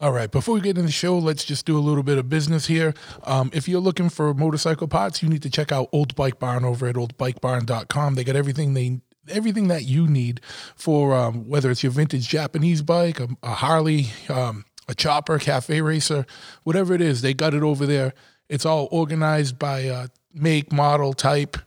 All right, before we get into the show, let's just do a little bit of business here. Um, if you're looking for motorcycle parts, you need to check out Old Bike Barn over at oldbikebarn.com. They got everything they everything that you need for um, whether it's your vintage Japanese bike, a, a Harley, um, a chopper, cafe racer, whatever it is, they got it over there. It's all organized by uh, make, model, type.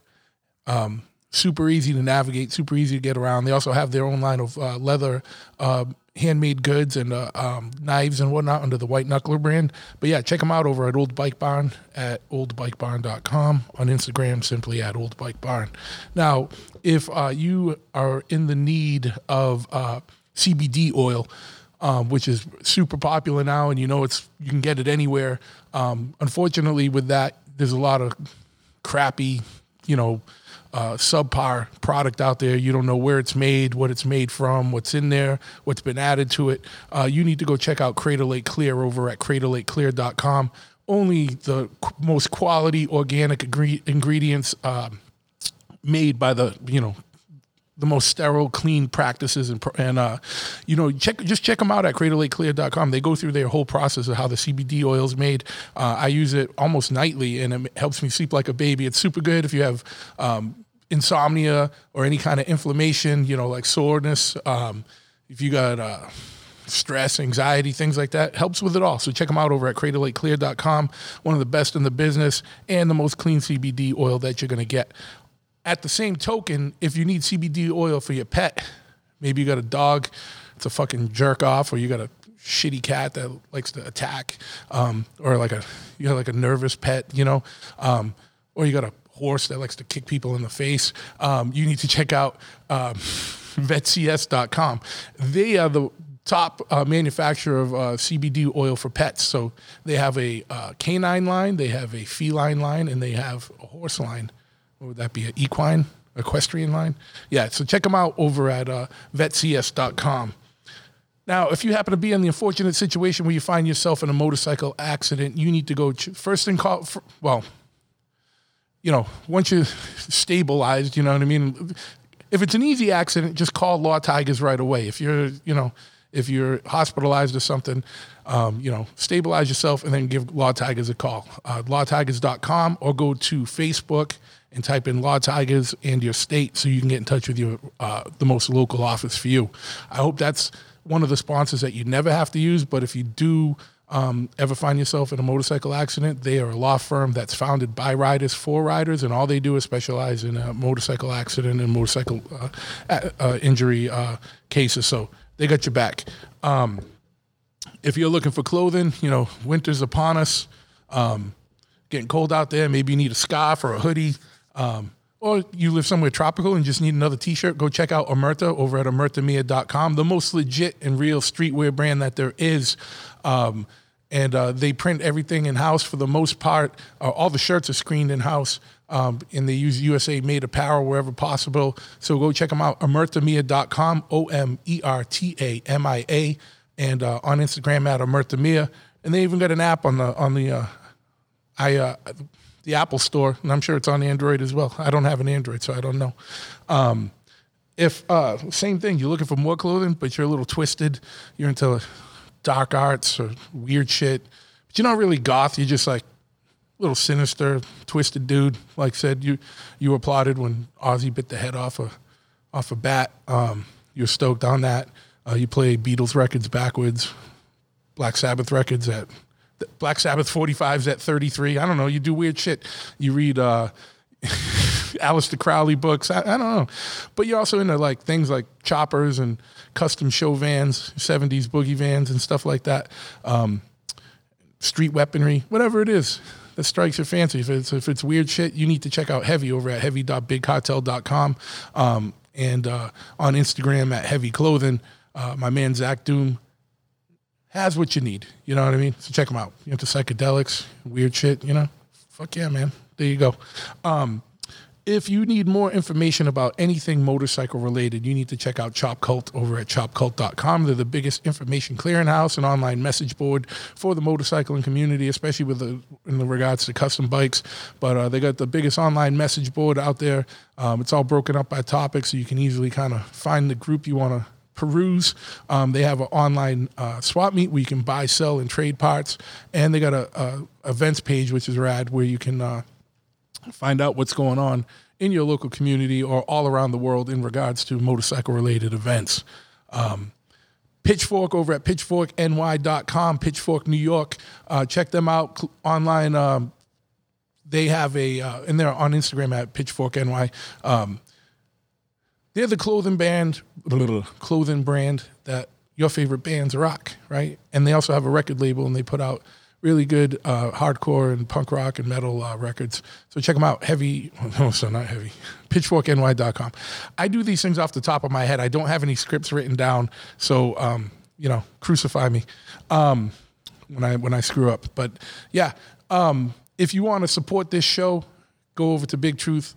Um, super easy to navigate, super easy to get around. They also have their own line of uh, leather, uh, handmade goods, and uh, um, knives and whatnot under the White Knuckler brand. But yeah, check them out over at Old Bike Barn at oldbikebarn.com on Instagram, simply at Old Bike Barn. Now, if uh, you are in the need of uh, CBD oil, um, which is super popular now, and you know it's you can get it anywhere. Um, unfortunately, with that, there's a lot of crappy, you know, uh, subpar product out there. You don't know where it's made, what it's made from, what's in there, what's been added to it. Uh, you need to go check out Crater Lake Clear over at craterlakeclear.com. Only the qu- most quality organic ingre- ingredients um, made by the you know the most sterile, clean practices, and and uh, you know, check just check them out at CraterLakeClear.com. They go through their whole process of how the CBD oil is made. Uh, I use it almost nightly, and it helps me sleep like a baby. It's super good if you have um, insomnia or any kind of inflammation, you know, like soreness. Um, if you got uh, stress, anxiety, things like that. Helps with it all. So check them out over at craterlakeclear.com. One of the best in the business and the most clean CBD oil that you're going to get. At the same token, if you need CBD oil for your pet, maybe you got a dog, it's a fucking jerk off, or you got a shitty cat that likes to attack, um, or like a you got like a nervous pet, you know, um, or you got a horse that likes to kick people in the face. Um, you need to check out um, vetcs.com. They are the top uh, manufacturer of uh, CBD oil for pets. So they have a uh, canine line, they have a feline line, and they have a horse line. What would that be? An equine, equestrian line? Yeah. So check them out over at uh, vetcs.com. Now, if you happen to be in the unfortunate situation where you find yourself in a motorcycle accident, you need to go ch- first and call. Well, you know, once you're stabilized, you know what I mean. If it's an easy accident, just call Law Tigers right away. If you're, you know, if you're hospitalized or something, um, you know, stabilize yourself and then give Law Tigers a call. Uh, lawtigers.com or go to Facebook and type in Law Tigers and your state so you can get in touch with your uh, the most local office for you. I hope that's one of the sponsors that you never have to use, but if you do um, ever find yourself in a motorcycle accident, they are a law firm that's founded by riders for riders, and all they do is specialize in a motorcycle accident and motorcycle uh, uh, injury uh, cases. So they got your back. Um, if you're looking for clothing, you know, winter's upon us. Um, getting cold out there. Maybe you need a scarf or a hoodie. Um, or you live somewhere tropical and just need another t-shirt, go check out Omerta over at omertamia.com, the most legit and real streetwear brand that there is. And uh, they print everything in-house for the most part. Uh, all the shirts are screened in-house. Um, and they use USA made apparel wherever possible. So go check them out, omertamia.com, O-M-E-R-T-A-M-I-A, and uh, on Instagram at omertamia. And they even got an app on the on the uh, I uh, the Apple Store, and I'm sure it's on Android as well. I don't have an Android, so I don't know. Um, if uh, same thing, you're looking for more clothing, but you're a little twisted, you're into dark arts or weird shit, but you're not really goth. You're just like a little sinister, twisted dude. Like said, you you applauded when Ozzy bit the head off a off a bat. Um, you're stoked on that. Uh, you play Beatles records backwards, Black Sabbath records at Black Sabbath 45s at 33. I don't know. You do weird shit. You read uh, Aleister Crowley books. I, I, don't know. But you're also into like things like choppers and custom show vans, 70s boogie vans and stuff like that. Um, street weaponry, whatever it is that strikes your fancy. If it's, if it's weird shit, you need to check out Heavy over at heavy.bigcartel.com um, and uh, on Instagram at Heavy Clothing. Uh, my man Zach Doom has what you need. You know what I mean? So check them out. You into psychedelics, weird shit, you know? Fuck yeah, man. There you go. Um, if you need more information about anything motorcycle related, you need to check out Chop Cult over at chopcult.com. They're the biggest information clearinghouse and online message board for the motorcycling community, especially with the in the regards to custom bikes. But uh, they got the biggest online message board out there. Um, it's all broken up by topics, so you can easily kind of find the group you want to peruse. Um, they have an online uh, swap meet where you can buy, sell, and trade parts, and they got a, a events page which is rad where you can uh, find out what's going on in your local community or all around the world in regards to motorcycle related events. Um, Pitchfork over at pitchforkny.com, Pitchfork New York. Uh, check them out online. Um, they have a, uh, and they're on Instagram at pitchforkny. Um, they're the clothing band, clothing brand that your favorite bands rock, right? And they also have a record label and they put out really good uh, hardcore and punk rock and metal uh, records. So check them out. Heavy, no, so not heavy. Pitchforkny.com. I do these things off the top of my head. I don't have any scripts written down, so um, you know, crucify me um, when I when I screw up. But yeah, um, if you want to support this show, go over to Big Truth.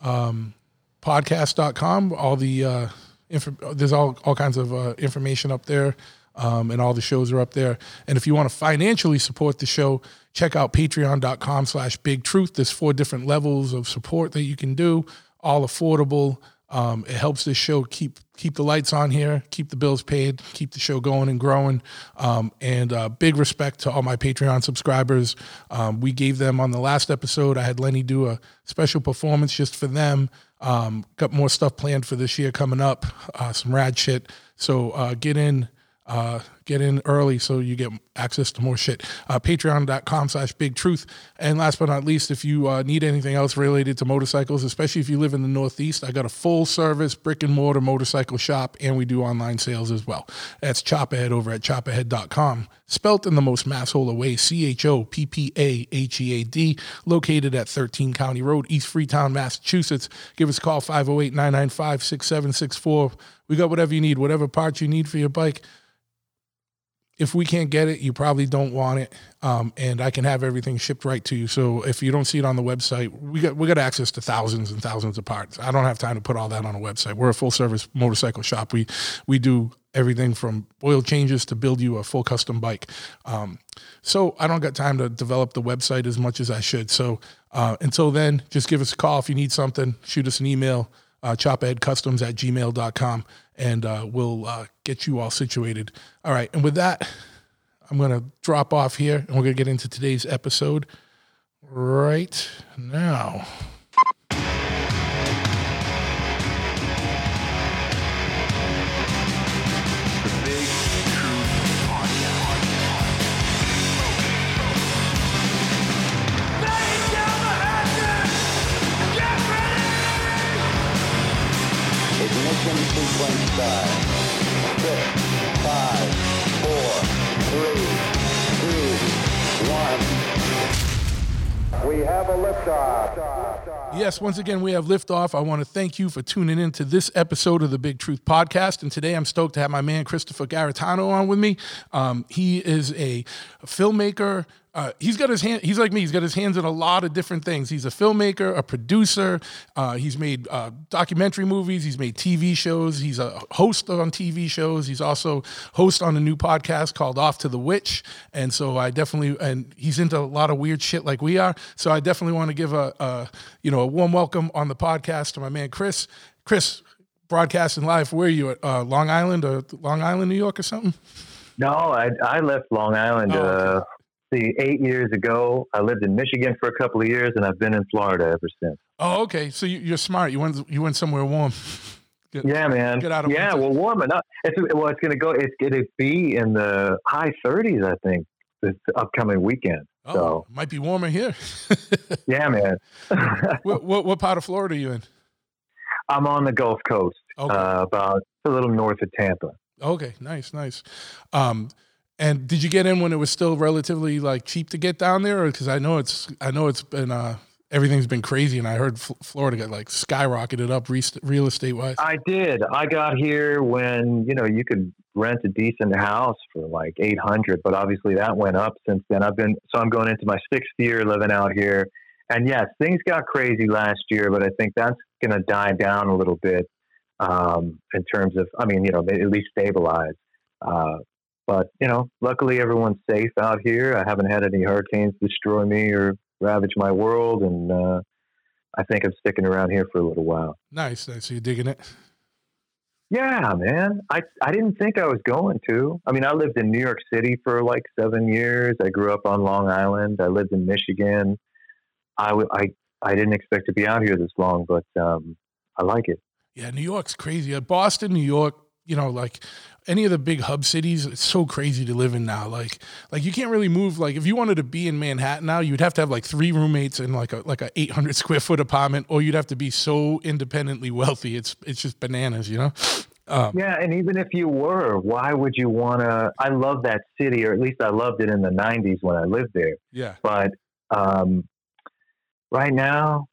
Um, podcast.com all the uh, there's all, all kinds of uh, information up there um, and all the shows are up there. And if you want to financially support the show, check out patreon.com slash big truth. There's four different levels of support that you can do, all affordable. Um, it helps this show keep keep the lights on here, keep the bills paid, keep the show going and growing. Um, and uh, big respect to all my Patreon subscribers. Um, we gave them on the last episode. I had Lenny do a special performance just for them. Um, got more stuff planned for this year coming up. Uh, some rad shit. So uh, get in uh, get in early so you get access to more shit. Uh, Patreon.com slash big truth. And last but not least, if you uh, need anything else related to motorcycles, especially if you live in the Northeast, I got a full service brick and mortar motorcycle shop and we do online sales as well. That's Choppahead over at choppahead.com. Spelt in the most masshole way, C H O P P A H E A D, located at 13 County Road, East Freetown, Massachusetts. Give us a call 508 995 6764. We got whatever you need, whatever parts you need for your bike if we can't get it, you probably don't want it, um, and I can have everything shipped right to you. So if you don't see it on the website, we got we got access to thousands and thousands of parts. I don't have time to put all that on a website. We're a full service motorcycle shop. We we do everything from oil changes to build you a full custom bike. Um, so I don't got time to develop the website as much as I should. So uh, until then, just give us a call if you need something. Shoot us an email, uh, chopheadcustoms at gmail.com and uh, we'll uh, get you all situated. All right. And with that, I'm going to drop off here and we're going to get into today's episode right now. Once again, we have liftoff. I want to thank you for tuning in to this episode of the Big Truth Podcast. And today I'm stoked to have my man Christopher Garetano on with me. Um, he is a filmmaker, uh, he's got his hand. He's like me. He's got his hands in a lot of different things. He's a filmmaker, a producer. Uh, he's made uh, documentary movies. He's made TV shows. He's a host on TV shows. He's also host on a new podcast called Off to the Witch. And so I definitely and he's into a lot of weird shit like we are. So I definitely want to give a, a you know a warm welcome on the podcast to my man Chris. Chris, broadcasting live. Where are you at? Uh, Long Island or Long Island, New York, or something? No, I I left Long Island. Oh, okay. uh, see, eight years ago. I lived in Michigan for a couple of years, and I've been in Florida ever since. Oh, okay. So you, you're smart. You went you went somewhere warm. Get- Yeah, man. Get out of yeah, winter. well, warm enough. It's well, it's gonna go. It's gonna be in the high 30s, I think, this upcoming weekend. Oh, So might be warmer here. yeah, man. what, what what part of Florida are you in? I'm on the Gulf Coast, Okay. uh, about a little north of Tampa. Okay, nice, nice. Um, and did you get in when it was still relatively like cheap to get down there, because I know it's I know it's been uh, everything's been crazy, and I heard F- Florida got like skyrocketed up re- real estate wise. I did. I got here when you know you could rent a decent house for like eight hundred, but obviously that went up since then. I've been so I'm going into my sixth year living out here, and yes, things got crazy last year, but I think that's going to die down a little bit um, in terms of. I mean, you know, at least stabilize. Uh, but you know, luckily everyone's safe out here. I haven't had any hurricanes destroy me or ravage my world, and uh, I think I'm sticking around here for a little while. Nice, nice. So you're digging it. Yeah, man. I I didn't think I was going to. I mean, I lived in New York City for like seven years. I grew up on Long Island. I lived in Michigan. I w- I I didn't expect to be out here this long, but um, I like it. Yeah, New York's crazy. Uh, Boston, New York, you know, like any of the big hub cities, it's so crazy to live in now. Like, like you can't really move. Like, if you wanted to be in Manhattan now, you'd have to have like three roommates in like a like a 800 square foot apartment, or you'd have to be so independently wealthy. It's it's just bananas, you know. Um, Yeah, and even if you were, why would you want to? I love that city, or at least I loved it in the '90s when I lived there. yeah, But um, right now,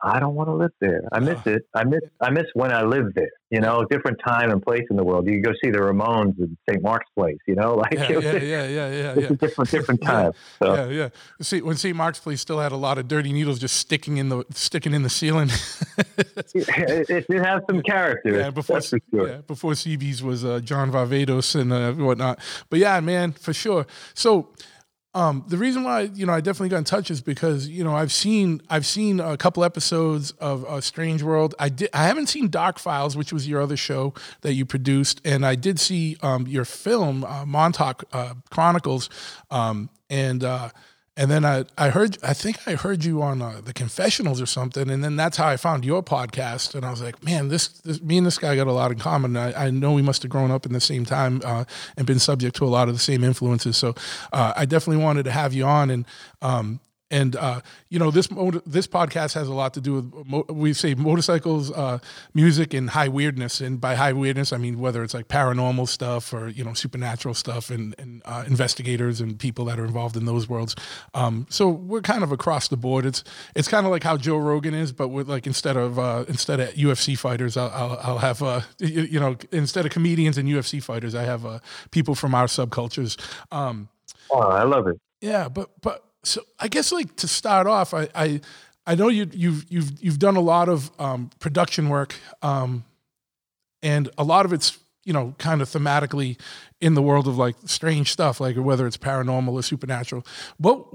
I don't want to live there. I miss it. I miss I miss when I lived there. You know, different time and place in the world. You go see the Ramones in St. Mark's Place. You know, like yeah, yeah, yeah, yeah, yeah, it's yeah. a different different time. So Yeah, yeah. See, when St. Mark's Place still had a lot of dirty needles just sticking in the sticking in the ceiling. it, it did have some character. yeah, before that's for sure. yeah, before CB's was uh, John Varvatos and uh, whatnot. But yeah, man, for sure. So. Um, the reason why you know I definitely got in touch is because you know I've seen I've seen a couple episodes of uh, Strange World. I did I haven't seen Dark Files, which was your other show that you produced, and I did see um, your film uh, Montauk uh, Chronicles, um, and uh, and then I I heard I think I heard you on uh, the Confessionals or something, and then that's how I found your podcast, and I was like, man, this, this me and this guy got a lot in common. I, I know we must have grown up in the same time uh, and been subject to a lot of the same influences. So uh, I definitely wanted to have you on, and um, and uh, you know this motor, this podcast has a lot to do with mo- we say motorcycles, uh, music, and high weirdness. And by high weirdness, I mean whether it's like paranormal stuff or you know supernatural stuff, and, and uh, investigators and people that are involved in those worlds. Um, so we're kind of across the board. It's it's kind of like how Joe Rogan is, but with like instead of uh, instead of UFC fighters, I'll I'll, I'll have uh, you, you know instead of comedians and UFC fighters, I have uh, people from our subcultures. Um, Oh, I love it. yeah, but but so I guess like to start off, I I, I know you you've you've you've done a lot of um, production work, um, and a lot of it's you know kind of thematically in the world of like strange stuff, like whether it's paranormal or supernatural. What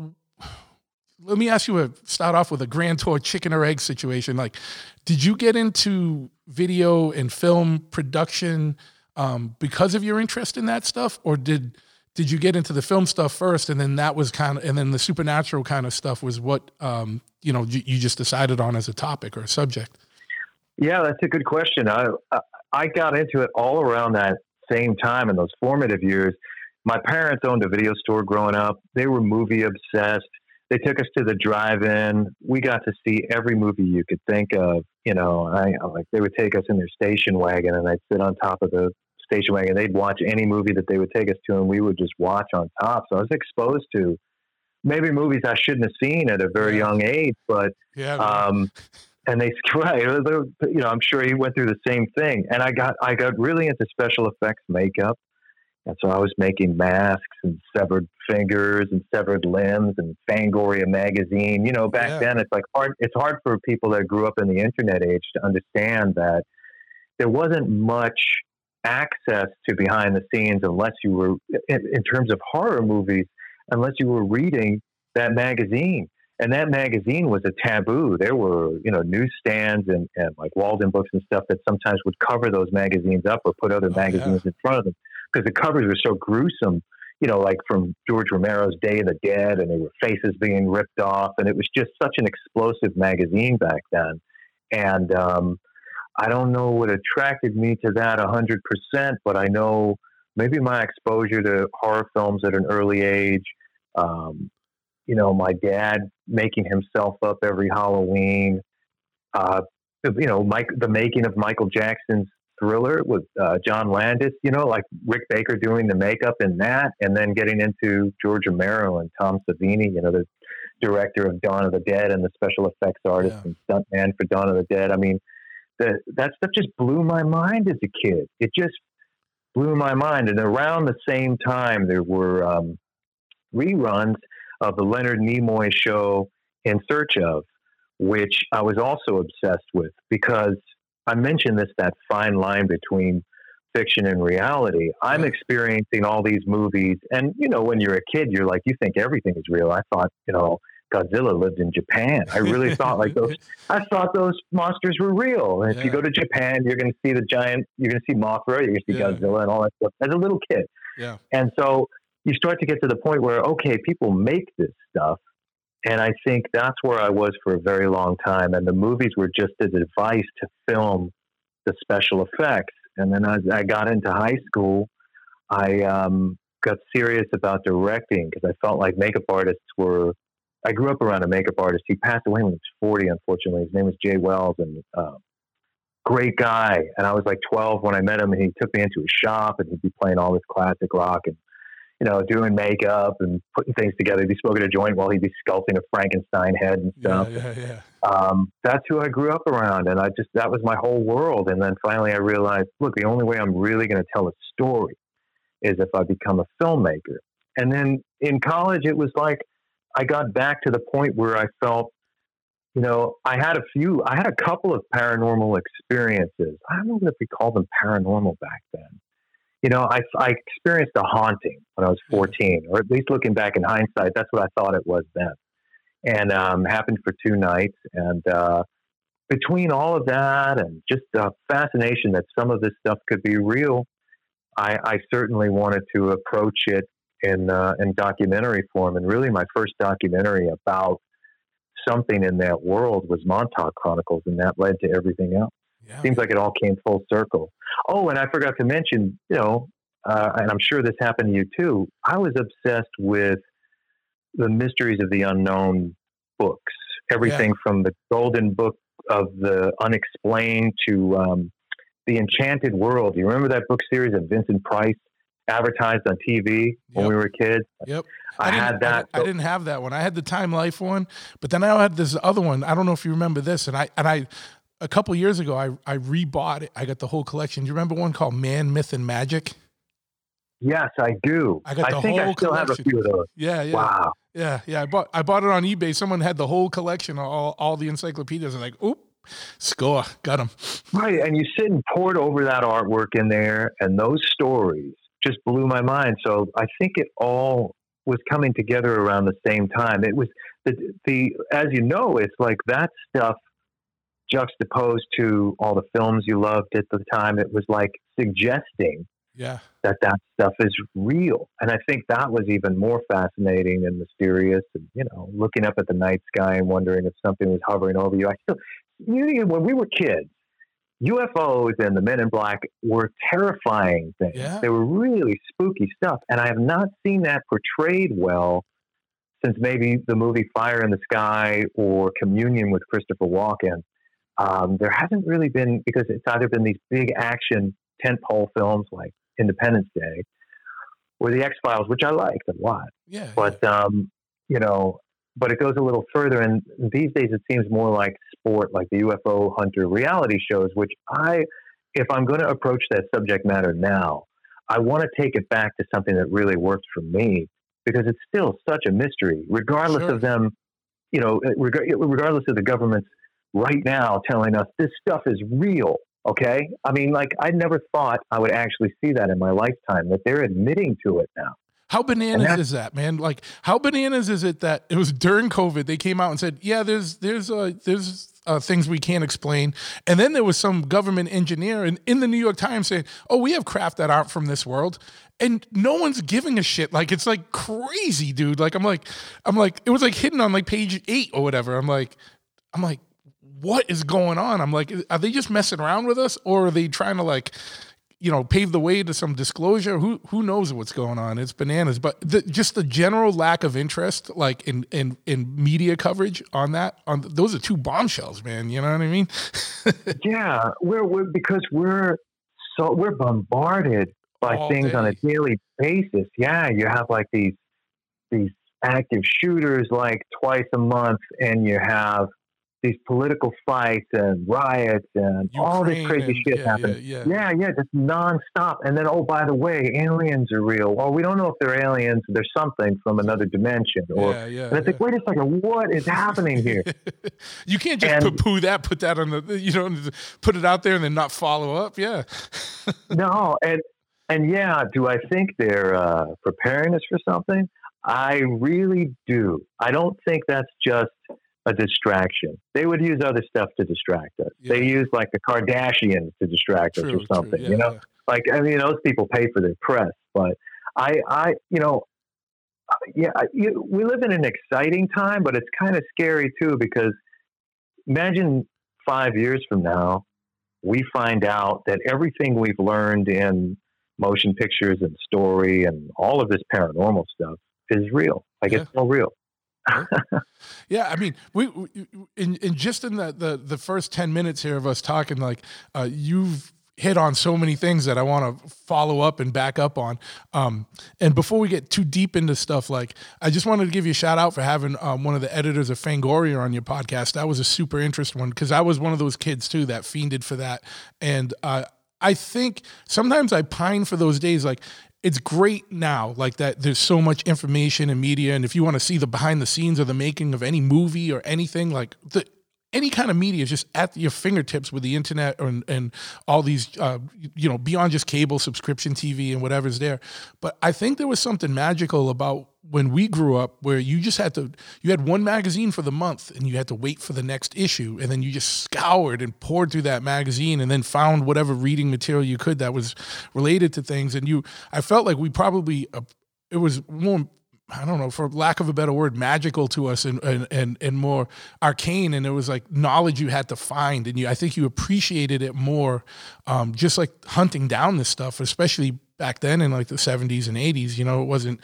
let me ask you a start off with a grand tour chicken or egg situation. Like, did you get into video and film production um, because of your interest in that stuff, or did did you get into the film stuff first, and then that was kind of, and then the supernatural kind of stuff was what um, you know you, you just decided on as a topic or a subject? Yeah, that's a good question. I I- got into it all around that same time in those formative years. My parents owned a video store growing up. They were movie obsessed. They took us to the drive-in. We got to see every movie you could think of. You know, I like they would take us in their station wagon, and I'd sit on top of the station wagon. They'd watch any movie that they would take us to, and we would just watch on top. So I was exposed to maybe movies I shouldn't have seen at a very Yeah. young age, but Yeah, um, and they right, you know, I'm sure he went through the same thing. And I got I got really into special effects makeup, and so I was making masks and severed fingers and severed limbs and Fangoria magazine. You know, back Yeah. then it's like hard. It's hard for people that grew up in the internet age to understand that there wasn't much access to behind the scenes unless you were in, in terms of horror movies unless you were reading that magazine. And that magazine was a taboo. There were you know newsstands and, and like walden books and stuff that sometimes would cover those magazines up or put other Oh, yeah. magazines in front of them because the covers were so gruesome you know like from george romero's day of the dead and there were faces being ripped off and it was just such an explosive magazine back then. And um, I don't know what attracted me to that 100%, but I know maybe my exposure to horror films at an early age, um, you know, my dad making himself up every Halloween, uh, you know, Mike, the making of Michael Jackson's Thriller with uh, John Landis, you know, like Rick Baker doing the makeup in that, and then getting into George Romero and Tom Savini, you know, the director of Dawn of the Dead and the special effects artist Yeah. and stuntman for Dawn of the Dead. I mean, that that stuff just blew my mind as a kid. It just blew my mind. And around the same time, there were um, reruns of the Leonard Nimoy show In Search of, which I was also obsessed with because I mentioned this that fine line between fiction and reality. I'm experiencing all these movies, and you know, when you're a kid, you're like, you think everything is real. I thought, you know, Godzilla lived in Japan. I really thought like those. I thought those monsters were real. And if you go to Japan, you're going to see the giant. You're going to see Mothra. You're going to see Yeah. Godzilla and all that stuff. As a little kid, Yeah. and so you start to get to the point where okay, people make this stuff, and I think that's where I was for a very long time. And the movies were just a device to film the special effects. And then as I got into high school, I um, got serious about directing because I felt like makeup artists were. I grew up around a makeup artist. He passed away when he was 40, unfortunately. His name was Jay Wells, and um, great guy. And I was like 12 when I met him, and he took me into his shop, and he'd be playing all this classic rock and you know doing makeup and putting things together. He'd be smoking a joint while he'd be sculpting a Frankenstein head and Yeah. stuff Yeah. Yeah. um, that's who I grew up around, and I just that was my whole world. And then finally, I realized, look, the only way I'm really going to tell a story is if I become a filmmaker. And then in college, it was like I got back to the point where I felt, you know, I had a few, I had a couple of paranormal experiences. I don't know if we called them paranormal back then. You know, I, I experienced a haunting when I was 14, or at least looking back in hindsight, that's what I thought it was then and um, happened for two nights. And uh, between all of that and just the fascination that some of this stuff could be real, I, I certainly wanted to approach it in uh, in documentary form. And really, my first documentary about something in that world was Montauk Chronicles, and that led to everything else. Yeah. Seems like it all came full circle. Oh, and I forgot to mention, you know, uh, and I'm sure this happened to you too. I was obsessed with the mysteries of the unknown books. Everything from the Golden Book of the Unexplained to um, the Enchanted World. Do you remember that book series of Vincent Price advertised on TV when Yep. we were kids? Yep. I, didn't- had that. I, didn't have that one. I had the Time Life one, but then I had this other one. I don't know if you remember this, and I and I a couple years ago I I rebought it. I got the whole collection. Do you remember one called Man, Myth, and Magic? yes, I do. I got the think I whole still have a collection. few of those. Yeah, yeah, Wow. yeah, yeah. I bought I bought it on eBay. Someone had the whole collection, all all the encyclopedias. I'm like, oop, score, got them. Right, and you sit and poured over that artwork in there, and those stories just blew my mind. So I think it all was coming together around the same time. It was the, the as you know, it's like that stuff juxtaposed to all the films you loved at the time. It was like suggesting Yeah, that that stuff is real, and I think that was even more fascinating and mysterious. And you know, looking up at the night sky and wondering if something was hovering over you. I still, you know, when we were kids, UFOs and the Men in Black were terrifying things. Yeah. They were really spooky stuff, and I have not seen that portrayed well since maybe the movie Fire in the Sky or Communion with Christopher Walken. Um, there hasn't really been because it's either been these big action tentpole films like Independence Day or the X Files, which I liked a lot. yeah. But um, you know, but it goes a little further, and these days it seems more like sport, like the UFO hunter reality shows. Which I, if I'm going to approach that subject matter now, I want to take it back to something that really worked for me because it's still such a mystery, regardless Sure. of them. You know, eh, reg- eh, regardless of the government's right now telling us this stuff is real. Okay, I mean, like I never thought I would actually see that in my lifetime. That they're admitting to it now. How bananas is that, man? Like, how bananas is it that it was during COVID they came out and said, "Yeah, there's there's uh, there's uh, things we can't explain," and then there was some government engineer in, in the New York Times saying, "Oh, we have craft that aren't from this world," and no one's giving a shit. Like, it's like crazy, dude. Like, I'm like, I'm like, it was like hidden on like page eight or whatever. I'm like, I'm like, what is going on? I'm like, are they just messing around with us, or are they trying to like? You know, pave the way to some disclosure. Who who knows what's going on? It's bananas. But the, just the general lack of interest, like in in in media coverage on that, on those are two bombshells, man. You know what I mean? yeah, we're, we're because we're so we're bombarded by All things on a daily basis. Yeah, you have like these these active shooters like twice a month, and you have these political fights and riots and all this crazy shit yeah, happening. Yeah, yeah. Yeah, yeah, just nonstop. And then, oh, by the way, aliens are real. Well, we don't know if they're aliens. There's something from another dimension. Or yeah, yeah, and it's like, wait a second, what is happening here? you can't just And- poo-poo that, put that on the, you know, put it out there and then not follow up. Yeah, no, and and yeah, do I think they're uh, preparing us for something? I really do. I don't think that's just a distraction. They would use other stuff to distract us. Yeah. They use like the Kardashians to distract us or something. Yeah, you know, yeah. like I mean, those people pay for their press, but I, I, you know, uh, yeah, I- you, we live in an exciting time, but it's kind of scary too because imagine five years from now, we find out that everything we've learned in motion pictures and story and all of this paranormal stuff is real. Like it's all real. Yeah, I mean, we, we in, in just in the, the the first ten minutes here of us talking, like uh, you've hit on so many things that I want to follow up and back up on. Um, and before we get too deep into stuff, like I just wanted to give you a shout out for having um, one of the editors of Fangoria on your podcast. That was a super interesting one because I was one of those kids too that fiended for that, and uh, I think sometimes I pine for those days, like it's great now like that there's so much information and media and if you want to see the behind the scenes or the making of any movie or anything like the any kind of media is just at your fingertips with the internet and, and all these uh, you know beyond just cable subscription tv and whatever's there. But i think there was something magical about when we grew up where you just had to you had one magazine for the month and you had to wait for the next issue and then you just scoured and poured through that magazine and then found whatever reading material you could that was related to things and you i felt like we probably uh, it was more I don't know, for lack of a better word, magical to us and and and, and more arcane. And it was like knowledge you had to find, and you I think you appreciated it more, um, just like hunting down this stuff, especially back then in like the seventies and eighties. You know, it wasn't.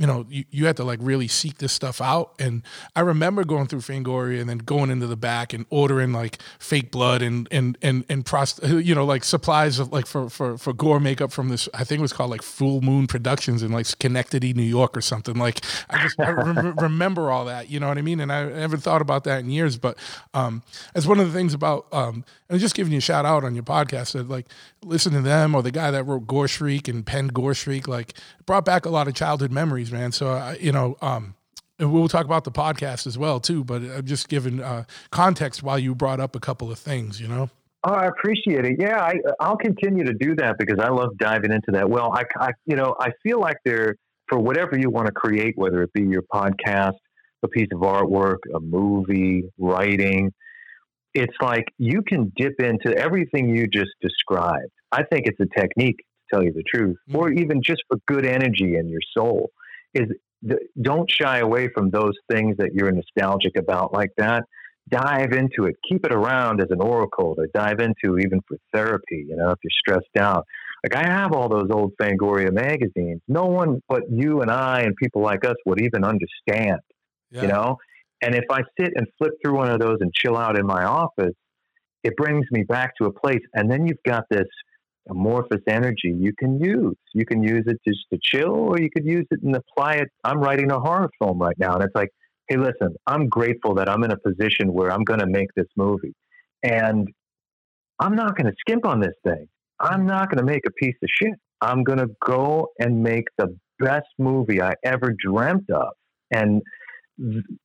You know, you, you had to like really seek this stuff out. And I remember going through Fangoria and then going into the back and ordering like fake blood and and and and prost- you know, like supplies of like for for for gore makeup from this. I think it was called like Full Moon Productions in like Schenectady, New York, or something. Like I just I rem- remember all that. You know what I mean? And I haven't thought about that in years. But um, as one of the things about um, and just giving you a shout out on your podcast that like listen to them or the guy that wrote Gore Shriek and penned Gore Shriek, like brought back a lot of childhood memories, man. So I, you know, um, and we'll talk about the podcast as well too. But I'm just giving uh, context while you brought up a couple of things, you know. Oh, I appreciate it. Yeah, I, I'll continue to do that because I love diving into that. Well, I, I, you know, I feel like there for whatever you want to create, whether it be your podcast, a piece of artwork, a movie, writing. It's like you can dip into everything you just described. I think it's a technique, tell you the truth, or mm-hmm. even just for good energy in your soul. Is th- don't shy away from those things that you're nostalgic about, like that dive into it. Keep it around as an oracle to dive into, even for therapy. You know, if you're stressed out. Like I have all those old Fangoria magazines. No one but you and I and people like us would even understand. Yeah. You know, and if I sit and flip through one of those and chill out in my office, it brings me back to a place. And then you've got this amorphous energy you can use. You can use it just to chill, or you could use it and apply it. I'm writing a horror film right now, and it's like hey, listen, I'm grateful that I'm in a position where I'm going to make this movie. And I'm not going to skimp on this thing. I'm not going to make a piece of shit. I'm going to go and make the best movie I ever dreamt of. And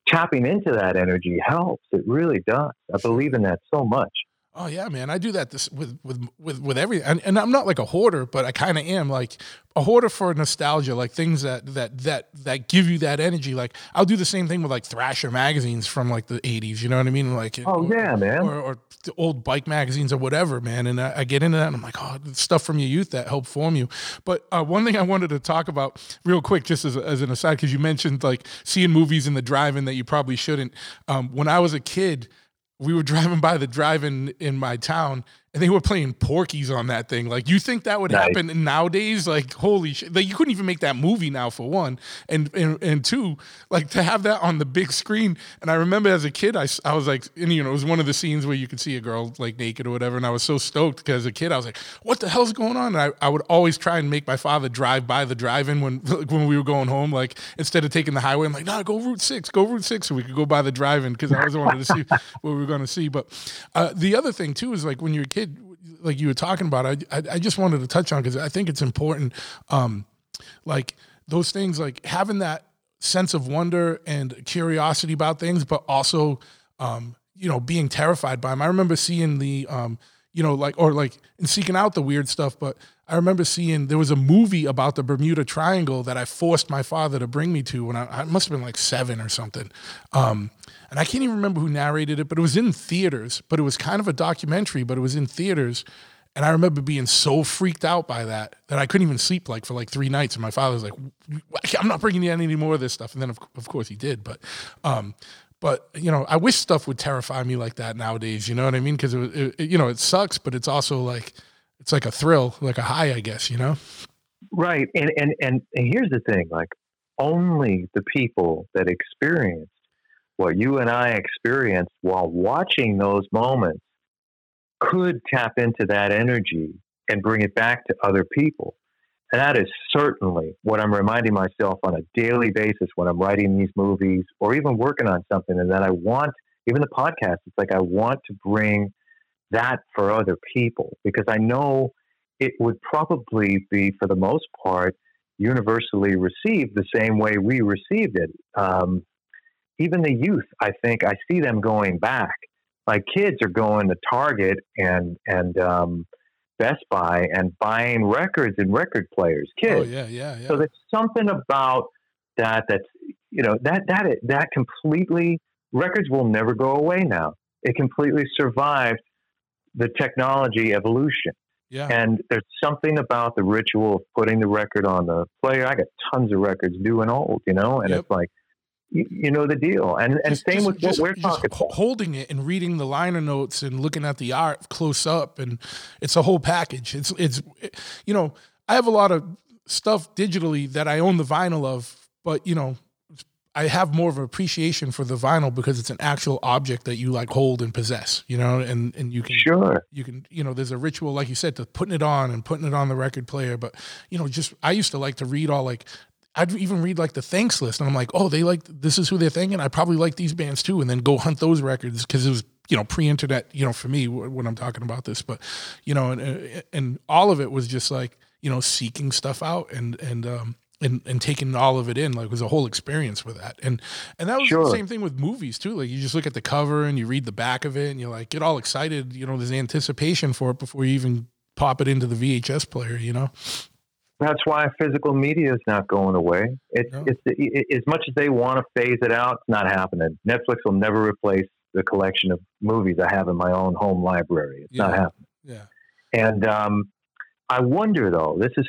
tapping into that energy helps. It really does. I believe in that so much. Oh yeah, man. I do that this with with with with every and, and I'm not like a hoarder, but I kind of am like a hoarder for nostalgia, like things that that that that give you that energy. Like I'll do the same thing with like Thrasher magazines from like the 80s, you know what I mean? Like Oh, yeah, man. Or, or the old bike magazines or whatever, man. And I, I get into that and I'm like, oh, stuff from your youth that helped form you. But uh, one thing I wanted to talk about real quick, just as, as an aside, because you mentioned like seeing movies in the drive-in that you probably shouldn't. Um, when I was a kid, we were driving by the drive-in in my town and they were playing Porky's on that thing. Like you think that would Nice. happen nowadays? Like holy shit. Like you couldn't even make that movie now for one. And, and and two like to have that on the big screen. And i remember as a kid I, I was like and you know it was one of the scenes where you could see a girl like naked or whatever. And i was so stoked because as a kid i was like what the hell's going on? And I, I would always try and make my father drive by the drive-in when like, when we were going home like instead of taking the highway. I'm like no go route 6 go route 6 so we could go by the drive-in because i always wanted to see what we were going to see. But uh, the other thing too is like when you're a kid like you were talking about i i, I just wanted to touch on because i think it's important um like those things like having that sense of wonder and curiosity about things but also um you know being terrified by them i remember seeing the um you know, like or like in seeking out the weird stuff. But I remember seeing there was a movie about the Bermuda Triangle that I forced my father to bring me to when I, I must have been like seven or something. Um, and I can't even remember who narrated it, but it was in theaters. But it was kind of a documentary, but it was in theaters. And I remember being so freaked out by that that I couldn't even sleep like for like three nights. And my father was like, "I'm not bringing you any more of this stuff." And then of, of course he did. But um, but you know, I wish stuff would terrify me like that nowadays. You know what I mean? Because it, it, it, you know, it sucks, but it's also like it's like a thrill, like a high, I guess. You know? Right. And and and, and here's the thing: like, only the people that experienced what you and I experienced while watching those moments could tap into that energy and bring it back to other people. And that is certainly what I'm reminding myself on a daily basis when I'm writing these movies or even working on something. And that I want, even the podcast, it's like I want to bring that for other people because I know it would probably be, for the most part, universally received the same way we received it. Um, even the youth, I think, I see them going back. My kids are going to Target and and um, Best Buy and buying records and record players, kids. Oh, yeah, yeah, yeah. So there's something about that that's you know that that that completely records will never go away now. It completely survived the technology evolution. Yeah. And there's something about the ritual of putting the record on the player. I got tons of records, new and old, you know, and yep. it's like you, know the deal. And and just, same just, with just, what we're talking about. Holding it and reading the liner notes and looking at the art close up, and it's a whole package. It's it's you know I have a lot of stuff digitally that I own the vinyl of, but you know I have more of an appreciation for the vinyl because it's an actual object that you like hold and possess, you know, and, and you can sure you can you know there's a ritual like you said to putting it on and putting it on the record player, but you know just I used to like to read all like I'd even read like the thanks list, and I'm like, oh, they like this is who they're thanking. I probably like these bands too, and then go hunt those records because it was you know pre-internet, you know, for me when I'm talking about this. But you know, and and all of it was just like you know seeking stuff out and and um and and taking all of it in like it was a whole experience with that and and that was sure. the same thing with movies too like you just look at the cover and you read the back of it and you're like get all excited you know there's anticipation for it before you even pop it into the VHS player you know that's why physical media is not going away. It's, no. it's it, as much as they want to phase it out, it's not happening. Netflix will never replace the collection of movies I have in my own home library. It's yeah. not happening. Yeah. And um, I wonder though, this is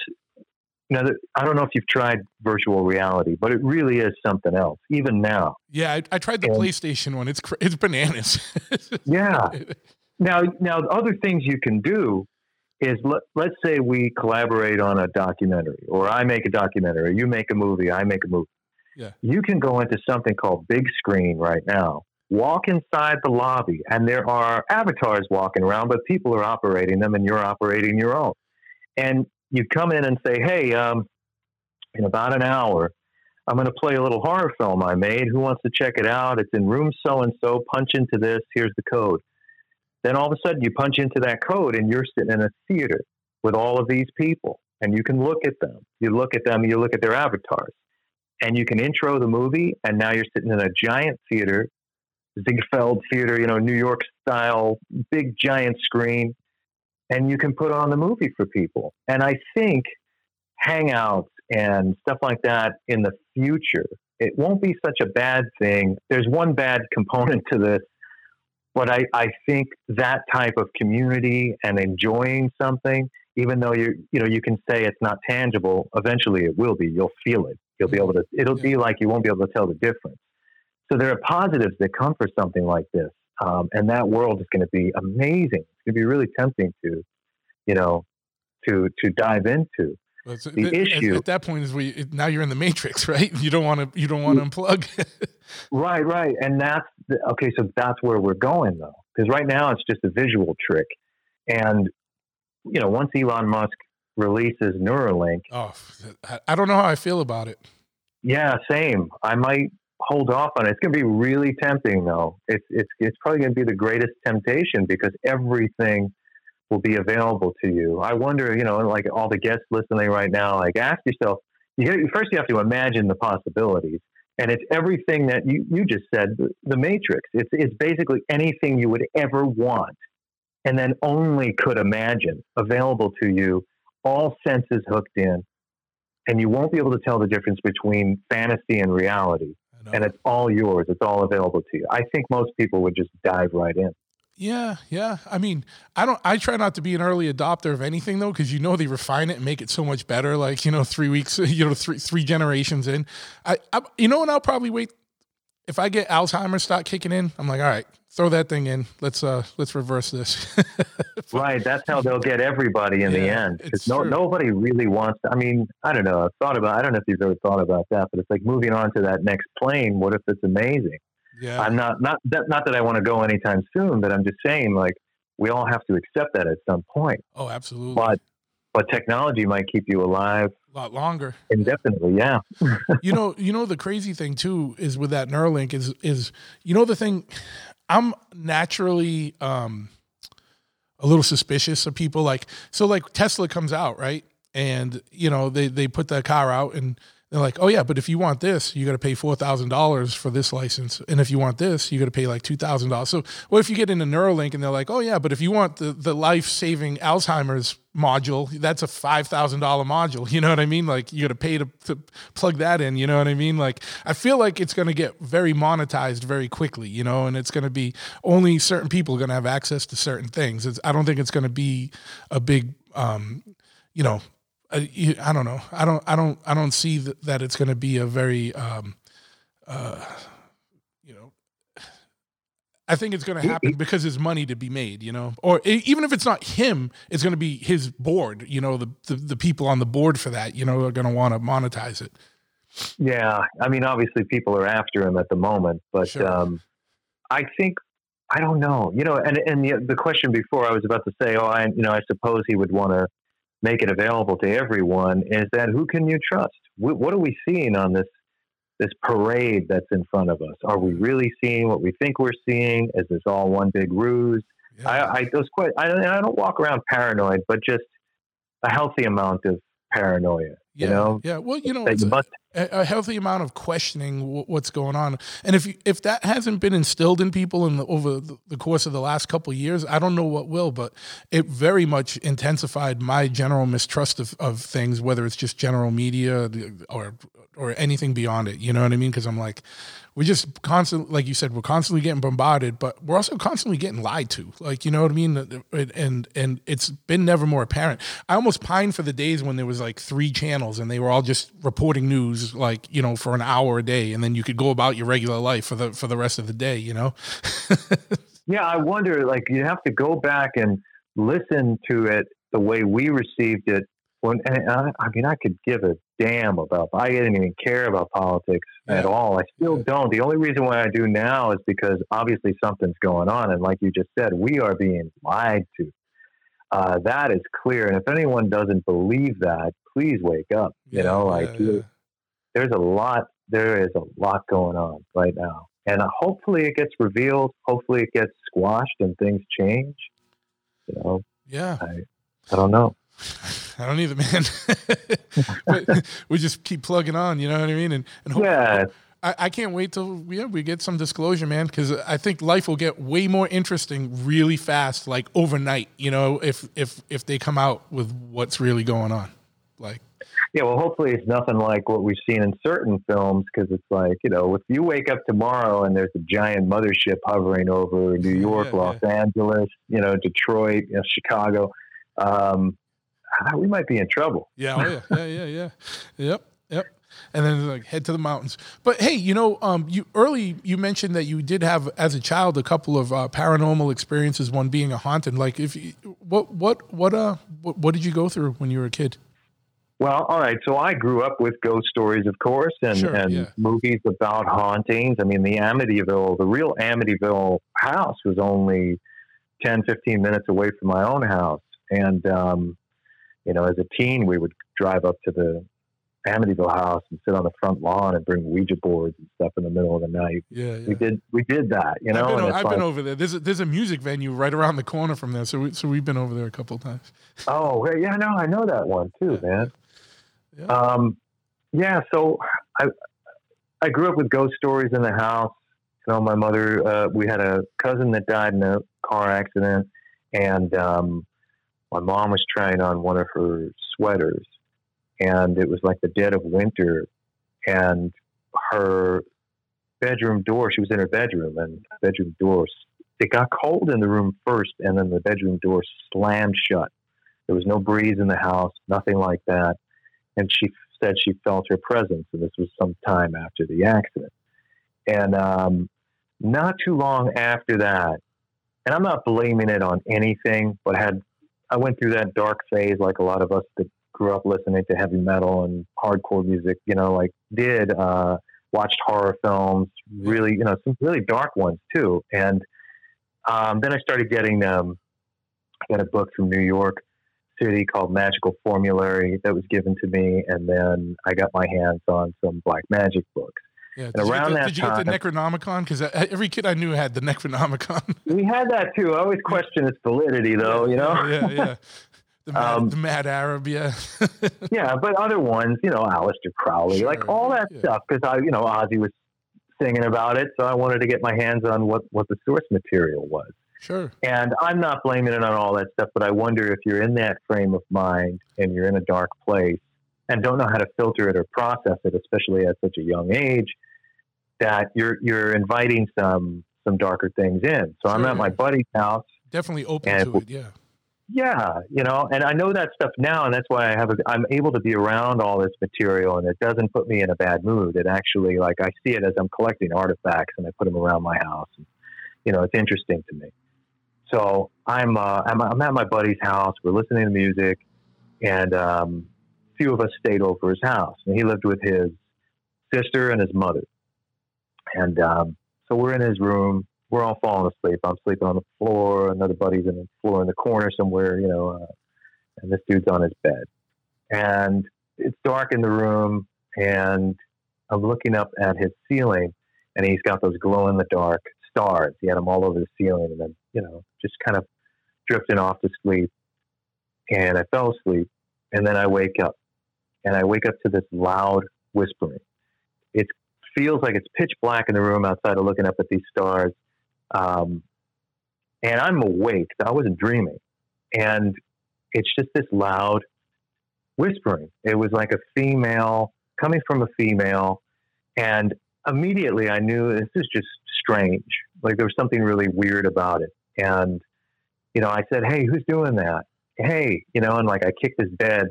know, I don't know if you've tried virtual reality, but it really is something else, even now. Yeah, I, I tried the and, PlayStation one. It's it's bananas. yeah. Now, now, other things you can do is let, let's say we collaborate on a documentary, or I make a documentary, you make a movie, I make a movie. Yeah. You can go into something called big screen right now. Walk inside the lobby, and there are avatars walking around, but people are operating them, and you're operating your own. And you come in and say, "Hey, um, in about an hour, I'm going to play a little horror film I made. Who wants to check it out? It's in room so and so. Punch into this. Here's the code." Then all of a sudden you punch into that code and you're sitting in a theater with all of these people and you can look at them. You look at them, you look at their avatars and you can intro the movie and now you're sitting in a giant theater, Ziegfeld theater, you know, New York style, big giant screen and you can put on the movie for people. And I think hangouts and stuff like that in the future, it won't be such a bad thing. There's one bad component to this but I, I think that type of community and enjoying something, even though you you know you can say it's not tangible, eventually it will be. You'll feel it. You'll be able to. It'll be like you won't be able to tell the difference. So there are positives that come for something like this, um, and that world is going to be amazing. It's going to be really tempting to, you know, to to dive into. Well, the it, issue at, that point is we now you're in the matrix, right? You don't want to you don't want to mm. unplug. right, right, and that's the, okay. So that's where we're going though, because right now it's just a visual trick, and you know once Elon Musk releases Neuralink, oh, I don't know how I feel about it. Yeah, same. I might hold off on it. It's going to be really tempting though. It's it's it's probably going to be the greatest temptation because everything will be available to you. I wonder, you know, like all the guests listening right now, like ask yourself, you, first you have to imagine the possibilities. And it's everything that you, you just said, the, the matrix. It's, it's basically anything you would ever want. and then only could imagine available to you, all senses hooked in, and you won't be able to tell the difference between fantasy and reality. And it's all yours. It's all available to you. I think most people would just dive right in. Yeah, yeah. I mean, I don't. I try not to be an early adopter of anything though, because you know they refine it and make it so much better. Like you know, three weeks, you know, three three generations in. I, I you know, and I'll probably wait. If I get Alzheimer's start kicking in, I'm like, all right, throw that thing in. Let's uh, let's reverse this. Right. That's how they'll get everybody in the end. no, true. nobody really wants. To, I mean, I don't know. I've thought about. I don't know if you've ever thought about that, but it's like moving on to that next plane. What if it's amazing? Yeah, I'm not not that not that I want to go anytime soon, but I'm just saying like we all have to accept that at some point. oh, absolutely. But but technology might keep you alive a lot longer. indefinitely. Yeah. you know, you know the crazy thing too is with that Neuralink is is you know the thing. I'm naturally um, a little suspicious of people like so like Tesla comes out right, and you know they they put that car out and they're like, oh yeah, but if you want this, you got to pay four thousand dollars for this license, and if you want this, you got to pay like two thousand dollars. So what if you get into Neuralink and they're like, oh yeah, but if you want the the life saving Alzheimer's module, that's a five thousand dollar module. You know what I mean? Like you got to pay to, plug that in. You know what I mean? Like I feel like it's going to get very monetized very quickly. You know, and it's going to be only certain people are going to have access to certain things. It's, I don't think it's going to be a big, um, you know, I, you- I don't know. I don't. I don't. I don't see that, that it's going to be a very, um, uh, you know. I think it's going to happen because there's money to be made, you know, or even if it's not him, it's going to be his board. You know, the, the the people on the board for that, you know, are going to want to monetize it. Yeah, I mean, obviously, people are after him at the moment, but Sure. um, I think I don't know. You know, and and the the question before I was about to say, oh, I you know, I suppose he would want to make it available to everyone. Is that who can you trust? What are we seeing on this this parade that's in front of us? Are we really seeing what we think we're seeing? Is this all one big ruse? Yeah. I, I those quite. I, and I don't walk around paranoid, but just a healthy amount of paranoia. yeah, You know, yeah. Well, you know, it's a- a, healthy amount of questioning wh- what's going on. And if you, if that hasn't been instilled in people in the, over the, course of the last couple of years, I don't know what will. But it very much intensified my general mistrust of, of things, whether it's just general media or or anything beyond it. You know what I mean? Because I'm like, we're just constantly, like you said, we're constantly getting bombarded, but we're also constantly getting lied to. Like, you know what I mean? And and it's been never more apparent. I almost pine for the days when there was like three channels and they were all just reporting news, like you know, for an hour a day, and then you could go about your regular life for the for the rest of the day. You know? Yeah, I wonder. Like, you have to go back and listen to it the way we received it. When and I, I mean, I could give a damn about. I didn't even care about politics at all. I still Yeah. don't. The only reason why I do now is because obviously something's going on, and like you just said, we are being lied to. Uh, that is clear. And if anyone doesn't believe that, please wake up. You know, like yeah, yeah. there's a lot there is a lot going on right now and uh, hopefully it gets revealed hopefully it gets squashed and things change you know yeah. i, I don't know I don't either, man. but we just keep plugging on, you know what I mean? And, and yeah I, I can't wait till yeah, we get some disclosure, man, because I think life will get way more interesting really fast, like overnight. You know, if if if they come out with what's really going on, like yeah well hopefully it's nothing like what we've seen in certain films because it's like you know if you wake up tomorrow and there's a giant mothership hovering over new york Yeah, los angeles you know detroit you know, chicago um, we might be in trouble yeah, oh yeah, yeah, yeah, yeah, yep, yep. And then like head to the mountains. But hey, you know, um, you early you mentioned that you did have as a child a couple of uh, paranormal experiences. One being a haunted. Like, if you, what what what uh what, what did you go through when you were a kid? Well, all right. So I grew up with ghost stories, of course, and, Sure, and yeah. movies about hauntings. I mean, the Amityville, the real Amityville house was only 10, 15 minutes away from my own house. And, um, you know, as a teen, we would drive up to the Amityville house and sit on the front lawn and bring Ouija boards and stuff in the middle of the night. Yeah, yeah. We did, we did that, you know, I've, been, I've like, been over there. There's a, there's a music venue right around the corner from there, so we, so we've been over there a couple of times. Oh, yeah, no, I know that one too, Yeah. man. Yeah. Um, yeah. So I, I grew up with ghost stories in the house. You know, my mother, uh, we had a cousin that died in a car accident, and um, my mom was trying on one of her sweaters, and it was like the dead of winter, and her bedroom door. She was in her bedroom, and bedroom door. It got cold in the room first, and then the bedroom door slammed shut. There was no breeze in the house, nothing like that. And she said she felt her presence, and this was some time after the accident. And um, not too long after that, and I'm not blaming it on anything, but had I went through that dark phase like a lot of us that grew up listening to heavy metal and hardcore music, you know, like did uh, watched horror films, really, you know, some really dark ones too. And um, then I started getting um, I got a book from New York City called Magical Formulary that was given to me, and then I got my hands on some black magic books. Yeah. And Did, you around get, the, that did you get the Necronomicon? Because every kid I knew had the Necronomicon. We had that too. I always question its validity, though. You know. yeah, yeah. The Mad, Um, the Mad Arab, yeah. yeah, but other ones, you know, Aleister Crowley, Sure, like all that yeah. stuff, because I, you know, Ozzy was singing about it, so I wanted to get my hands on what what the source material was. sure. And I'm not blaming it on all that stuff, but I wonder if you're in that frame of mind and you're in a dark place and don't know how to filter it or process it, especially at such a young age, that you're you're inviting some some darker things in. So I'm Sure. at my buddy's house. Definitely open to it, yeah. Yeah, you know, and I know that stuff now, and that's why I have a, I'm able to be around all this material, and it doesn't put me in a bad mood. It actually, like, I see it as I'm collecting artifacts, and I put them around my house. And, you know, it's interesting to me. So I'm, uh, I'm I'm at my buddy's house. We're listening to music, and um, a few of us stayed over his house, and he lived with his sister and his mother. And um, so we're in his room. We're all falling asleep. I'm sleeping on the floor. Another buddy's in the floor in the corner somewhere, you know, uh, and this dude's on his bed. And it's dark in the room, and I'm looking up at his ceiling, and he's got those glow in the dark stars. He had them all over the ceiling, and then, you know, just kind of drifting off to sleep. And I fell asleep, and then I wake up, and I wake up to this loud whispering. Feels like it's pitch black in the room outside of looking up at these stars. Um, and I'm awake. I wasn't dreaming. And it's just this loud whispering. It was like a female coming from a female. And immediately I knew this is just strange. Like there was something really weird about it. And, you know, I said, Hey, who's doing that? Hey, you know, and like I kicked his bed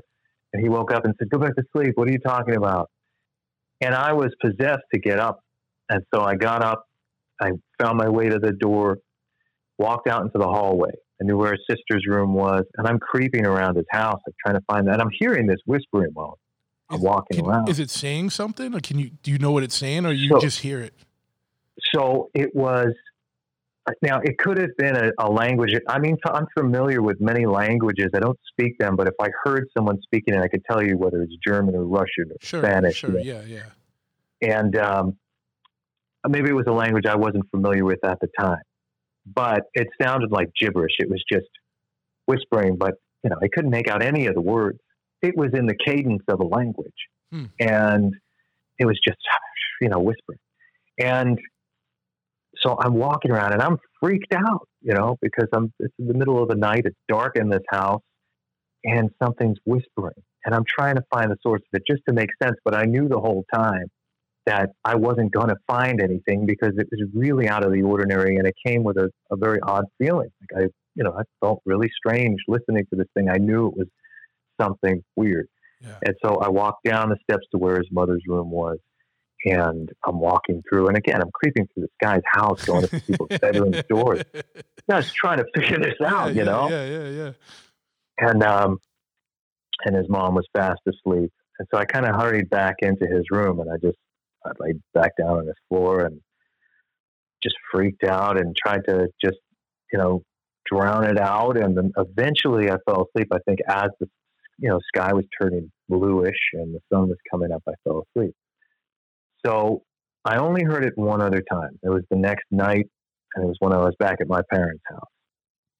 and he woke up and said, Go back to sleep. What are you talking about? And I was possessed to get up. And so I got up, I found my way to the door, walked out into the hallway. I knew where his sister's room was, and I'm creeping around his house, like trying to find that. And I'm hearing this whispering while I'm Is- walking Can- around. Is it saying something? Or can you do you know what it's saying or you So- just hear it? so it was now it could have been a, a language i mean i'm familiar with many languages i don't speak them but if i heard someone speaking it i could tell you whether it's german or russian or Sure. spanish Sure. Yeah, yeah. and um, maybe it was a language i wasn't familiar with at the time but it sounded like gibberish it was just whispering but you know i couldn't make out any of the words it was in the cadence of a language Hmm. and it was just you know whispering and so I'm walking around and I'm freaked out, you know, because I'm it's in the middle of the night, it's dark in this house, and something's whispering. And I'm trying to find the source of it just to make sense, but I knew the whole time that I wasn't going to find anything because it was really out of the ordinary and it came with a, a very odd feeling. Like I, you know, I felt really strange listening to this thing. I knew it was something weird. Yeah. And so I walked down the steps to where his mother's room was and I'm walking through. And again, I'm creeping through this guy's house, going to people's bedroom doors. Just trying to figure this out, yeah, you know? Yeah, yeah, yeah. And, um, and his mom was fast asleep. And so I kind of hurried back into his room and I just, I laid back down on his floor and just freaked out and tried to just, you know, drown it out. And then eventually I fell asleep. I think as the, you know, sky was turning bluish and the sun was coming up, I fell asleep. So I only heard it one other time. It was the next night, and it was when I was back at my parents' house.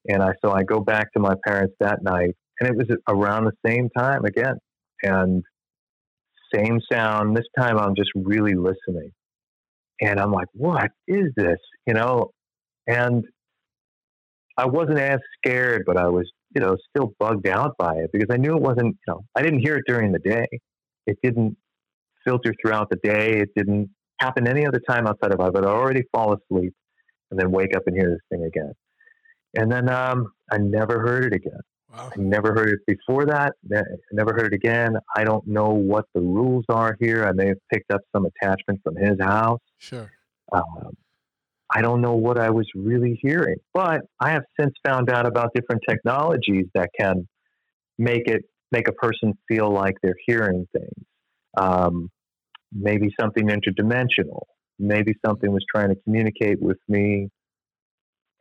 And I so I go back to my parents that night, and it was around the same time again, and same sound. This time I'm just really listening, and I'm like, "What is this?" You know, and I wasn't as scared, but I was, you know, still bugged out by it because I knew it wasn't, you know, I didn't hear it during the day. It didn't filter throughout the day. It didn't happen any other time outside of I would already fall asleep and then wake up and hear this thing again. And then um, I never heard it again. Wow. I never heard it before that. I never heard it again. I don't know what the rules are here. I may have picked up some attachment from his house. Sure. Um, I don't know what I was really hearing, but I have since found out about different technologies that can make it make a person feel like they're hearing things. Um, maybe something interdimensional. Maybe something was trying to communicate with me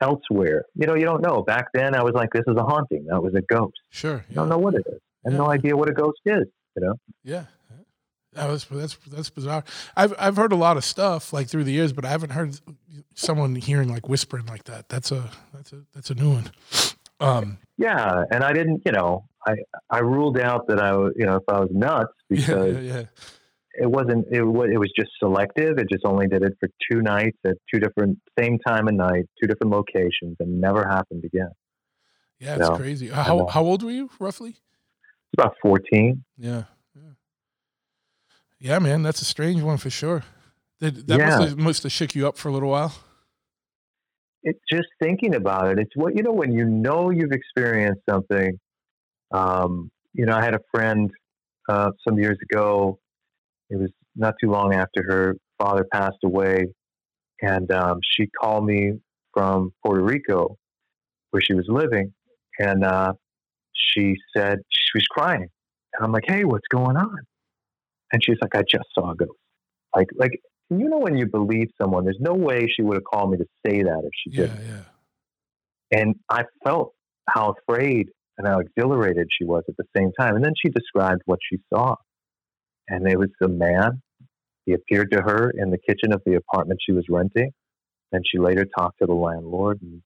elsewhere. You know, you don't know. Back then, I was like, "This is a haunting. That was a ghost." Sure. I don't know what it is. I have no idea what a ghost is. You know. Yeah. That was that's that's bizarre. I've I've heard a lot of stuff like through the years, but I haven't heard someone hearing like whispering like that. That's a that's a that's a new one. Um, Yeah, and I didn't. You know, I I ruled out that I was. You know, if I was nuts yeah, because yeah, yeah. It wasn't it was, it was just selective it just only did it for two nights at two different same time of night two different locations and never happened again Yeah, it's No. crazy. know. How how old were you roughly? it's about 14 Yeah. Yeah, yeah man, that's a strange one for sure. That, that Yeah. must, have, must have shook you up for a little while. it just thinking about it it's what you know when you know you've experienced something um, you know i had a friend uh, some years ago it was not too long after her father passed away and um, she called me from puerto rico where she was living and uh, she said she was crying and i'm like hey what's going on and she's like i just saw a ghost like like you know when you believe someone there's no way she would have called me to say that if she Yeah, didn't yeah. and I felt how afraid and how exhilarated she was at the same time. And then she described what she saw. And it was a man. He appeared to her in the kitchen of the apartment she was renting. And she later talked to the landlord. And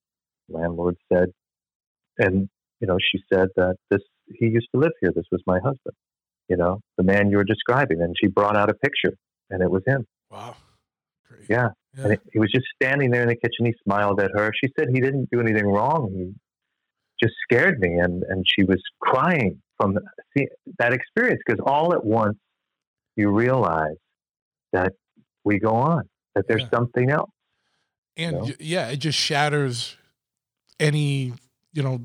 the landlord said, and, you know, she said that this, he used to live here. This was my husband, you know, the man you were describing. And she brought out a picture and it was him. Wow. Crazy. Yeah. Yeah. And it, he was just standing there in the kitchen. He smiled at her. She said he didn't do anything wrong. He just scared me, and and she was crying from see, that experience because all at once you realize that we go on, that there's Yeah. something else. and know? yeah, it just shatters any you know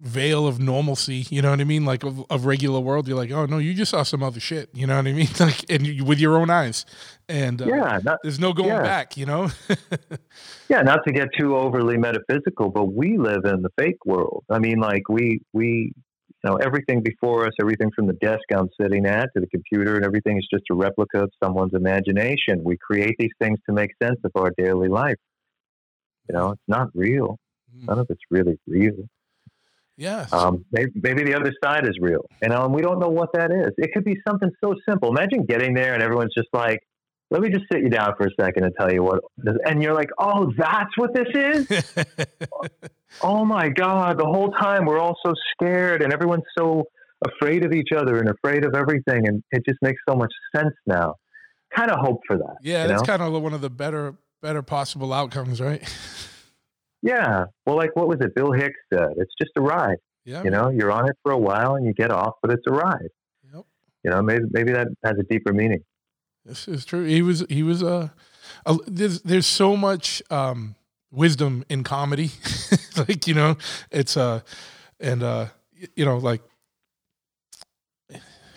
veil of normalcy. You know what I mean? Like of, of regular world, you're like, oh no, you just saw some other shit. You know what I mean? Like, and you, with your own eyes, and uh, yeah, not there's no going yeah. back. You know? yeah, not to get too overly metaphysical, but we live in the fake world. I mean, like we we know everything before us, everything from the desk I'm sitting at to the computer, and everything is just a replica of someone's imagination. We create these things to make sense of our daily life. You know, it's not real. None of it's really real. yeah. Um, maybe, maybe the other side is real, you know, and we don't know what that is. It could be something so simple. Imagine getting there and everyone's just like, "Let me just sit you down for a second and tell you what," and you're like, "Oh, that's what this is." oh my god! The whole time we're all so scared, and everyone's so afraid of each other and afraid of everything, and it just makes so much sense now. Kind of hope for that. yeah, that's know? kind of one of the better better possible outcomes, right? yeah. Well, like what was it? Bill Hicks said, "It's just a ride." Yeah. You know, you're on it for a while and you get off, but it's a ride. Yep. You know, maybe maybe that has a deeper meaning. This is true. He was he was uh, a there's there's so much um wisdom in comedy. like, you know, it's uh and uh you know, like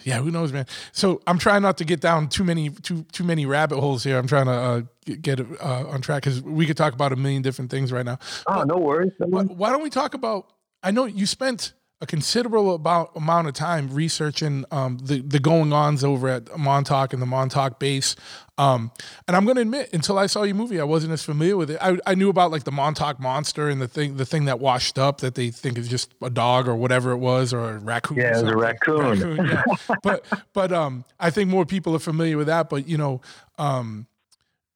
yeah, who knows, man. So I'm trying not to get down too many too too many rabbit holes here. I'm trying to uh, get, uh, on track because we could talk about a million different things right now. Oh, no worries. Why, worries. why don't we talk about? I know you spent a considerable about amount of time researching um, the the going ons over at Montauk and the Montauk base. Um, and I'm going to admit, until I saw your movie, I wasn't as familiar with it. I, I knew about like the Montauk monster and the thing the thing that washed up that they think is just a dog or whatever it was or a raccoon. Yeah, it was a something. raccoon. yeah. But but um, I think more people are familiar with that. But you know, um,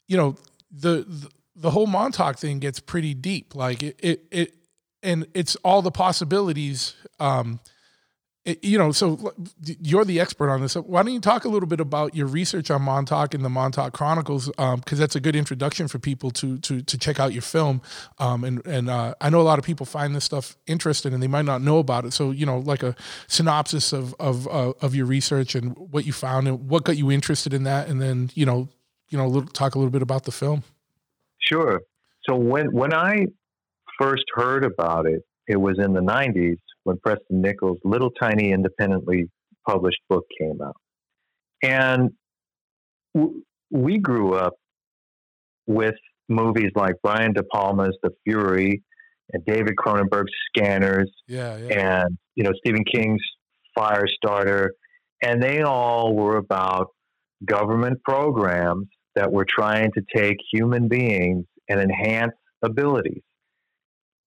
you know the, the the whole Montauk thing gets pretty deep. Like it it, it and it's all the possibilities. Um, it, you know, so you're the expert on this. Why don't you talk a little bit about your research on Montauk and the Montauk Chronicles? Because um, that's a good introduction for people to to to check out your film. Um, and and uh, I know a lot of people find this stuff interesting and they might not know about it. So you know, like a synopsis of of uh, of your research and what you found and what got you interested in that, and then you know, you know, talk a little bit about the film. Sure. So when when I first heard about it, it was in the '90s when Preston Nichols' little tiny independently published book came out. And w- we grew up with movies like Brian De Palma's The Fury and David Cronenberg's Scanners yeah, yeah. and you know Stephen King's Firestarter and they all were about government programs that were trying to take human beings and enhance abilities.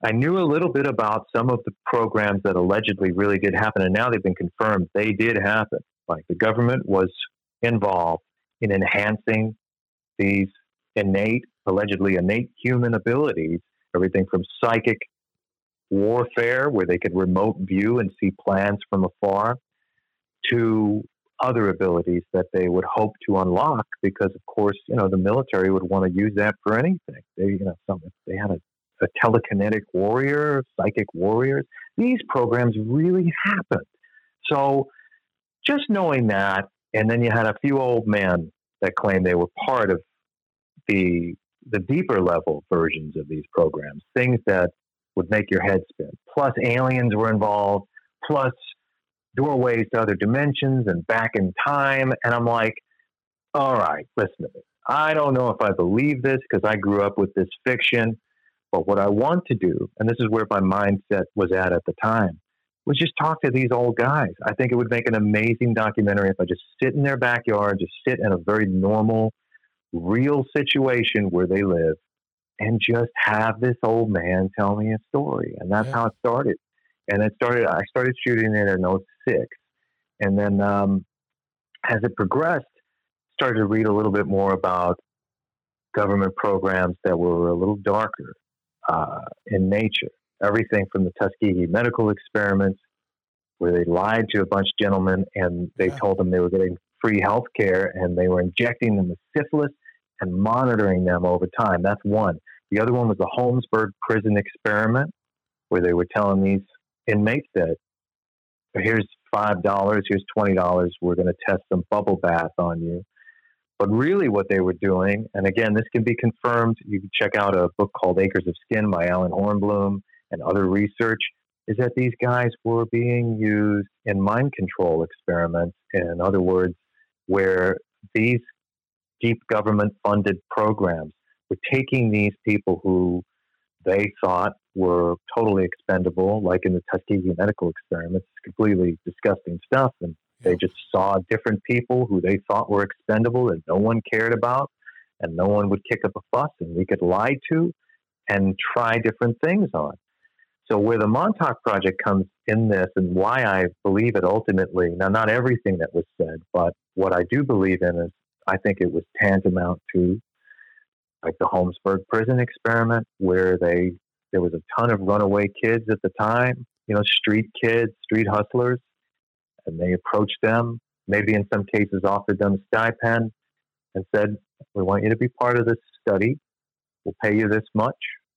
I knew a little bit about some of the programs that allegedly really did happen, and now they've been confirmed they did happen. Like the government was involved in enhancing these innate, allegedly innate human abilities, everything from psychic warfare, where they could remote view and see plans from afar, to other abilities that they would hope to unlock because of course you know the military would want to use that for anything they you know some they had a telekinetic warrior, psychic warriors. These programs really happened. So just knowing that, and then you had a few old men that claimed they were part of the the deeper level versions of these programs, things that would make your head spin. Plus aliens were involved, plus doorways to other dimensions and back in time. And I'm like, all right, listen to me. I don't know if I believe this because I grew up with this fiction. But what I want to do, and this is where my mindset was at at the time, was just talk to these old guys. I think it would make an amazing documentary if I just sit in their backyard, just sit in a very normal, real situation where they live, and just have this old man tell me a story. And that's yeah. how it started. And it started. I started shooting it in 06. and then um, as it progressed, started to read a little bit more about government programs that were a little darker uh, in nature. Everything from the Tuskegee medical experiments, where they lied to a bunch of gentlemen and they yeah. told them they were getting free health care and they were injecting them with syphilis and monitoring them over time. That's one. The other one was the Holmesburg prison experiment, where they were telling these inmates that here's five dollars, here's twenty dollars, we're going to test some bubble bath on you. But really, what they were doing, and again, this can be confirmed. You can check out a book called Acres of Skin by Allen Hornblum and other research, is that these guys were being used in mind control experiments. In other words, where these deep government funded programs were taking these people who they thought were totally expendable, like in the Tuskegee medical experiments, completely disgusting stuff, and they just saw different people who they thought were expendable that no one cared about and no one would kick up a fuss and we could lie to and try different things on. So where the Montauk Project comes in this and why I believe it ultimately, now not everything that was said, but what I do believe in is I think it was tantamount to like the Holmesburg prison experiment where they there was a ton of runaway kids at the time, you know, street kids, street hustlers and they approached them, maybe in some cases offered them a stipend and said, We want you to be part of this study. We'll pay you this much.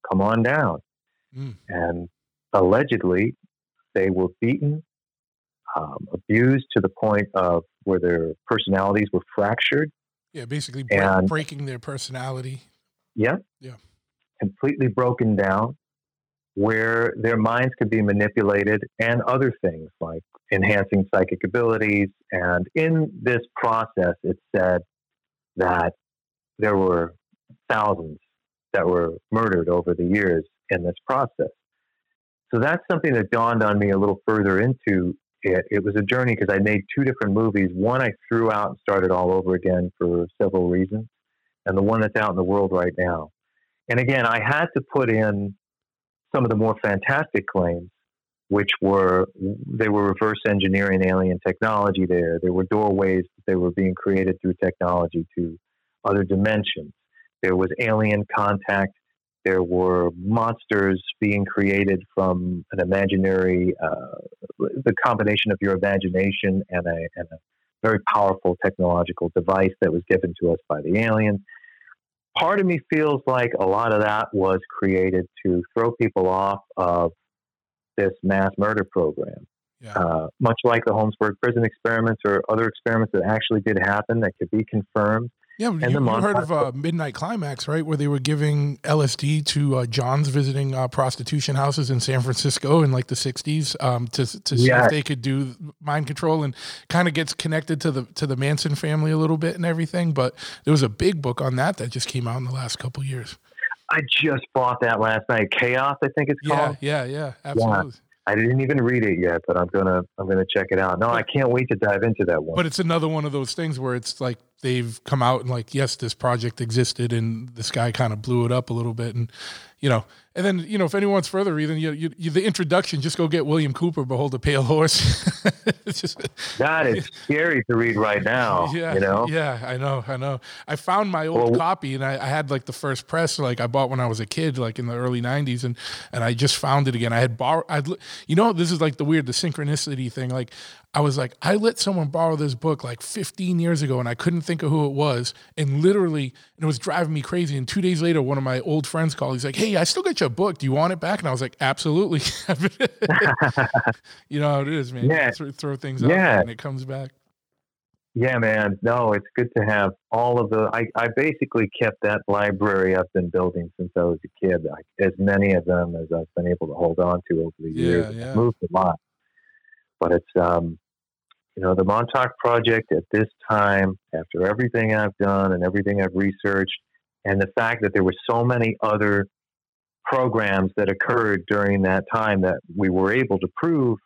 Come on down. Mm. And allegedly, they were beaten, um, abused to the point of where their personalities were fractured. Yeah, basically break, and, breaking their personality. Yeah. Yeah. Completely broken down, where their minds could be manipulated and other things like enhancing psychic abilities. And in this process, it said that there were thousands that were murdered over the years in this process. So that's something that dawned on me a little further into it. It was a journey because I made two different movies. One I threw out and started all over again for several reasons, and the one that's out in the world right now. And again, I had to put in some of the more fantastic claims which were they were reverse engineering alien technology there. There were doorways that were being created through technology to other dimensions. There was alien contact There were monsters being created from an imaginary, uh, the combination of your imagination and a, and a very powerful technological device that was given to us by the aliens. Part of me feels like a lot of that was created to throw people off of this mass murder program. Yeah. Uh, much like the Holmesburg prison experiments or other experiments that actually did happen that could be confirmed. Yeah, you, you heard of uh, Midnight Climax, right? Where they were giving LSD to uh, Johns visiting uh, prostitution houses in San Francisco in like the '60s um, to to see Yeah. if they could do mind control, and kind of gets connected to the to the Manson family a little bit and everything. But there was a big book on that that just came out in the last couple years. I just bought that last night. Chaos, I think it's Yeah, called. yeah, yeah, yeah, absolutely. I didn't even read it yet, but I'm gonna I'm gonna check it out. No, I can't wait to dive into that one. But it's another one of those things where it's like they've come out and like, yes, this project existed, and this guy kind of blew it up a little bit, and you know, and then you know, if anyone wants further reading, you, you, you the introduction, just go get William Cooper, Behold a Pale Horse. it's just, that is scary to read right now. yeah, you know. yeah, I know, I know. I found my old Well- copy, and I, I had like the first press, like I bought when I was a kid, like in the early '90s, and and I just found it again. I had borrowed, I'd, you know, this is like the weird, the synchronicity thing. Like I was like, I let someone borrow this book like 15 years ago, and I couldn't think of who it was, and literally, and it was driving me crazy. And two days later, one of my old friends called. He's like, Hey, I still got your book. Do you want it back? And I was like, Absolutely. you know how it is, man. Yeah. throw, throw things out Yeah. and it comes back. Yeah, man. No, it's good to have all of the. I, I basically kept that library I've been building since I was a kid. I, as many of them as I've been able to hold on to over the years. Yeah, yeah. I've moved a lot, but it's um, you know, the Montauk Project at this time, after everything I've done and everything I've researched, and the fact that there were so many other programs that occurred during that time that we were able to prove,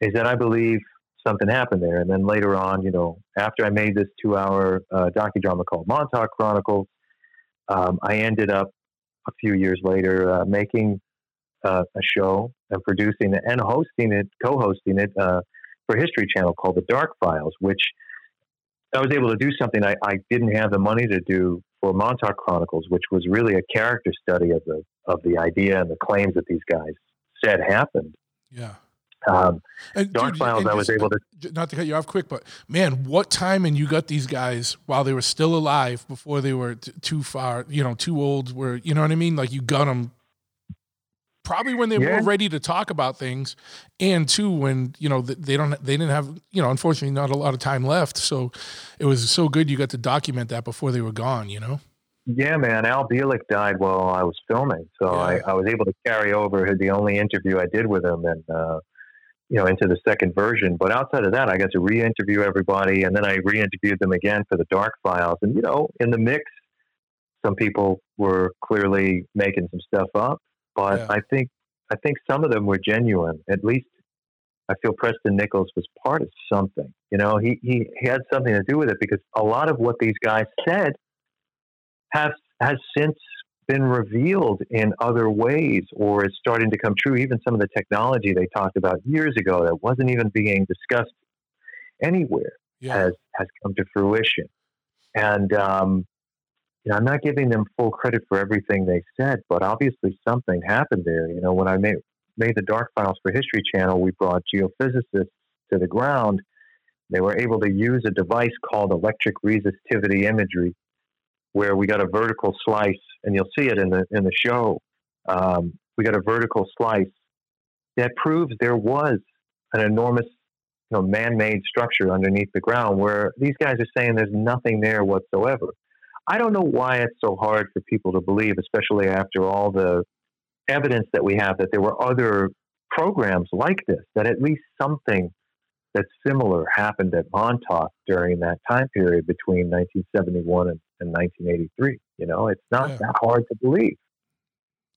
is that I believe something happened there. And then later on, you know, after I made this two hour uh, docudrama called Montauk Chronicles, um, I ended up a few years later uh, making uh, a show and producing it and hosting it, co hosting it uh, for History Channel called The Dark Files, which I was able to do something I, I didn't have the money to do for Montauk Chronicles, which was really a character study of the of the idea and the claims that these guys said happened. Yeah. Um, And Dark dude, Files, I was just- able to not to cut you off quick, but man, what time and you got these guys while they were still alive before they were t- too far, you know, too old. Where you know what I mean? Like you got them probably when they were Yeah. more ready to talk about things, and two when you know they don't they didn't have you know unfortunately not a lot of time left. So it was so good you got to document that before they were gone. You know? Yeah, man. Al Bielek died while I was filming, so I, I was able to carry over the only interview I did with him, and uh, you know, into the second version. But outside of that, I got to re-interview everybody, and then I re-interviewed them again for the Dark Files. And you know, in the mix, some people were clearly making some stuff up, but Yeah. I think I think some of them were genuine. At least I feel Preston Nichols was part of something. You know, he he, he had something to do with it because a lot of what these guys said has has since been revealed in other ways or is starting to come true. Even some of the technology they talked about years ago that wasn't even being discussed anywhere Yeah. has has come to fruition. And um, you know, I'm not giving them full credit for everything they said, but obviously something happened there. You know, when I made made the Dark Files for History Channel, we brought geophysicists to the ground. They were able to use a device called electric resistivity imagery, where we got a vertical slice, and you'll see it in the in the show. Um, we got a vertical slice that proves there was an enormous, you know, man-made structure underneath the ground. Where these guys are saying there's nothing there whatsoever. I don't know why it's so hard for people to believe, especially after all the evidence that we have that there were other programs like this. That at least something that's similar happened at Montauk during that time period between 1971 and, and 1983. You know, it's not Yeah. that hard to believe.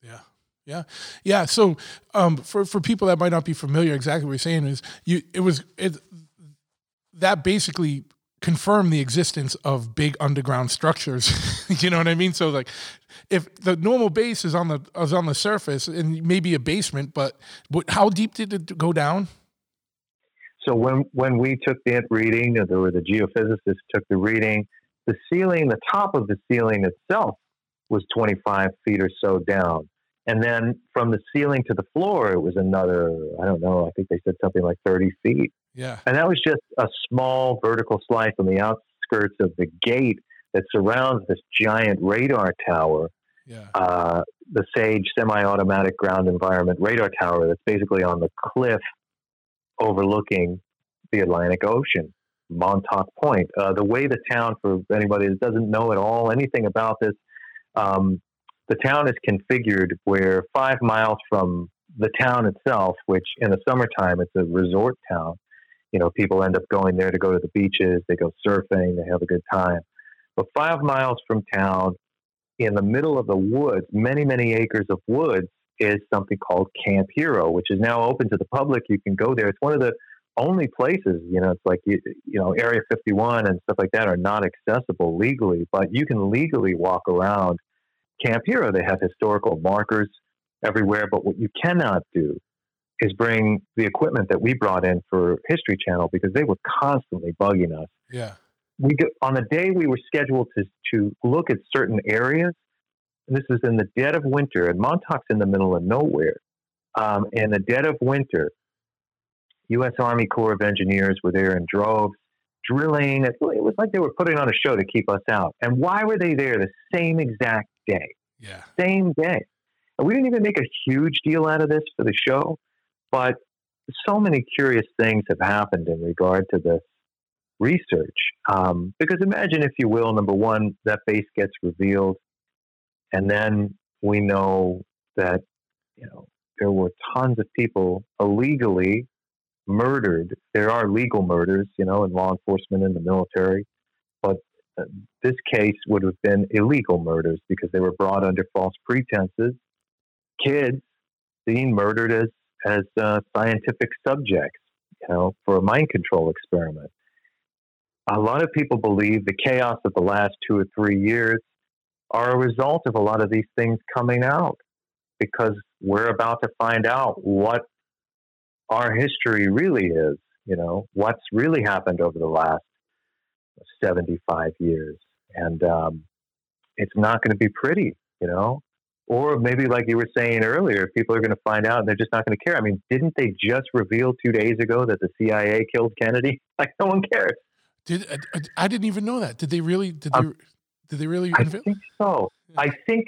Yeah. Yeah. Yeah. So um, for, for people that might not be familiar, exactly what you're saying is you it was it that basically confirmed the existence of big underground structures. you know what I mean? So like if the normal base is on the is on the surface and maybe a basement, but what, how deep did it go down? So when when we took the reading, or the geophysicists took the reading, the ceiling, the top of the ceiling itself was 25 feet or so down. And then from the ceiling to the floor, it was another, I don't know, I think they said something like 30 feet. Yeah. And that was just a small vertical slice on the outskirts of the gate that surrounds this giant radar tower, Yeah. uh, the SAGE semi automatic ground environment radar tower that's basically on the cliff overlooking the Atlantic Ocean, Montauk Point. Uh, the way the town, for anybody that doesn't know at all anything about this, um, the town is configured where five miles from the town itself, which in the summertime it's a resort town. You know, people end up going there to go to the beaches, they go surfing, they have a good time. But five miles from town, in the middle of the woods, many, many acres of woods, is something called Camp Hero, which is now open to the public. You can go there. It's one of the only places, you know, it's like, you, you know, Area 51 and stuff like that are not accessible legally, but you can legally walk around Camp Hero. They have historical markers everywhere, but what you cannot do is bring the equipment that we brought in for History Channel because they were constantly bugging us Yeah. we go, on the day we were scheduled to to look at certain areas. This was in the dead of winter, and Montauk's in the middle of nowhere. Um, in the dead of winter, U.S. Army Corps of Engineers were there in droves, drilling. It, it was like they were putting on a show to keep us out. And why were they there the same exact day? Yeah. Same day. And we didn't even make a huge deal out of this for the show, but so many curious things have happened in regard to this research. Um, because imagine, if you will, number one, that base gets revealed, and then we know that you know there were tons of people illegally murdered. There are legal murders, you know, in law enforcement and the military, but uh, this case would have been illegal murders because they were brought under false pretenses. Kids being murdered as as uh, scientific subjects, you know, for a mind control experiment a lot of people believe the chaos of the last two or three years are a result of a lot of these things coming out because we're about to find out what our history really is, you know, what's really happened over the last 75 years. And um, it's not going to be pretty, you know. Or maybe, like you were saying earlier, people are going to find out and they're just not going to care. I mean, didn't they just reveal two days ago that the CIA killed Kennedy? Like, no one cares. Did I, I didn't even know that? Did they really? Did they? Um, did they really? I think so. I think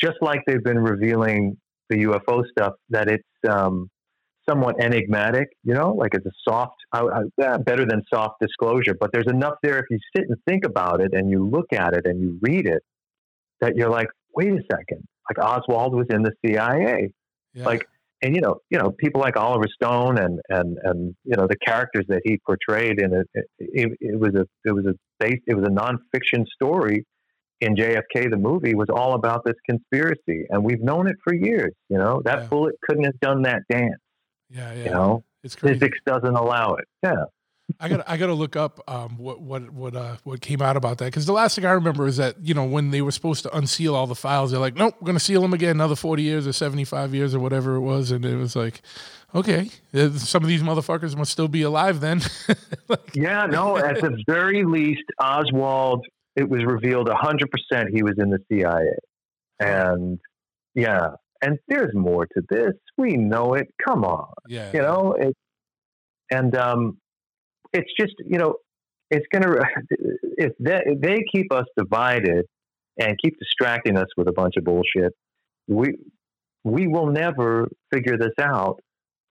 just like they've been revealing the UFO stuff, that it's um, somewhat enigmatic. You know, like it's a soft, uh, uh, better than soft disclosure. But there's enough there if you sit and think about it and you look at it and you read it that you're like, wait a second. Like Oswald was in the CIA. Yeah. Like, and you know, you know, people like Oliver Stone and and and you know the characters that he portrayed in it. It, it, it was a it was a base, it was a nonfiction story in JFK. The movie was all about this conspiracy, and we've known it for years. You know, that Yeah. bullet couldn't have done that dance. yeah. Yeah. You know, it's crazy. physics doesn't allow it. Yeah, I got I got to look up um, what what what uh, what came out about that because the last thing I remember is that you know when they were supposed to unseal all the files, they're like, nope, we're gonna seal them again another forty years or seventy five years or whatever it was, and it was like, okay, uh, some of these motherfuckers must still be alive then. Like, yeah. No, at the very least, Oswald. It was revealed hundred percent he was in the CIA, and yeah, and there's more to this. We know it. Come on. yeah, you know it, and um, it's just you know it's going to if they, if they keep us divided and keep distracting us with a bunch of bullshit we we will never figure this out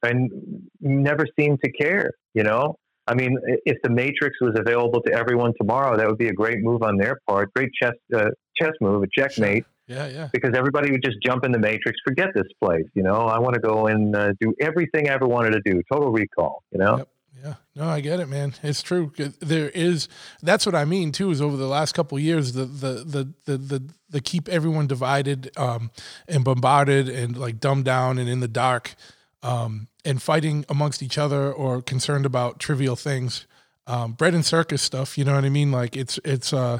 and never seem to care you know i mean if the matrix was available to everyone tomorrow that would be a great move on their part great chess uh, chess move a checkmate yeah, yeah. because everybody would just jump in the matrix, forget this place. You know, I want to go and uh, do everything I ever wanted to do. Total recall. You know, Yep. Yeah, no, I get it, man. It's true. There is. That's what I mean too. Is over the last couple years, the the the the the, the keep everyone divided um, and bombarded and like dumbed down and in the dark um, and fighting amongst each other or concerned about trivial things. Um, bread and circus stuff. You know what I mean? Like it's it's uh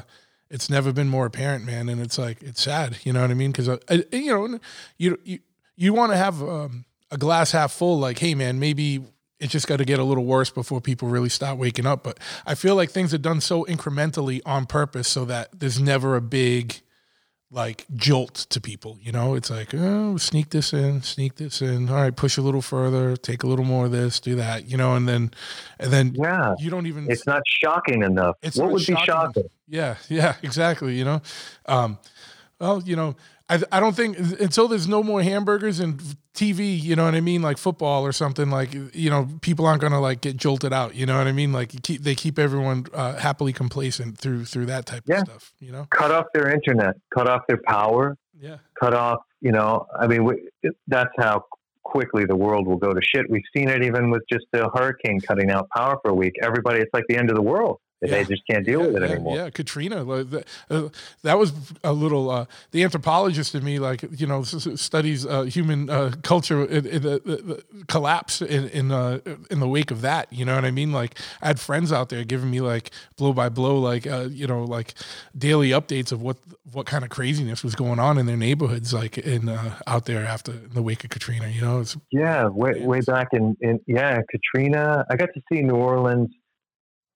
it's never been more apparent, man. And it's like it's sad. You know what I mean? Because uh, you know you you you want to have um, a glass half full. Like, hey, man, maybe it's just got to get a little worse before people really start waking up. But I feel like things are done so incrementally on purpose so that there's never a big like jolt to people. You know, it's like, oh, sneak this in, sneak this in. All right, push a little further, take a little more of this, do that. You know, and then, and then Yeah. you don't even. It's not shocking enough. It's what would be shocking. shocking? Yeah, yeah, exactly. You know, um, well, you know, I I don't think until there's no more hamburgers and TV, you know what I mean, like football or something, like you know, people aren't gonna like get jolted out. You know what I mean? Like keep they keep everyone uh, happily complacent through through that type Yeah. of stuff. You know? Cut off their internet, cut off their power, Yeah, cut off, you know, I mean, we, that's how quickly the world will go to shit. We've seen it even with just a hurricane cutting out power for a week. Everybody, it's like the end of the world. Yeah. They just can't deal yeah, with it yeah, anymore. Yeah, Katrina. uh, that was a little. Uh, the anthropologist in me, like you know, studies uh, human uh, culture in, in the, the, collapse in in, uh, in the wake of that. You know what I mean? Like I had friends out there giving me like blow by blow, like uh, you know, like daily updates of what what kind of craziness was going on in their neighborhoods, like in uh, out there after in the wake of Katrina. You know, it's Yeah, way, way back in, in yeah, Katrina. I got to see New Orleans.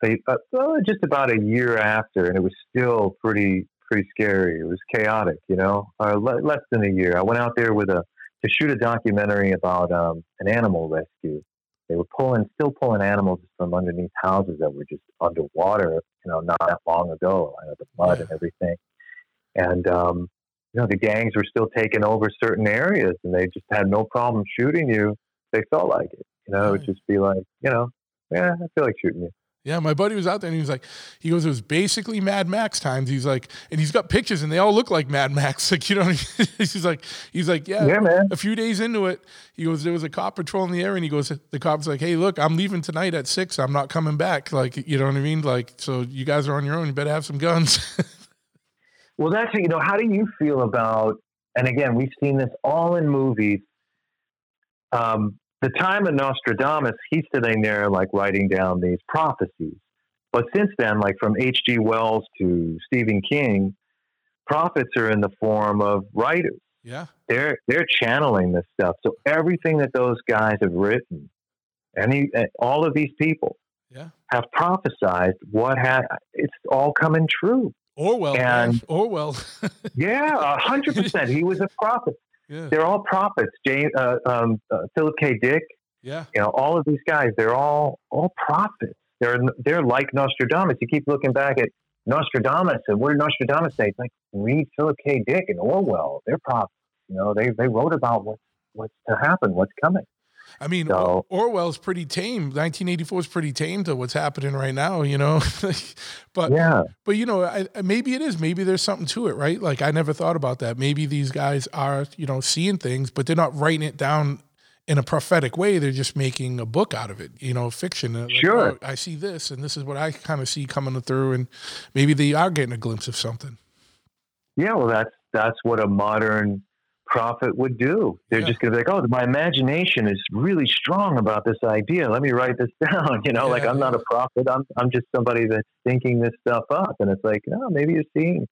They uh, oh, just about a year after, and it was still pretty pretty scary. It was chaotic, you know. Uh, le- less than a year. I went out there with a to shoot a documentary about um, an animal rescue. They were pulling, still pulling animals from underneath houses that were just underwater, you know, not that long ago. I know the mud and everything, and um, you know the gangs were still taking over certain areas, and they just had no problem shooting you. They felt like it, you know. It would just be like, you know, yeah, I feel like shooting you. Yeah, my buddy was out there and he was like, he goes, it was basically Mad Max times. He's like, and he's got pictures and they all look like Mad Max. Like, you know, he's like, he's like, yeah, Yeah, man. a few days into it, he goes, there was a cop patrolling the area and he goes, the cop's like, hey, look, I'm leaving tonight at six. I'm not coming back. Like, you know what I mean? Like, so you guys are on your own. You better have some guns. Well, that's you know. How do you feel about? And again, we've seen this all in movies. Um, the time of Nostradamus, he's sitting there like writing down these prophecies. But since then, like from H.G. Wells to Stephen King, prophets are in the form of writers. yeah. They're they're channeling this stuff. So everything that those guys have written, any eh, all of these people Yeah. have prophesied what had. It's all coming true. Orwell. And- Orwell. Yeah, a hundred percent. He was a prophet. Yeah. They're all prophets. James, uh, um, uh, Philip K. Dick, Yeah. you know, all of these guys. They're all all prophets. They're they're like Nostradamus. You keep looking back at Nostradamus and what did Nostradamus say? It's like read Philip K. Dick and Orwell. They're prophets. You know, they they wrote about what what's to happen, what's coming. I mean, So- Orwell's pretty tame. 1984 is pretty tame to what's happening right now, you know? but Yeah, But you know, I, maybe it is. Maybe there's something to it, right? Like I never thought about that. Maybe these guys are, you know, seeing things, but they're not writing it down in a prophetic way. They're just making a book out of it, you know, fiction. Like, Sure. oh, I see this, and this is what I kind of see coming through, and maybe they are getting a glimpse of something. yeah. Well, that's that's what a modern prophet would do. They're Yeah. just going to be like, oh, my imagination is really strong about this idea. Let me write this down. You know, like I'm not a prophet. I'm I'm just somebody that's thinking this stuff up. And it's like, no, maybe you're seeing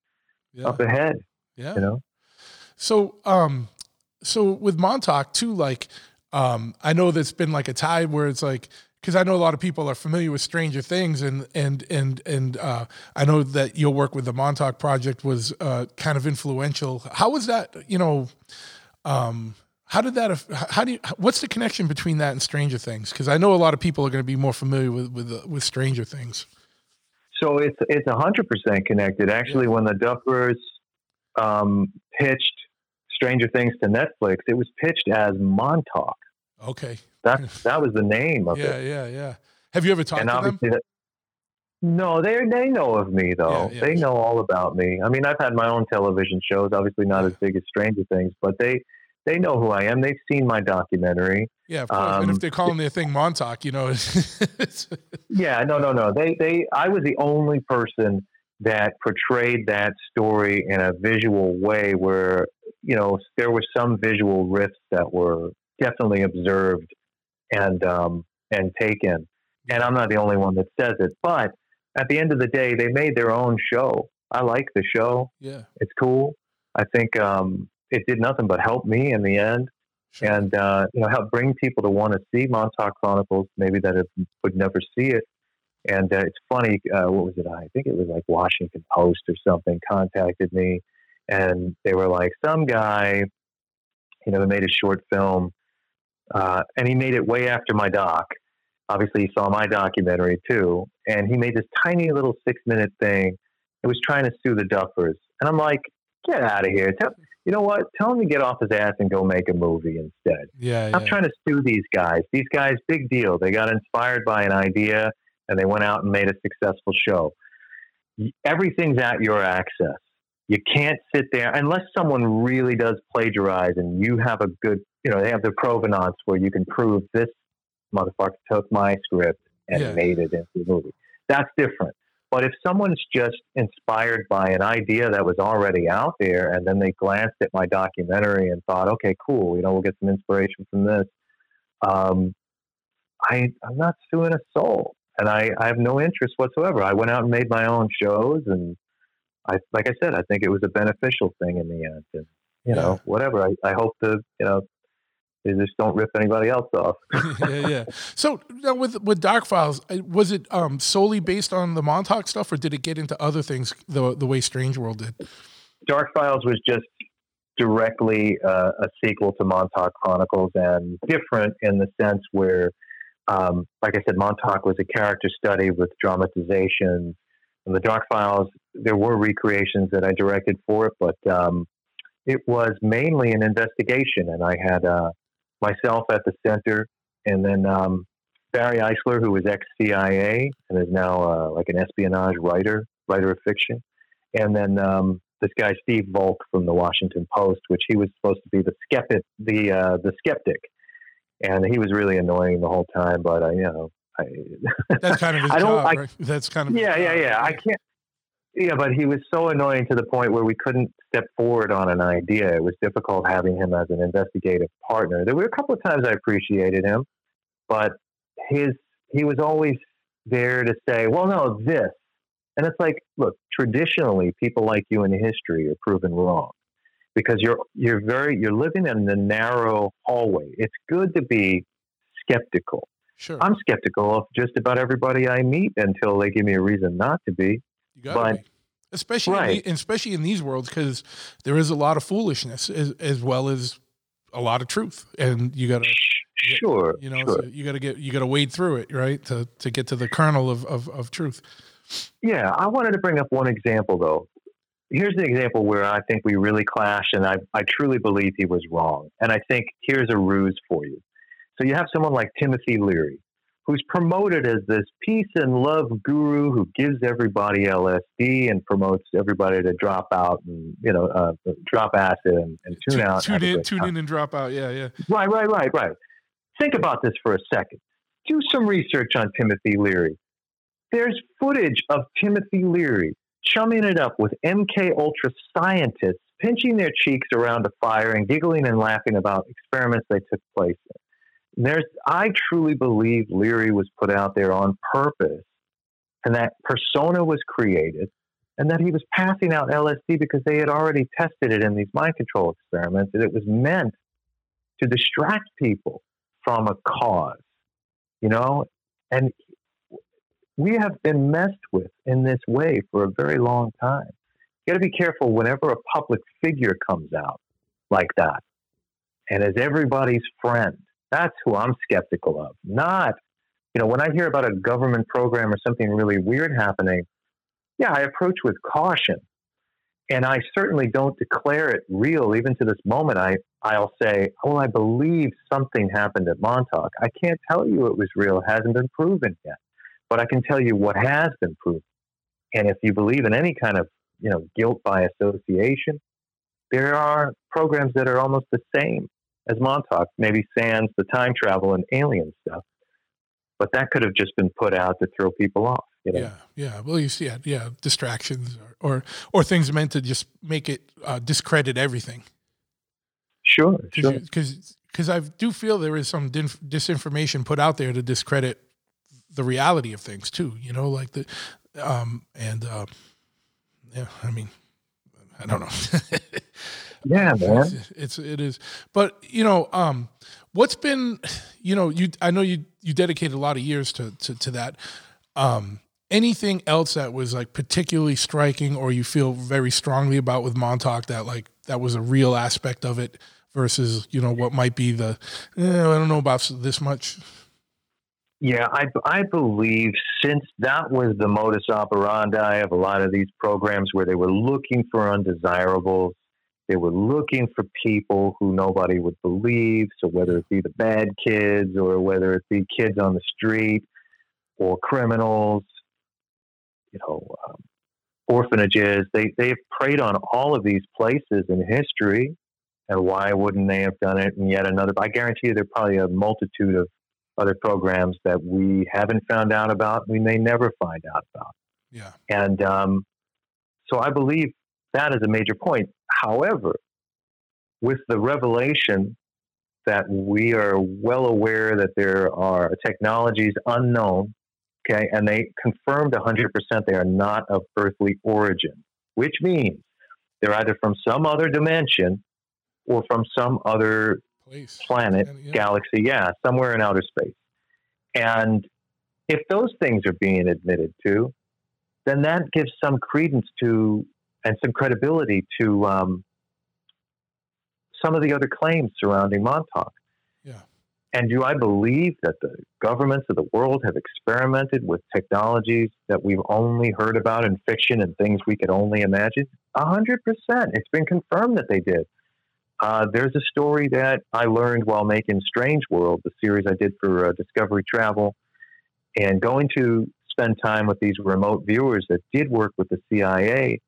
Yeah, up ahead. yeah. You know. So, um, so with Montauk too, like, um, I know there's been like a time where it's like, because I know a lot of people are familiar with Stranger Things, and and and and uh, I know that your work with the Montauk Project was uh, kind of influential. How was that? You know, um, how did that? How do you? What's the connection between that and Stranger Things? Because I know a lot of people are going to be more familiar with with uh, with Stranger Things. So it's it's a hundred percent connected. Actually, when the Duffers um, pitched Stranger Things to Netflix, it was pitched as Montauk. Okay. That that was the name of Yeah, it. yeah, yeah. yeah. Have you ever talked and to them? that, no, they they know of me though. Yeah, yeah. They know all about me. I mean, I've had my own television shows, obviously not as big as Stranger Things, but they they know who I am. They've seen my documentary. Yeah, of course. and if Um, they're calling their thing Montauk, you know, Yeah, no, no, no. They they I was the only person that portrayed that story in a visual way where you know there were some visual rifts that were definitely observed and um, and taken. And I'm not the only one that says it, but at the end of the day, they made their own show. I like the show; yeah. it's cool. I think um, it did nothing but help me in the end, Sure. and uh, you know help bring people to want to see Montauk Chronicles, maybe that have, would never see it. And uh, it's funny, uh, what was it? I think it was like Washington Post or something contacted me, and they were like, some guy, you know, they made a short film, uh, and he made it way after my doc. Obviously, he saw my documentary too, and he made this tiny little six minute thing. It was trying to sue the Duffers, and I'm like, get out of here. Tell, you know what? Tell him to get off his ass and go make a movie instead. Yeah, I'm yeah. trying to sue these guys. These guys, big deal. They got inspired by an idea and they went out and made a successful show. Everything's at your access. You can't sit there unless someone really does plagiarize and you have a good, you know, they have the provenance where you can prove this motherfucker took my script and Yeah. made it into a movie. That's different. But if someone's just inspired by an idea that was already out there and then they glanced at my documentary and thought, okay, cool, you know, we'll get some inspiration from this, um, I, I'm not suing a soul. And I, I have no interest whatsoever. I went out and made my own shows. And I, like I said, I think it was a beneficial thing in the end. And, you know, whatever. I, I hope to, you know, they just don't rip anybody else off. yeah, yeah. So now with with Dark Files, was it um, solely based on the Montauk stuff, or did it get into other things the the way Strange World did? Dark Files was just directly uh, a sequel to Montauk Chronicles and different in the sense where, um, like I said, Montauk was a character study with dramatization. And the Dark Files, there were recreations that I directed for it, but um, it was mainly an investigation. And I had uh, myself at the center, and then um, Barry Eisler, who was ex CIA and is now uh, like an espionage writer, writer of fiction. And then um, this guy Steve Volk from the Washington Post, which he was supposed to be the skeptic, the uh, the skeptic, and he was really annoying the whole time. But uh, you know, I, That's kind of his I don't job, like- right? That's kind of yeah, yeah, job, yeah. I right? can't. Yeah, but he was so annoying to the point where we couldn't step forward on an idea. It was difficult having him as an investigative partner. There were a couple of times I appreciated him, but his he was always there to say, "Well, no, this," and it's like, look, traditionally, people like you in history are proven wrong because you're you're very you're living in the narrow hallway. It's good to be skeptical. Sure, I'm skeptical of just about everybody I meet until they give me a reason not to be. You got but- be. especially in the, especially in these worlds because there is a lot of foolishness as, as well as a lot of truth, and you got to Sure, you know sure. so you got to get you got to wade through it right to to get to the kernel of of, of truth. Yeah, I wanted to bring up one example though. Here's an example where I think we really clash, and I, I truly believe he was wrong. And I think here's a ruse for you. So you have someone like Timothy Leary, who's promoted as this peace and love guru who gives everybody LSD and promotes everybody to drop out and you know uh, drop acid and, and tune out. tune in, tune in, and drop out. Yeah, yeah. Right, right, right, right. Think about this for a second. Do some research on Timothy Leary. There's footage of Timothy Leary chumming it up with MK Ultra scientists, pinching their cheeks around a fire and giggling and laughing about experiments they took place in. There's, I truly believe Leary was put out there on purpose, and that persona was created, and that he was passing out LSD because they had already tested it in these mind control experiments, and it was meant to distract people from a cause, you know? And we have been messed with in this way for a very long time. You got to be careful whenever a public figure comes out like that and as everybody's friend. That's who I'm skeptical of. Not, you know, when I hear about a government program or something really weird happening, yeah, I approach with caution. And I certainly don't declare it real. Even to this moment, I, I'll say, well, I believe something happened at Montauk. I can't tell you it was real. It hasn't been proven yet. But I can tell you what has been proven. And if you believe in any kind of, you know, guilt by association, there are programs that are almost the same as Montauk, maybe sans the time travel and alien stuff. But that could have just been put out to throw people off. You know? Yeah, yeah. Well, you see, yeah, yeah, distractions or, or or things meant to just make it uh, discredit everything. Sure, sure. Because because I do feel there is some din- disinformation put out there to discredit the reality of things too. You know, like the um and uh, yeah. I mean, I don't know. yeah, man. it's, it's it is but you know um what's been you know you i know you you dedicated a lot of years to to, to that um anything else that was like particularly striking or you feel very strongly about with Montauk that like that was a real aspect of it versus you know what might be the eh, I don't know about this much. Yeah, I, I believe since that was the modus operandi of a lot of these programs where they were looking for undesirables, they were looking for people who nobody would believe. So whether it be the bad kids or whether it be kids on the street or criminals, you know, um, orphanages, they, they've preyed on all of these places in history. And why wouldn't they have done it in yet another? I guarantee you there are probably a multitude of other programs that we haven't found out about, we may never find out about. Yeah. And um, so I believe that is a major point. However, with the revelation that we are well aware that there are technologies unknown, okay, and they confirmed 100% they are not of earthly origin, which means they're either from some other dimension or from some other place. planet, yeah. galaxy, yeah, somewhere in outer space. And if those things are being admitted to, then that gives some credence to and some credibility to um, some of the other claims surrounding Montauk. Yeah. And do I believe that the governments of the world have experimented with technologies that we've only heard about in fiction and things we could only imagine? A hundred percent. It's been confirmed that they did. Uh, there's a story that I learned while making Strange World, the series I did for uh, Discovery Travel, and going to spend time with these remote viewers that did work with the CIA.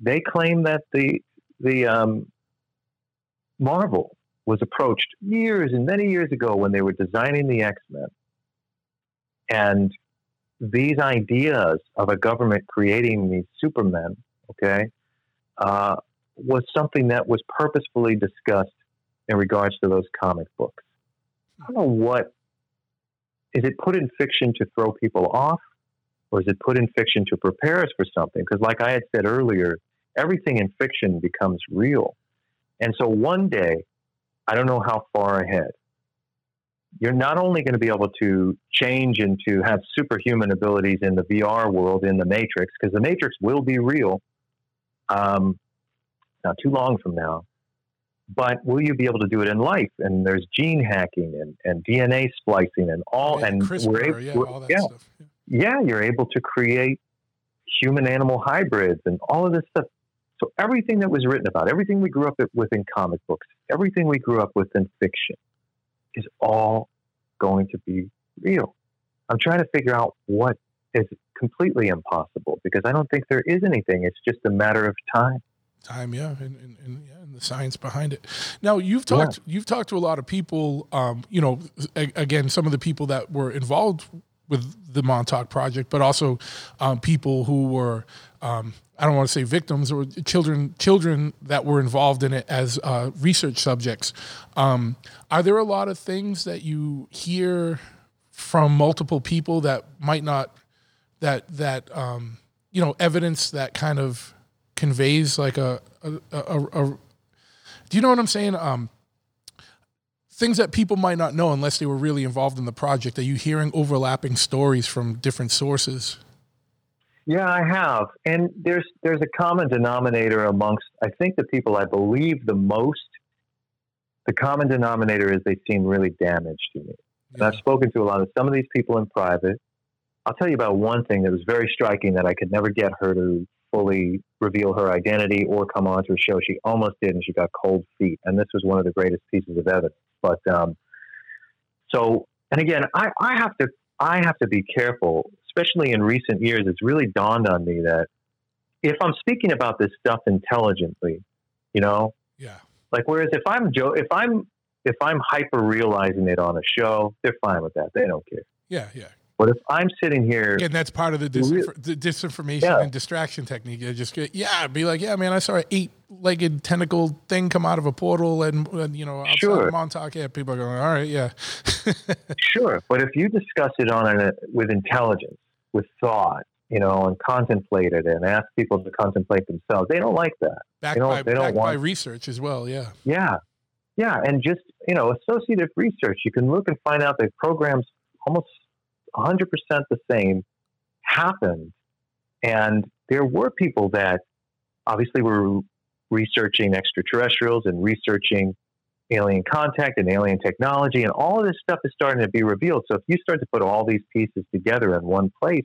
They claim that the the um, Marvel was approached years and many years ago when they were designing the X Men, and these ideas of a government creating these supermen, okay, uh, was something that was purposefully discussed in regards to those comic books. I don't know what is it put in fiction to throw people off, or is it put in fiction to prepare us for something? Because, like I had said earlier, everything in fiction becomes real. And so one day, I don't know how far ahead, you're not only going to be able to change and to have superhuman abilities in the VR world, in the Matrix, because the Matrix will be real. Um, not too long from now. But will you be able to do it in life? And there's gene hacking and, and DNA splicing and all. and CRISPR, we're able, yeah, all that yeah, stuff. Yeah. yeah, you're able to create human animal hybrids and all of this stuff. So everything that was written about, everything we grew up with in comic books, everything we grew up with in fiction, is all going to be real. I'm trying to figure out what is completely impossible because I don't think there is anything. It's just a matter of time time yeah and, and, and, yeah, and, the science behind it now you've talked yeah. you've talked to a lot of people um, you know a, again some of the people that were involved with the montauk project but also um, people who were um, i don't want to say victims or children children that were involved in it as uh, research subjects um, are there a lot of things that you hear from multiple people that might not that that um, you know evidence that kind of conveys like a a, a, a, do you know what I'm saying? Um, things that people might not know unless they were really involved in the project. Are you hearing overlapping stories from different sources? Yeah, I have, and there's there's a common denominator amongst I think the people I believe the most. The common denominator is they seem really damaged to me. And I've spoken to a lot of some of these people in private. I'll tell you about one thing that was very striking that I could never get her to fully reveal her identity or come onto a show. She almost did, and she got cold feet. And this was one of the greatest pieces of evidence. But um, so, and again, I, I have to I have to be careful, especially in recent years. It's really dawned on me that if I'm speaking about this stuff intelligently, you know, yeah, like whereas if I'm Joe, if I'm if I'm hyper realizing it on a show, they're fine with that. They don't care. Yeah, yeah. But if I'm sitting here, and that's part of the, disinf- the disinformation yeah. and distraction technique. You just get, yeah, be like, yeah, man, I saw an eight-legged tentacle thing come out of a portal, and, and you know, outside sure. Montauk, yeah, people are going, all right, yeah, sure. But if you discuss it on a, with intelligence, with thought, you know, and contemplate it, and ask people to contemplate themselves, they don't like that. Backed you know, by, they don't want, by research as well, yeah, yeah, yeah, and just you know, associative research. You can look and find out that programs almost 100% the same happened. And there were people that obviously were researching extraterrestrials and researching alien contact and alien technology, and all of this stuff is starting to be revealed. So if you start to put all these pieces together in one place,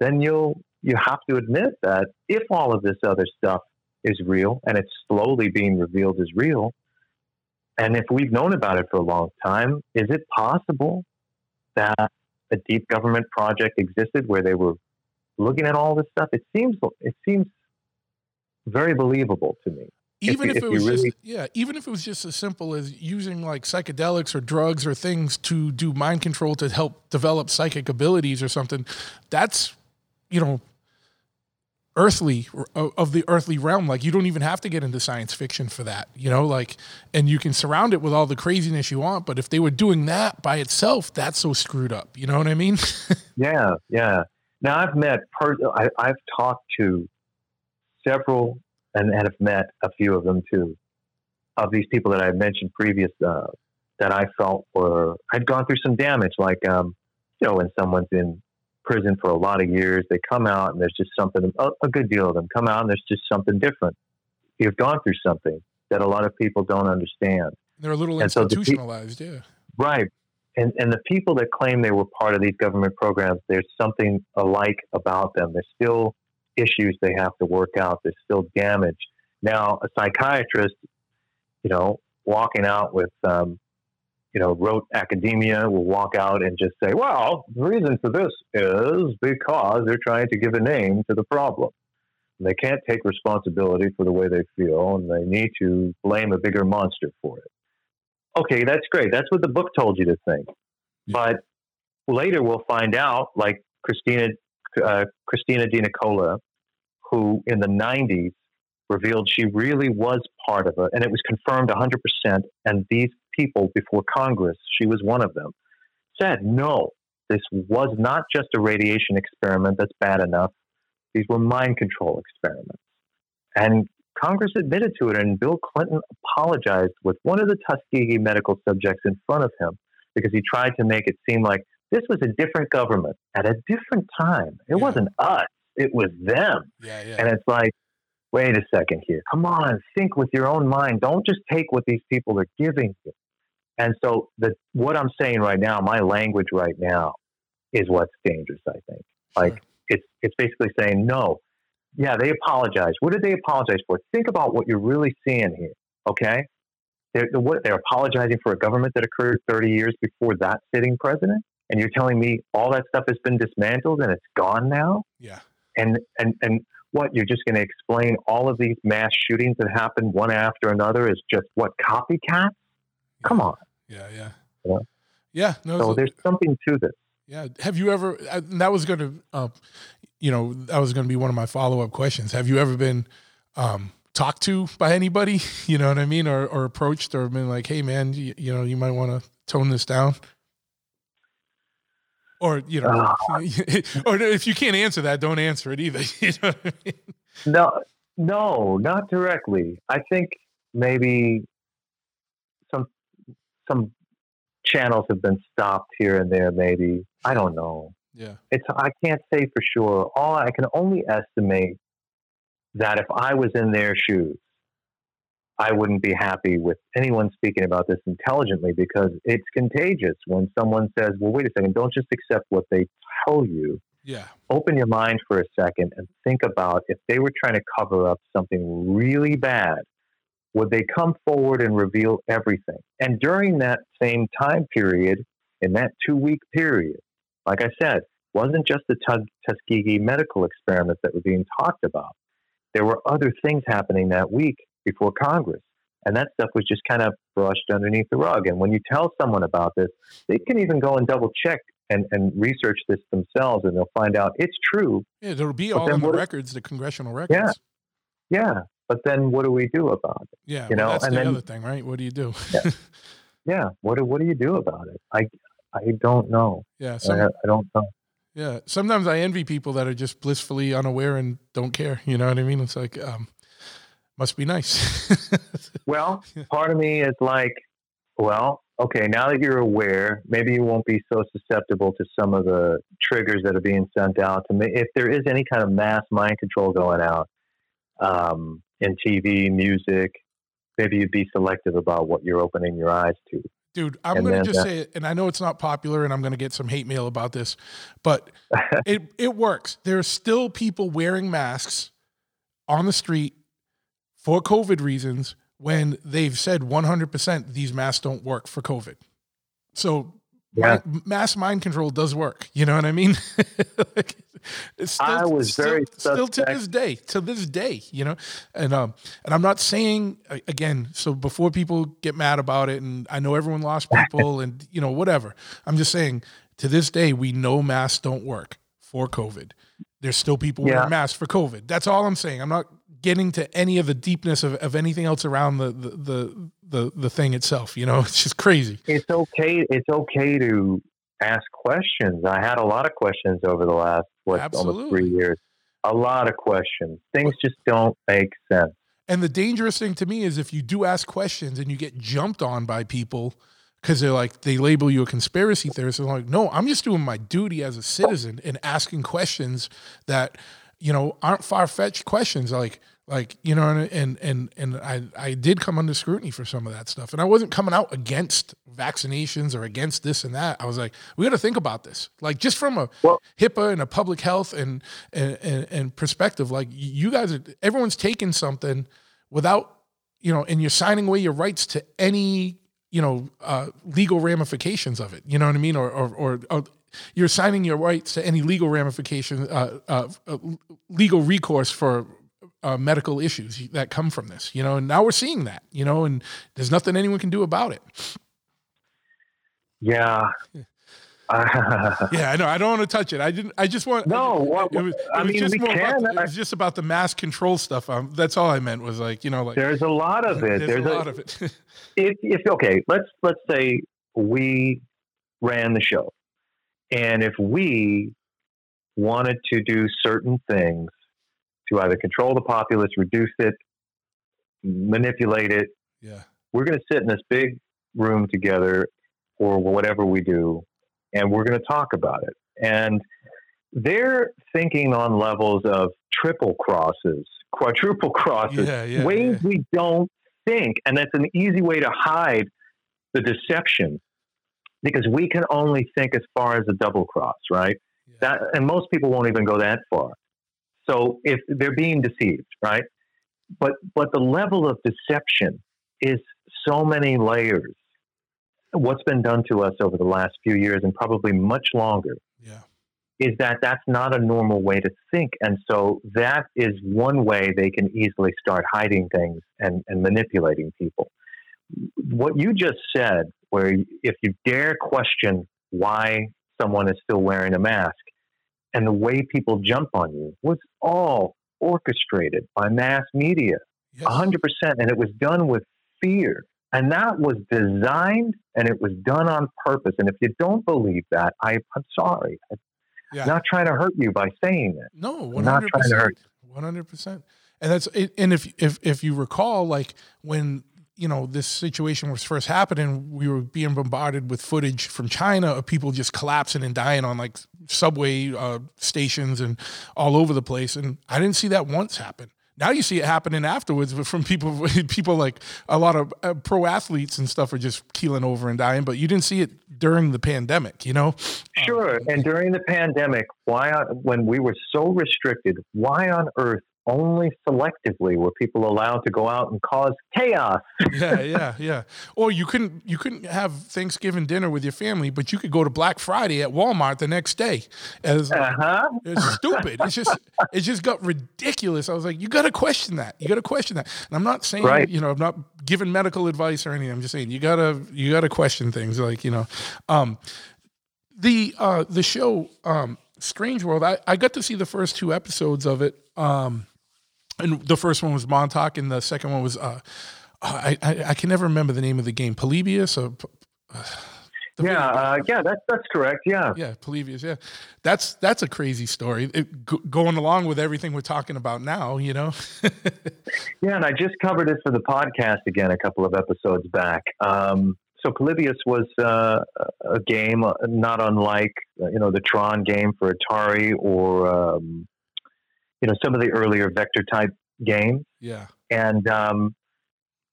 then you'll you have to admit that if all of this other stuff is real and it's slowly being revealed as real, and if we've known about it for a long time, is it possible that a deep government project existed where they were looking at all this stuff? It seems it seems very believable to me even if, if, it was really... just yeah even if it was just as simple as using like psychedelics or drugs or things to do mind control to help develop psychic abilities or something that's you know earthly of the earthly realm like you don't even have to get into science fiction for that you know like and you can surround it with all the craziness you want but if they were doing that by itself that's so screwed up you know what i mean yeah yeah now i've met per- I, i've talked to several and, and have met a few of them too, of these people that I mentioned previous uh, that I felt were had gone through some damage. Like, um, you know, when someone's in prison for a lot of years, they come out and there's just something. A, a good deal of them come out and there's just something different. You've gone through something that a lot of people don't understand. They're a little and institutionalized, so pe- yeah. Right. And, and the people that claim they were part of these government programs, there's something alike about them. They're still issues they have to work out. There's still damage. Now, a psychiatrist, you know, walking out with, um, you know, wrote academia will walk out and just say, well, the reason for this is because they're trying to give a name to the problem. And they can't take responsibility for the way they feel, and they need to blame a bigger monster for it. Okay, that's great. That's what the book told you to think. But later we'll find out, like Christina uh, Christina DeNicola, who in the 90s revealed she really was part of it, and it was confirmed 100%. And these people before Congress, she was one of them, said, no, this was not just a radiation experiment that's bad enough. These were mind control experiments. And Congress admitted to it, and Bill Clinton apologized with one of the Tuskegee medical subjects in front of him because he tried to make it seem like this was a different government at a different time. It yeah. wasn't us, it was them. Yeah, yeah. And it's like, wait a second here. Come on, think with your own mind. Don't just take what these people are giving you. And so the what I'm saying right now, my language right now is what's dangerous, I think. Like sure. it's it's basically saying, no, yeah, they apologize. What did they apologize for? Think about what you're really seeing here. Okay? They're, what, they're apologizing for a government that occurred 30 years before that sitting president and you're telling me all that stuff has been dismantled and it's gone now? Yeah. And and and what you're just going to explain all of these mass shootings that happen one after another is just what copycats? Come on. Yeah, yeah. Know? Yeah, no. So there's something to this. Yeah. Have you ever? Uh, that was going to, uh, you know, that was going to be one of my follow up questions. Have you ever been um, talked to by anybody? You know what I mean, or or approached, or been like, "Hey, man, you, you know, you might want to tone this down." or you know, uh, or if you can't answer that, don't answer it either. You know I mean? No, no, not directly. I think maybe some channels have been stopped here and there. Maybe I don't know. Yeah, it's I can't say for sure. All I can only estimate that if I was in their shoes, I wouldn't be happy with anyone speaking about this intelligently because it's contagious when someone says, well, wait a second, don't just accept what they tell you. Yeah. Open your mind for a second and think about if they were trying to cover up something really bad, would they come forward and reveal everything? And during that same time period, in that two week period, like I said, wasn't just the Tuskegee medical experiments that were being talked about. There were other things happening that week before Congress. And that stuff was just kind of brushed underneath the rug. And when you tell someone about this, they can even go and double check and, and research this themselves and they'll find out it's true. Yeah, it'll be all in the records, the congressional records. Yeah. Yeah. But then what do we do about it? Yeah. You well, know, that's and the then, other thing, right? What do you do? yeah. yeah. What do, what do you do about it? I, I don't know. Yeah. Some, I, I don't know. Yeah. Sometimes I envy people that are just blissfully unaware and don't care. You know what I mean? It's like, um, must be nice. well, part of me is like, well, okay, now that you're aware, maybe you won't be so susceptible to some of the triggers that are being sent out. To me, if there is any kind of mass mind control going out um, in TV, music, maybe you'd be selective about what you're opening your eyes to. Dude, I'm going to just uh, say it, and I know it's not popular, and I'm going to get some hate mail about this, but it it works. There are still people wearing masks on the street for COVID reasons when they've said 100% these masks don't work for COVID. So yeah. mass mind control does work. You know what I mean? like, still, I was still, very still to this day, to this day, you know, and um, and I'm not saying again. So before people get mad about it, and I know everyone lost people, and you know whatever. I'm just saying to this day, we know masks don't work for COVID. There's still people yeah. wearing masks for COVID. That's all I'm saying. I'm not getting to any of the deepness of, of anything else around the, the the the the thing itself. You know, it's just crazy. It's okay. It's okay to ask questions. I had a lot of questions over the last what Absolutely. almost three years. A lot of questions. Things just don't make sense. And the dangerous thing to me is if you do ask questions and you get jumped on by people because they're like they label you a conspiracy theorist. I'm like, no, I'm just doing my duty as a citizen and asking questions that you know aren't far fetched questions. Like like you know and and and I I did come under scrutiny for some of that stuff. And I wasn't coming out against vaccinations or against this and that. I was like we got to think about this. Like just from a well, HIPAA and a public health and, and and, and perspective like you guys are everyone's taking something without you know and you're signing away your rights to any you know uh, legal ramifications of it. You know what I mean? Or or, or, or you're signing your rights to any legal ramifications, uh, uh, uh, legal recourse for uh, medical issues that come from this, you know, and now we're seeing that, you know, and there's nothing anyone can do about it. Yeah. yeah, I know. I don't want to touch it. I didn't. I just want. No, well, it was. It I was mean, just we can. About, it was just about the mass control stuff. Um, that's all I meant was like you know, like there's a lot of it. There's, there's a, a lot of it. if, if okay, let's let's say we ran the show, and if we wanted to do certain things to either control the populace, reduce it, manipulate it. Yeah. We're going to sit in this big room together or whatever we do, and we're going to talk about it. And they're thinking on levels of triple crosses, quadruple crosses, yeah, yeah, ways yeah. we don't think. And that's an easy way to hide the deception because we can only think as far as a double cross, right? That, and most people won't even go that far. So if they're being deceived, right? But but the level of deception is so many layers. What's been done to us over the last few years, and probably much longer, yeah. is that that's not a normal way to think, and so that is one way they can easily start hiding things and, and manipulating people. What you just said, where if you dare question why someone is still wearing a mask, and the way people jump on you was all orchestrated by mass media, yes. 100%. And it was done with fear. And that was designed and it was done on purpose. And if you don't believe that, I, I'm sorry. I'm yeah. not trying to hurt you by saying it. No, 100%. I'm not trying to hurt you. 100%. And that's and if if if you recall, like when you know this situation was first happening, we were being bombarded with footage from China of people just collapsing and dying on like subway uh, stations and all over the place, and I didn't see that once happen. Now you see it happening afterwards but from people, people like a lot of uh, pro athletes and stuff are just keeling over and dying, but you didn't see it during the pandemic, you know? Sure. And during the pandemic, why, when we were so restricted, why on earth only selectively were people allowed to go out and cause chaos. yeah, yeah, yeah. Or you couldn't you couldn't have Thanksgiving dinner with your family, but you could go to Black Friday at Walmart the next day. As, uh-huh. It's stupid. It's just it just got ridiculous. I was like, you got to question that. You got to question that. And I'm not saying right. you know I'm not giving medical advice or anything. I'm just saying you gotta you gotta question things like you know. Um, the uh, the show um, Strange World. I, I got to see the first two episodes of it. Um, and the first one was Montauk, and the second one was uh, I, I, I can never remember the name of the game, Polybius or. Uh, yeah, uh, yeah, that's that's correct. Yeah, yeah, Polybius. Yeah, that's that's a crazy story. It, g- going along with everything we're talking about now, you know. yeah, and I just covered it for the podcast again a couple of episodes back. Um, so Polybius was uh, a game uh, not unlike uh, you know the Tron game for Atari or um, you know some of the earlier vector type games. Yeah. And um,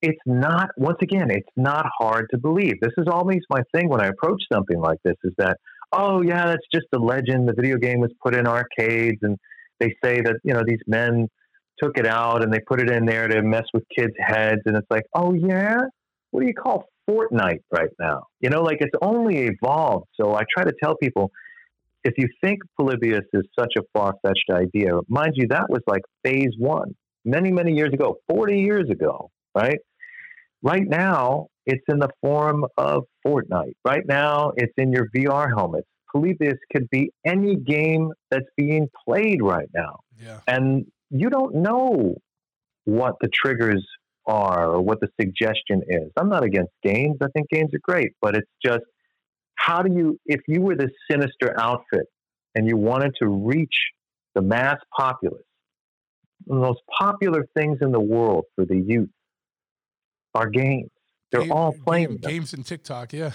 it's not once again it's not hard to believe. This is always my thing when I approach something like this is that oh yeah that's just a legend. The video game was put in arcades and they say that you know these men took it out and they put it in there to mess with kids' heads and it's like oh yeah what do you call Fortnite right now. You know, like it's only evolved. So I try to tell people if you think Polybius is such a far fetched idea, mind you, that was like phase one many, many years ago, 40 years ago, right? Right now, it's in the form of Fortnite. Right now, it's in your VR helmets. Polybius could be any game that's being played right now. Yeah. And you don't know what the triggers are or what the suggestion is. I'm not against games. I think games are great, but it's just how do you, if you were this sinister outfit and you wanted to reach the mass populace, the most popular things in the world for the youth are games. They're Game- all playing them. games and TikTok. Yeah.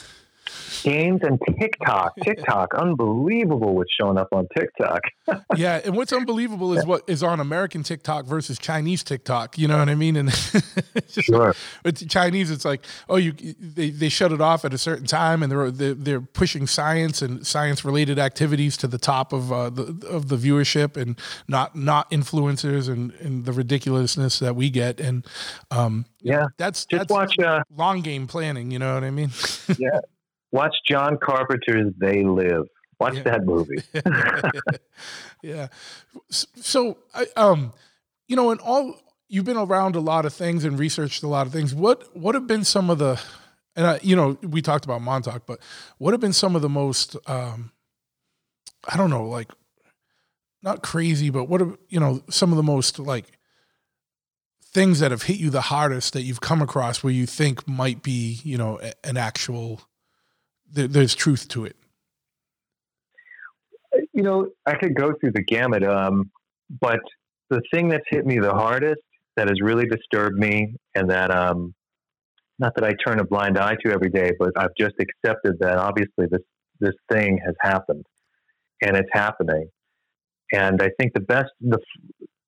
Games and TikTok. TikTok, unbelievable what's showing up on TikTok. yeah, and what's unbelievable is what is on American TikTok versus Chinese TikTok. You know what I mean? And just Sure. with Chinese, it's like, oh, you they, they shut it off at a certain time, and they're they're, they're pushing science and science related activities to the top of uh, the of the viewership, and not not influencers and, and the ridiculousness that we get. And um, Yeah. that's Just that's watch uh, long game planning. You know what I mean? Watch John Carpenter's They Live. Watch Yeah. that movie. yeah. So, I, um, you know, in all you've been around a lot of things and researched a lot of things. What what have been some of the, and I, you know, we talked about Montauk, but what have been some of the most, um, I don't know, like, not crazy, but what are you know some of the most like things that have hit you the hardest that you've come across where you think might be you know a- an actual there, there's truth to it. you know, I could go through the gamut, um, but the thing that's hit me the hardest, that has really disturbed me, and that um, not that I turn a blind eye to every day, but I've just accepted that obviously this this thing has happened, and it's happening, and I think the best the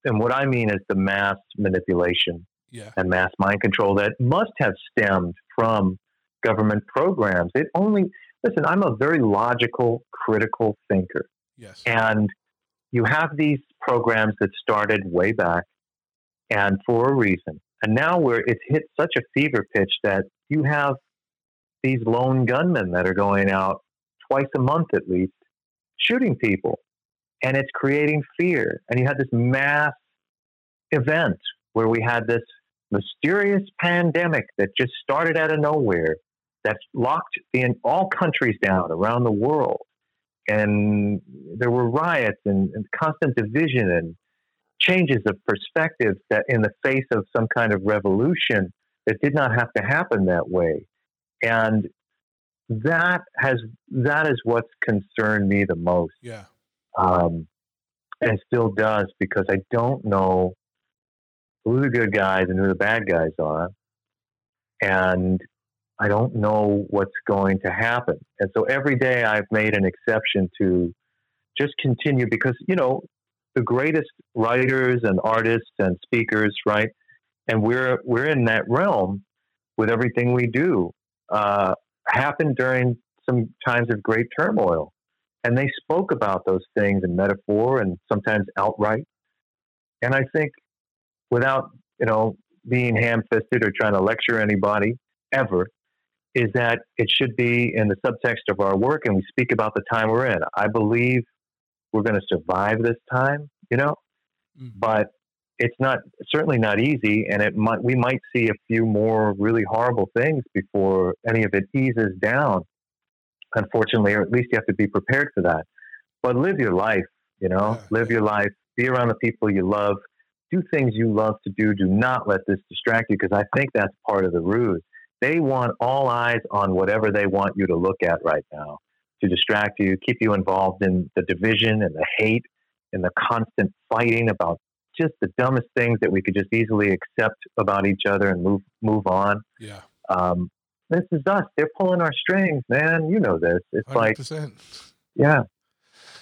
and what I mean is the mass manipulation Yeah. and mass mind control that must have stemmed from government programs. It only listen. I'm a very logical, critical thinker. Yes. And you have these programs that started way back and for a reason. And now where it's hit such a fever pitch that you have these lone gunmen that are going out twice a month at least shooting people. And it's creating fear. And you had this mass event where we had this mysterious pandemic that just started out of nowhere that locked in all countries down around the world. And there were riots and, and constant division and changes of perspective that in the face of some kind of revolution that did not have to happen that way. And that has that is what's concerned me the most. Yeah. um, and still does because I don't know who the good guys and who the bad guys are, and I don't know what's going to happen. And so every day I've made an exception to just continue because you know the greatest writers and artists and speakers, right? And we're we're in that realm with everything we do. Uh, happened during some times of great turmoil and they spoke about those things in metaphor and sometimes outright. And I think, without you know being ham-fisted or trying to lecture anybody ever, is that it should be in the subtext of our work, and we speak about the time we're in. I believe we're going to survive this time, you know, Mhm. but it's not certainly not easy, and it might we might see a few more really horrible things before any of it eases down unfortunately, or at least you have to be prepared for that. But live your life, you know, Yeah. live your life, be around the people you love, do things you love to do. Do not let this distract you because I think that's part of the ruse. They want all eyes on whatever they want you to look at right now to distract you, keep you involved in the division and the hate and the constant fighting about just the dumbest things that we could just easily accept about each other and move move on Yeah. um, this is us. They're pulling our strings, man. You know this. It's like, 100%. yeah.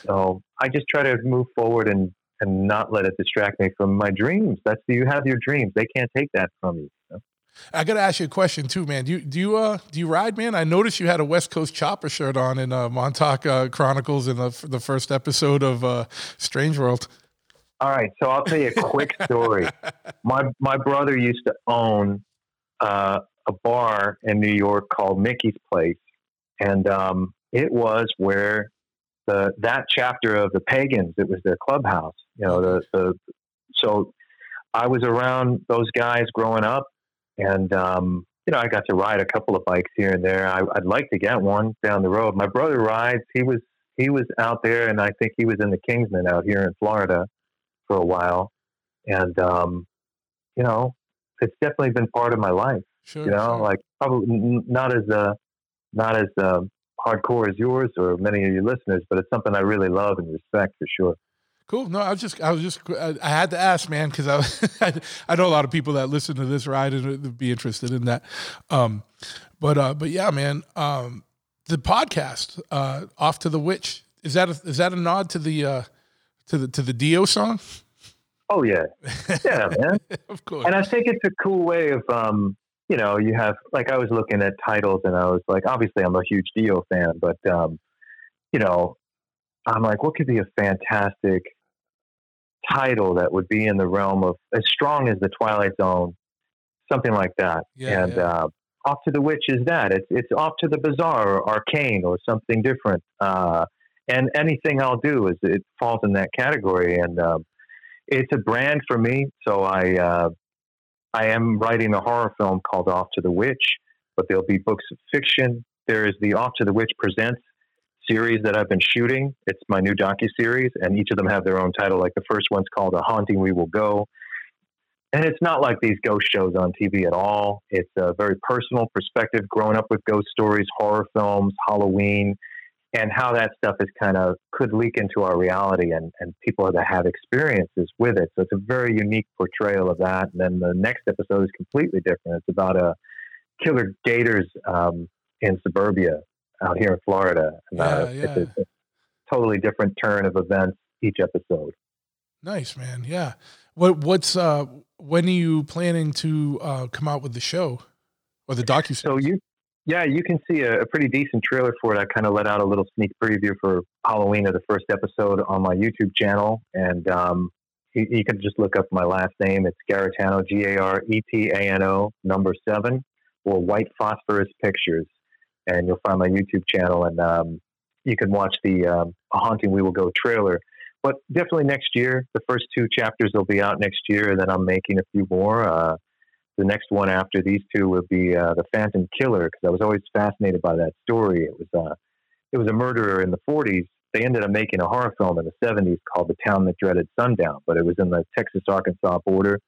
So I just try to move forward and and not let it distract me from my dreams. That's you have your dreams. They can't take that from you. you know? I gotta ask you a question too, man. Do you do you uh do you ride, man? I noticed you had a West Coast Chopper shirt on in uh, Montauk uh, Chronicles in the the first episode of uh, Strange World. All right, so I'll tell you a quick story. my my brother used to own uh, a bar in New York called Mickey's Place, and um, it was where the that chapter of the Pagans. It was their clubhouse. You know, the the so I was around those guys growing up, and um, you know, I got to ride a couple of bikes here and there. I, I'd like to get one down the road. My brother rides. He was he was out there, and I think he was in the Kingsmen out here in Florida for a while, and um, you know, it's definitely been part of my life. Sure. You know, sure. like probably not as uh, not as um, hardcore as yours or many of your listeners, but it's something I really love and respect for sure. Cool. No, I was just, I was just, I, I had to ask, man, because I, I, I know a lot of people that listen to this ride and would be interested in that. Um, but, uh, but yeah, man, um, the podcast, uh, off to the witch, is that a, is that a nod to the, uh, to the to the Dio song? Oh yeah, yeah, man. of course. And I think it's a cool way of, um, you know, you have like I was looking at titles and I was like, obviously I'm a huge Dio fan, but um, you know, I'm like, what could be a fantastic title that would be in the realm of as strong as the Twilight Zone, something like that. Yeah, and yeah. Uh, off to the witch is that it's it's off to the bizarre or arcane or something different. Uh, and anything I'll do is it falls in that category. And um, it's a brand for me. So I uh, I am writing a horror film called Off to the Witch, but there'll be books of fiction. There is the Off to the Witch Presents series that I've been shooting. It's my new docu series, and each of them have their own title. Like the first one's called A Haunting We Will Go. And it's not like these ghost shows on TV at all. It's a very personal perspective, growing up with ghost stories, horror films, Halloween, and how that stuff is kind of could leak into our reality and, and people that have experiences with it. So it's a very unique portrayal of that. And then the next episode is completely different. It's about a killer gators um, in suburbia out here in Florida. And, uh, Yeah, It's, a, yeah. a totally different turn of events each episode. Nice, man. Yeah. What what's uh when are you planning to uh come out with the show or the docu So you, yeah, you can see a, a pretty decent trailer for it. I kind of let out a little sneak preview for Halloween of the first episode on my YouTube channel, and um, you, you can just look up my last name. It's Garetano, G A R E T A N O, number seven, or White Phosphorus Pictures, and you'll find my YouTube channel, and um, you can watch the um, Haunting We Will Go trailer. But definitely next year, the first two chapters will be out next year, and then I'm making a few more. Uh, the next one after these two would be uh, the Phantom Killer because I was always fascinated by that story. It was uh, it was a murderer in the 40s. They ended up making a horror film in the 70s called The Town That Dreaded Sundown, but it was in the Texas Arkansas border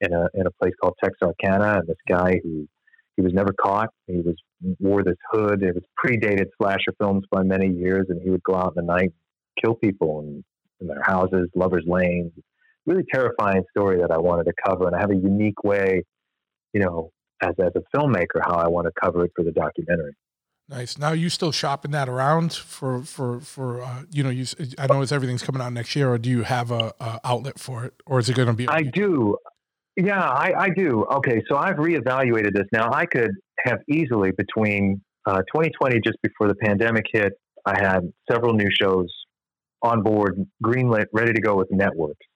in a in a place called Texarkana. And this guy who he was never caught. He was wore this hood. It was predated slasher films by many years, and he would go out in the night, kill people in, in their houses, lovers' lanes. Really terrifying story that I wanted to cover, and I have a unique way you know, as as a filmmaker, how I want to cover it for the documentary. Nice. Now you still shopping that around for for for uh, you know you I know it's everything's coming out next year or do you have a, a outlet for it or is it going to be I do. Yeah, I, I do. Okay, so I've reevaluated this. Now, I could have easily between uh, 2020, just before the pandemic hit, I had several new shows on board, greenlit, ready to go with networks.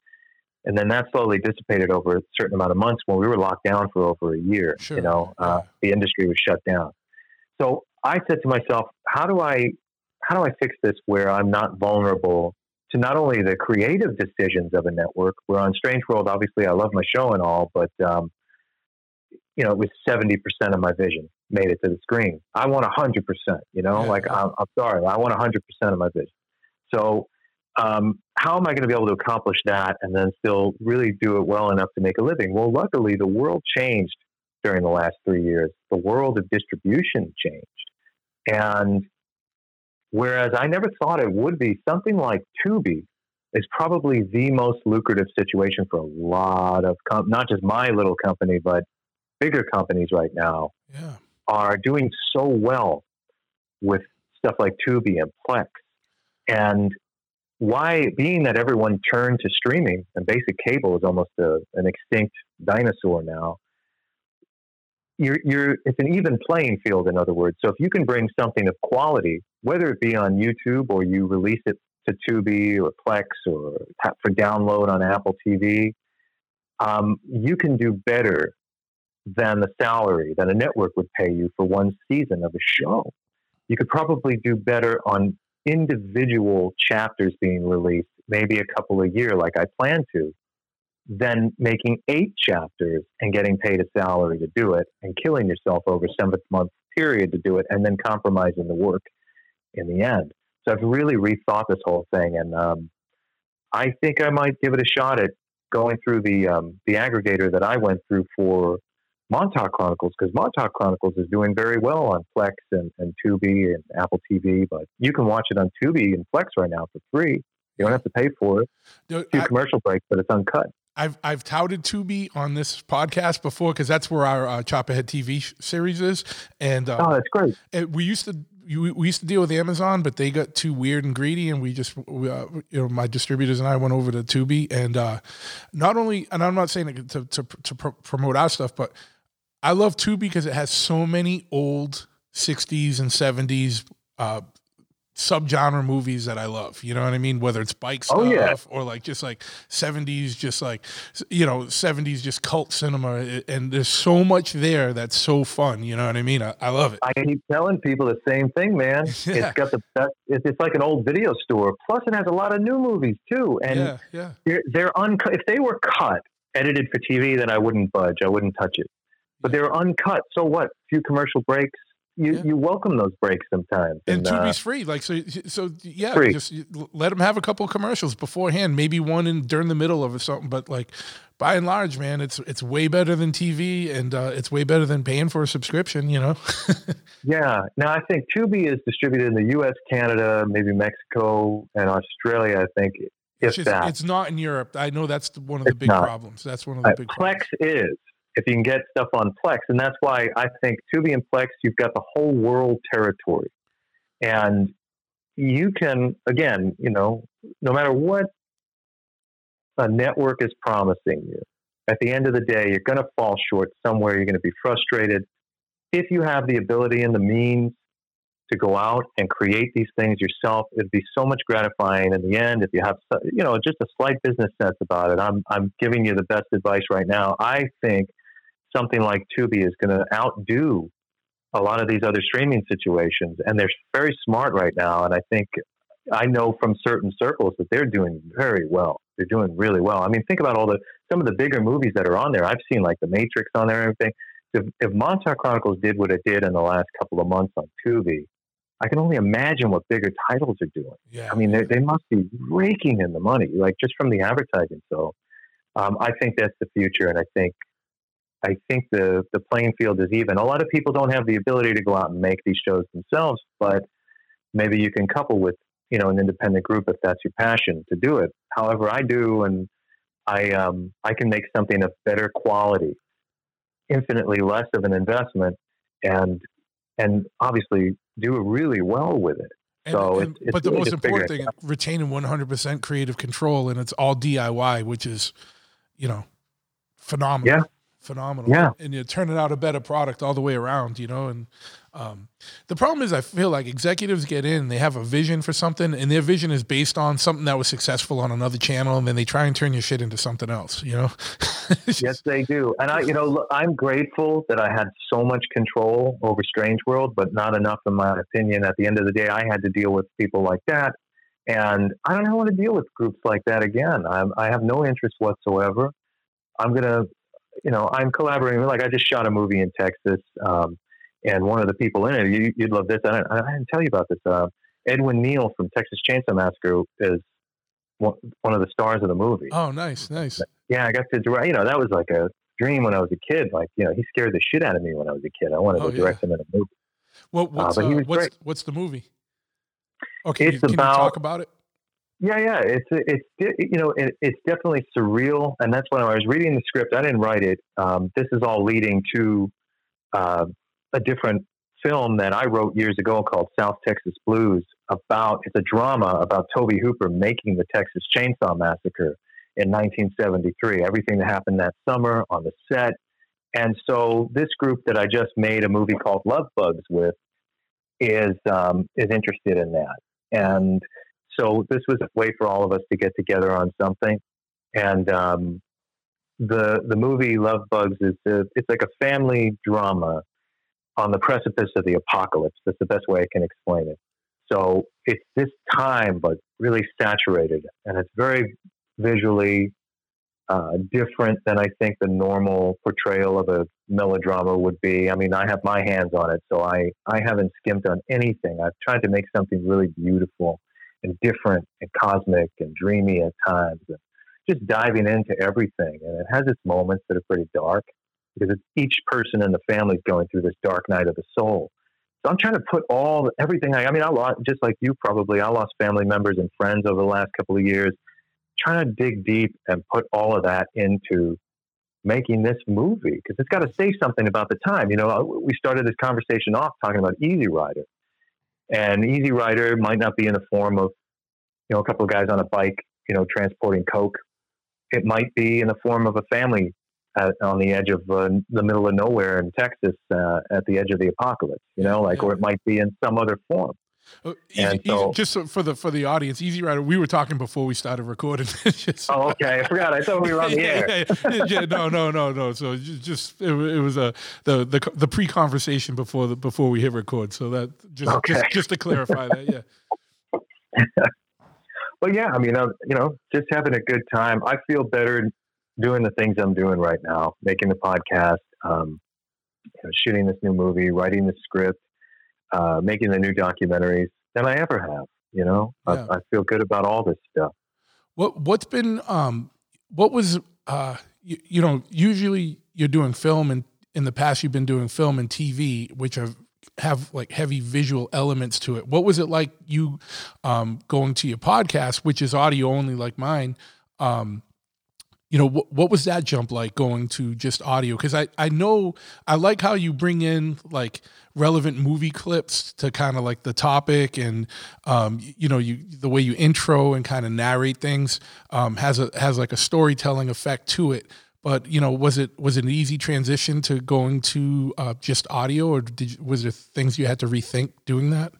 And then that slowly dissipated over a certain amount of months when we were locked down for over a year. Sure, You know, uh, the industry was shut down. So I said to myself, how do I, how do I fix this where I'm not vulnerable to not only the creative decisions of a network. We're on Strange World, obviously, I love my show and all, but um, you know, it was seventy percent of my vision made it to the screen. I want hundred percent. You know, Yeah, like. I'm, I'm sorry, I want hundred percent of my vision. So, um, how am I going to be able to accomplish that and then still really do it well enough to make a living? Well, luckily, the world changed during the last three years. The world of distribution changed, and whereas I never thought it would be, something like Tubi is probably the most lucrative situation for a lot of com- not just my little company, but bigger companies right now yeah are doing so well with stuff like Tubi and Plex. And why, being that everyone turned to streaming and basic cable is almost a, an extinct dinosaur now, you're, you're, it's an even playing field, in other words. So if you can bring something of quality, whether it be on YouTube or you release it to Tubi or Plex or for download on Apple TV, um, you can do better than the salary that a network would pay you for one season of a show. You could probably do better on individual chapters being released, maybe a couple a year, like I plan to, than making eight chapters and getting paid a salary to do it and killing yourself over a seven month period to do it and then compromising the work in the end. So I've really rethought this whole thing, and um, I think I might give it a shot at going through the um, the aggregator that I went through for Montauk Chronicles because Montauk Chronicles is doing very well on Plex and, and Tubi and Apple TV, but you can watch it on Tubi and Plex right now for free. You don't have to pay for it. A few commercial breaks, but it's uncut. I've I've touted Tubi on this podcast before because that's where our uh, Choppahead TV series is, and uh, oh, that's great. It, we used to we used to deal with Amazon, but they got too weird and greedy, and we just we, uh, you know my distributors and I went over to Tubi, and uh, not only and I'm not saying it to to, to promote our stuff, but I love Tubi because it has so many old 60s and 70s uh, subgenre movies that I love. You know what I mean? Whether it's bike stuff oh, yeah. or like just like 70s, just like, you know, 70s, just cult cinema. And there's so much there that's so fun. You know what I mean? I, I love it. I keep telling people the same thing, man. Yeah. It's got the best, it's like an old video store. Plus, it has a lot of new movies too. And yeah, yeah. they're, they're uncut. If they were cut, edited for TV, then I wouldn't budge. I wouldn't touch it. But they're uncut. So what? A few commercial breaks, you, yeah. you welcome those breaks sometimes. And, and Tubi's uh, free, like so. So yeah, free. just let them have a couple of commercials beforehand, maybe one in during the middle of something. But like by and large, man, it's it's way better than TV, and uh, it's way better than paying for a subscription. You know. yeah. Now I think Tubi is distributed in the U.S., Canada, maybe Mexico, and Australia. I think. If it's, that. it's not in Europe. I know that's one of the it's big not. problems. That's one of the uh, big. Plex problems. is if you can get stuff on Plex. And that's why I think Tubi and Plex, you've got the whole world territory. And you can, again, you know, no matter what a network is promising you, at the end of the day, you're going to fall short somewhere. You're going to be frustrated. If you have the ability and the means to go out and create these things yourself, it'd be so much gratifying in the end. If you have, you know, just a slight business sense about it, I'm, I'm giving you the best advice right now. I think something like Tubi is going to outdo a lot of these other streaming situations. And they're very smart right now. And I think I know from certain circles that they're doing very well. They're doing really well. I mean, think about all the some of the bigger movies that are on there. I've seen like The Matrix on there and everything. If, if Montauk Chronicles did what it did in the last couple of months on Tubi, I can only imagine what bigger titles are doing. Yeah. I mean, they must be raking in the money, like just from the advertising. So um, I think that's the future, and I think I think the the playing field is even. A lot of people don't have the ability to go out and make these shows themselves, but maybe you can couple with you know an independent group if that's your passion to do it. However, I do, and I um, I can make something of better quality, infinitely less of an investment, and and obviously do really well with it. And, so and, it's, but the most important thing, retaining 100% creative control, and it's all DIY, which is, you know, phenomenal. Yeah, phenomenal. Yeah. And you're turning out a better product all the way around, you know. And um, the problem is, I feel like executives get in, they have a vision for something, and their vision is based on something that was successful on another channel, and then they try and turn your shit into something else, you know. yes, they do. And I, you know, look, I'm grateful that I had so much control over Strange World, but not enough, in my opinion. At the end of the day, I had to deal with people like that. And I don't want to deal with groups like that again. I'm, I have no interest whatsoever. I'm going to you know, I'm collaborating. Like I just shot a movie in Texas, um, and one of the people in it, you, would love this. I didn't, I didn't, tell you about this. Uh, Edwin Neal from Texas Chainsaw Massacre is one, one of the stars of the movie. Oh, nice, nice. Yeah, I got to direct. You know, that was like a dream when I was a kid. Like, you know, he scared the shit out of me when I was a kid. I wanted oh, to direct yeah. him in a movie. Well, what's, uh, uh, what's, what's, the movie? Okay, it's can about, you talk about it? Yeah, yeah, it's it's you know it, it's definitely surreal, and that's when I was reading the script. I didn't write it. Um, this is all leading to uh, a different film that I wrote years ago called South Texas Blues about it's a drama about Tobe Hooper making the Texas Chainsaw Massacre in 1973. Everything that happened that summer on the set. And so this group that I just made a movie called Love Bugs with is um, is interested in that. And so this was a way for all of us to get together on something. And um, the the movie Love Bugs is a, it's like a family drama on the precipice of the apocalypse. That's the best way I can explain it. So it's this time, but really saturated, and it's very visually uh, different than I think the normal portrayal of a melodrama would be. I mean, I have my hands on it, so I, I haven't skimped on anything. I've tried to make something really beautiful and different and cosmic and dreamy at times, and just diving into everything. And it has its moments that are pretty dark because it's each person in the family is going through this dark night of the soul. So I'm trying to put all everything. I, I mean, I lost just like you probably. I lost family members and friends over the last couple of years. Trying to dig deep and put all of that into making this movie because it's got to say something about the time. You know, we started this conversation off talking about Easy Rider, and Easy Rider might not be in the form of you know a couple of guys on a bike, you know, transporting coke. It might be in the form of a family at, on the edge of uh, the middle of nowhere in Texas, uh, at the edge of the apocalypse. You know, like, or it might be in some other form. Easy, so, easy, just so for the for the audience, Easy Rider. We were talking before we started recording. just, oh, okay. I forgot. I thought we were on the air. yeah, yeah, yeah, no, no, no, no. So just it, it was a the the, the pre conversation before the before we hit record. So that just okay. just, just to clarify that, yeah. but yeah, I mean, I'm, you know, just having a good time. I feel better doing the things I'm doing right now, making the podcast, um, you know, shooting this new movie, writing the script, uh, making the new documentaries than I ever have. You know, yeah. I, I, feel good about all this stuff. What What's been um, what was uh, you, you know usually you're doing film and in the past you've been doing film and TV, which have have like heavy visual elements to it. What was it like you um, going to your podcast, which is audio only like mine? Um, you know what, what was that jump like going to just audio? Because I, I know i like how you bring in like relevant movie clips to kind of like the topic and um, you know you the way you intro and kind of narrate things um, has a has like a storytelling effect to it. But you know was it was it an easy transition to going to uh, just audio or did was there things you had to rethink doing that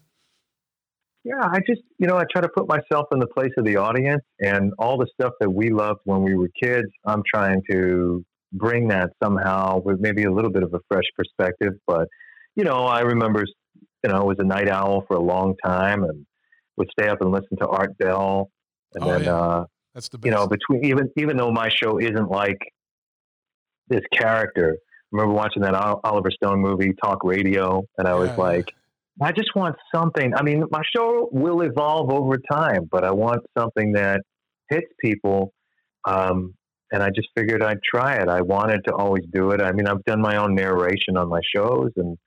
yeah, I just, you know, I try to put myself in the place of the audience and all the stuff that we loved when we were kids. I'm trying to bring that somehow with maybe a little bit of a fresh perspective. But, you know, I remember, you know, I was a night owl for a long time and would stay up and listen to Art Bell. And oh, then, yeah. uh, that's the best. you know, between even, even though my show isn't like this character, I remember watching that Oliver Stone movie, Talk Radio, and I was yeah, like, I just want something. I mean, my show will evolve over time, but I want something that hits people. Um, and I just figured I'd try it. I wanted to always do it. I mean, I've done my own narration on my shows and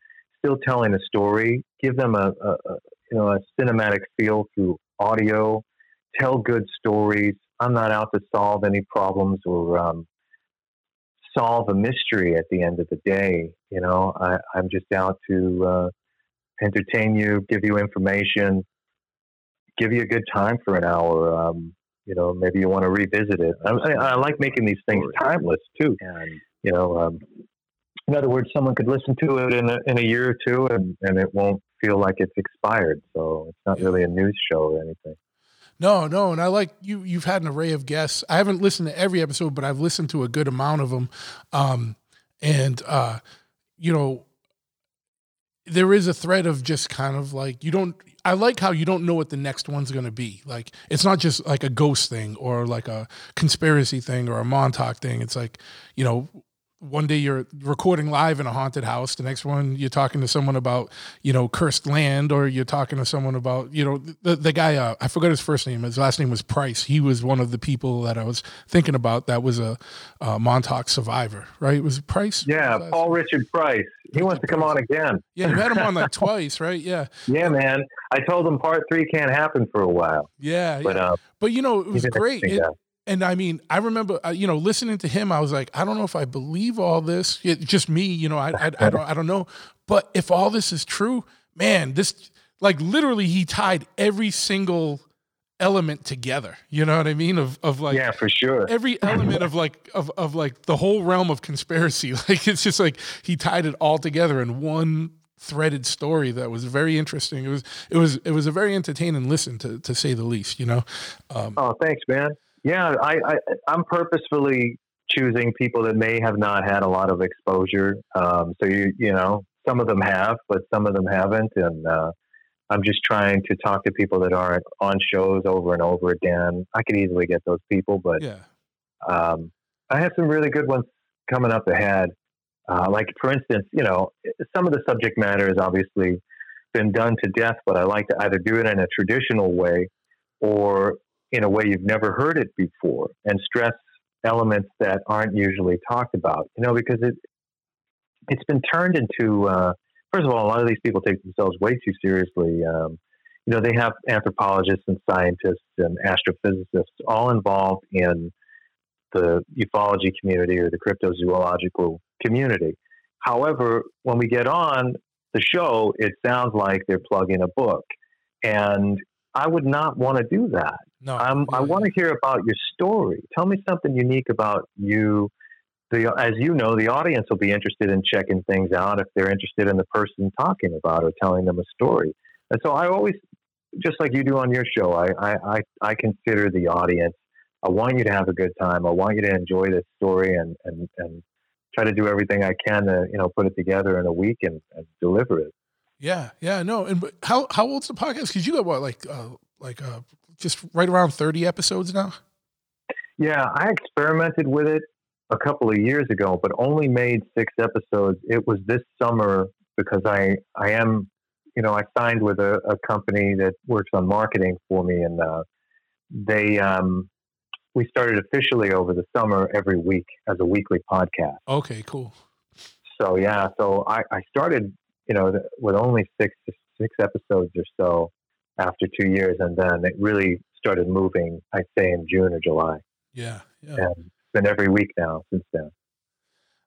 still telling a story, give them a, a, a you know a cinematic feel through audio, tell good stories. I'm not out to solve any problems or um, solve a mystery at the end of the day. You know, I, I'm just out to uh, entertain you, give you information, give you a good time for an hour. Um, you know, maybe you want to revisit it. I, I, like making these things timeless too. And you know, um, in other words, someone could listen to it in a, in a year or two, and, and it won't feel like it's expired. So it's not really a news show or anything. No, no, and I like you. You've had an array of guests. I haven't listened to every episode, but I've listened to a good amount of them. Um, and uh, you know, there is a thread of just kind of like you don't I like how you don't know what the next one's going to be. Like it's not just like a ghost thing or like a conspiracy thing or a Montauk thing. It's like, you know, one day you're recording live in a haunted house the next one you're talking to someone about you know cursed land or you're talking to someone about you know the, the guy uh, i forgot his first name. His last name was price. He was one of the people that i was thinking about that was a, a montauk survivor right? It was price? Yeah paul richard price he wants to come on again. Yeah you had him on like twice right? Yeah. Yeah man. I told him part three can't happen for a while. Yeah but yeah. Uh, but you know it was great. it, and I mean, I remember, uh, you know, listening to him, I was like, I don't know if I believe all this. It, just me, you know, I, I, I don't, I don't know. But if all this is true, man, this, like, literally, he tied every single element together. You know what I mean? Of, of like, yeah, for sure. every element of like of of like the whole realm of conspiracy. Like it's just like he tied it all together in one threaded story that was very interesting. It was it was it was a very entertaining listen to to say the least. You know. Um, Oh, thanks, man. Yeah, I, I I'm purposefully choosing people that may have not had a lot of exposure. Um, so you you know, some of them have, but some of them haven't, and uh, I'm just trying to talk to people that aren't on shows over and over again. I could easily get those people, but yeah. um, I have some really good ones coming up ahead. Uh, like for instance, you know, some of the subject matter has obviously been done to death, but I like to either do it in a traditional way or in a way you've never heard it before, and stress elements that aren't usually talked about. You know, because it it's been turned into. Uh, first of all, a lot of these people take themselves way too seriously. Um, you know, they have anthropologists and scientists and astrophysicists all involved in the ufology community or the cryptozoological community. However, when we get on the show, it sounds like they're plugging a book. And I would not want to do that. No. I'm, I want to hear about your story. Tell me something unique about you. The, as you know, the audience will be interested in checking things out if they're interested in the person talking about or telling them a story. And so I always, just like you do on your show, I, I, I, I consider the audience. I want you to have a good time. I want you to enjoy this story and, and, and try to do everything I can to, you know, put it together in a week and, and deliver it. Yeah, yeah, no. And how how old's the podcast? Because you got what, like, uh, like, uh, just right around thirty episodes now. Yeah, I experimented with it a couple of years ago, but only made six episodes. It was this summer because I I am, you know, I signed with a, a company that works on marketing for me, and uh, they um, we started officially over the summer every week as a weekly podcast. Okay, cool. So yeah, so I, I started, you know, with only six six episodes or so after two years, and then it really started moving. I'd say in June or July, Yeah, yeah. and been every week now since then.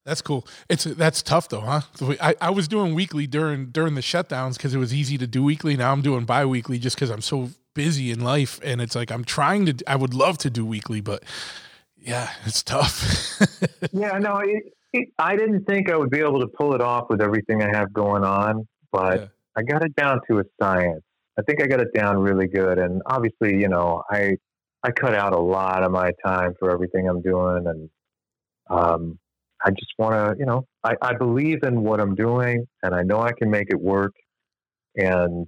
That's cool. It's that's tough though, huh? I, I was doing weekly during during the shutdowns because it was easy to do weekly. Now I'm doing bi-weekly just because I'm so busy in life, and it's like I'm trying to. I would love to do weekly, but yeah, it's tough. Yeah, no, it, it, I didn't think I would be able to pull it off with everything I have going on, but Yeah. I got it down to a science. I think I got it down really good, and obviously, you know, I I cut out a lot of my time for everything I'm doing, and um, I just want to, you know, I, I believe in what I'm doing, and I know I can make it work, and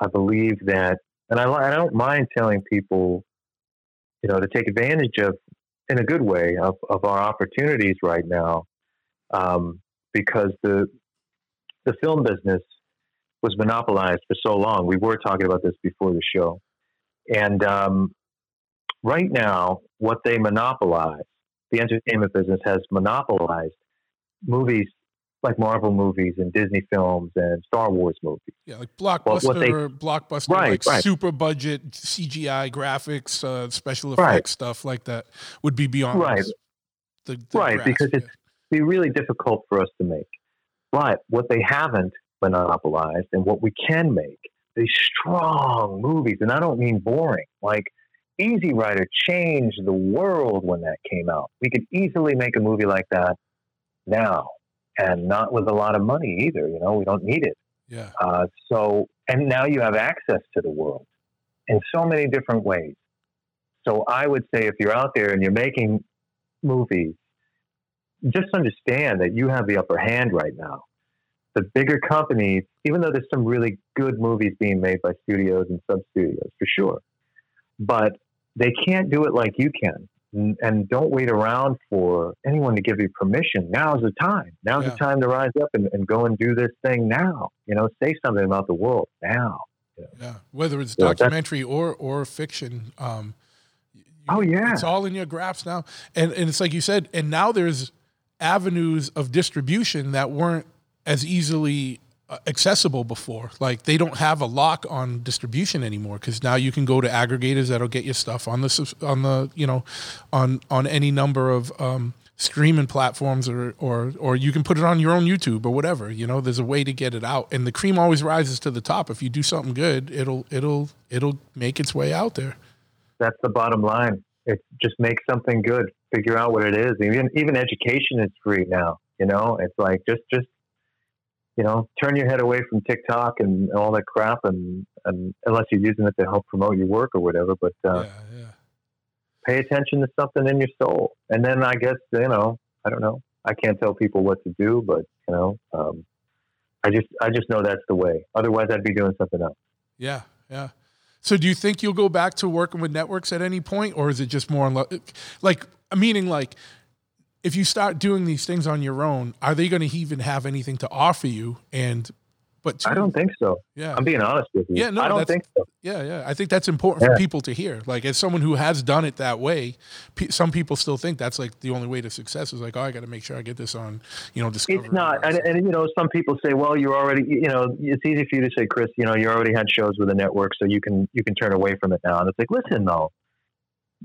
I believe that, and I, I don't mind telling people, you know, to take advantage of in a good way of, of our opportunities right now um, because the the film business was monopolized for so long. We were talking about this before the show, and um, right now, what they monopolize, the entertainment business has monopolized movies like Marvel movies and Disney films and Star Wars movies. yeah, like blockbuster, they- blockbuster, Right, like right. super budget CGI graphics, uh, special Right. effects stuff like that would be beyond Right. The, the Right, grasp, because yeah. it's be really difficult for us to make. But what they haven't monopolized and what we can make, these strong movies, and I don't mean boring, like Easy Rider changed the world when that came out. We could easily make a movie like that now and not with a lot of money either. You know, we don't need it. yeah, Uh, so, and now you have access to the world in so many different ways. So, I would say if you're out there and you're making movies, just understand that you have the upper hand right now. The bigger companies, even though there's some really good movies being made by studios and sub studios for sure, but they can't do it like you can. And don't wait around for anyone to give you permission. Now's the time. Now's Yeah. the time to rise up and, and go and do this thing now. You know, say something about the world now. yeah. Whether it's documentary or or fiction, um, Oh, yeah. it's all in your grasp now, and and it's like you said, and now there's avenues of distribution that weren't as easily accessible before. Like they don't have a lock on distribution anymore because now you can go to aggregators that'll get your stuff on the on the you know on on any number of um, streaming platforms or or or you can put it on your own YouTube or whatever. You know, there's a way to get it out, and the cream always rises to the top. If you do something good, it'll it'll it'll make its way out there. That's the bottom line. It just make something good. Figure out what it is. Even even education is free now. You know, it's like just just you know, turn your head away from TikTok and all that crap, and, and unless you're using it to help promote your work or whatever. But uh, yeah, yeah. pay attention to something in your soul, and then I guess you know, I don't know. I can't tell people what to do, but you know, um, I just I just know that's the way. Otherwise, I'd be doing something else. Yeah, yeah. So, do you think you'll go back to working with networks at any point, or is it just more on like meaning like if you start doing these things on your own, are they going to even have anything to offer you? And but I don't think so. Yeah, I'm being honest with you. Yeah, no, I don't think so. yeah, yeah. I think that's important for people to hear. Like as someone who has done it that way, pe- some people still think that's like the only way to success is like, oh, I got to make sure I get this on, you know, Discovery. It's not, and, and you know, some people say, "Well, you're already," you know, it's easy for you to say, "Chris, you know, you already had shows with a network, so you can you can turn away from it now." And it's like, listen, though,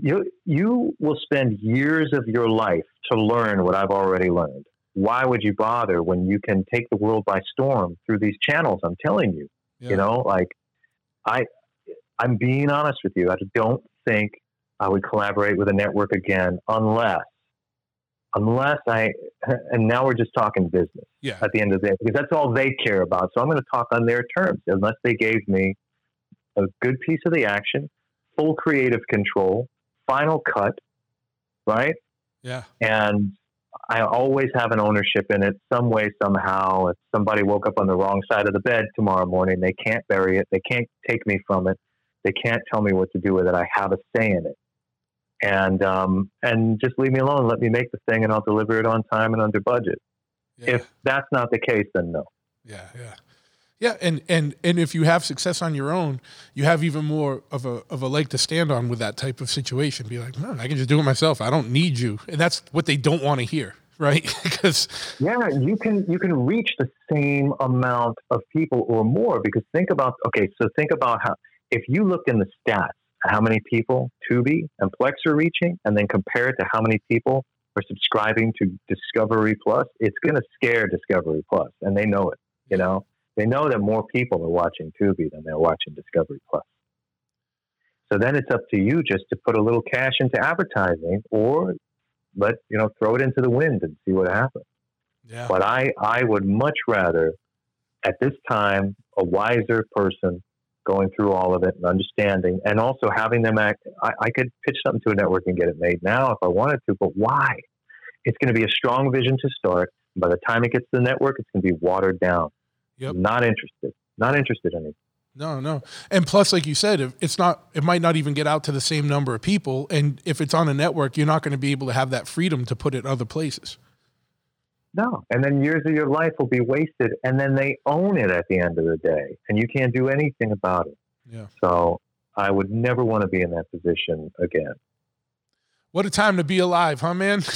you you will spend years of your life to learn what I've already learned. Why would you bother when you can take the world by storm through these channels? I'm telling you, Yeah. you know, like I, I'm being honest with you. I don't think I would collaborate with a network again unless, unless I, and now we're just talking business yeah, at the end of the day because that's all they care about. So I'm going to talk on their terms unless they gave me a good piece of the action, full creative control, final cut, right? yeah, And I always have an ownership in it some way, somehow. If somebody woke up on the wrong side of the bed tomorrow morning, they can't bury it. They can't take me from it. They can't tell me what to do with it. I have a say in it. And um, and just leave me alone. Let me make the thing, and I'll deliver it on time and under budget. yeah. If that's not the case, then no. Yeah, yeah. Yeah, and, and and if you have success on your own, you have even more of a of a leg to stand on with that type of situation. Be like, man, I can just do it myself. I don't need you, and that's what they don't want to hear, right? because Yeah, you can you can reach the same amount of people or more because think about okay, so think about how if you look in the stats how many people Tubi and Plex are reaching, and then compare it to how many people are subscribing to Discovery Plus, it's going to scare Discovery Plus, and they know it. You know, they know that more people are watching Tubi than they're watching Discovery Plus. So then it's up to you just to put a little cash into advertising, or let you know throw it into the wind and see what happens. yeah, But I, I would much rather, at this time, a wiser person going through all of it and understanding, and also having them act. I, I could pitch something to a network and get it made now if I wanted to, but why? It's going to be a strong vision to start. By the time it gets to the network, it's going to be watered down. Yep. Not interested. Not interested in it. no, no. And plus, like you said, it's not, it might not even get out to the same number of people. And if it's on a network, you're not going to be able to have that freedom to put it other places. No. And then years of your life will be wasted, and then they own it at the end of the day, and you can't do anything about it. Yeah. So I would never want to be in that position again. What a time to be alive, huh, man?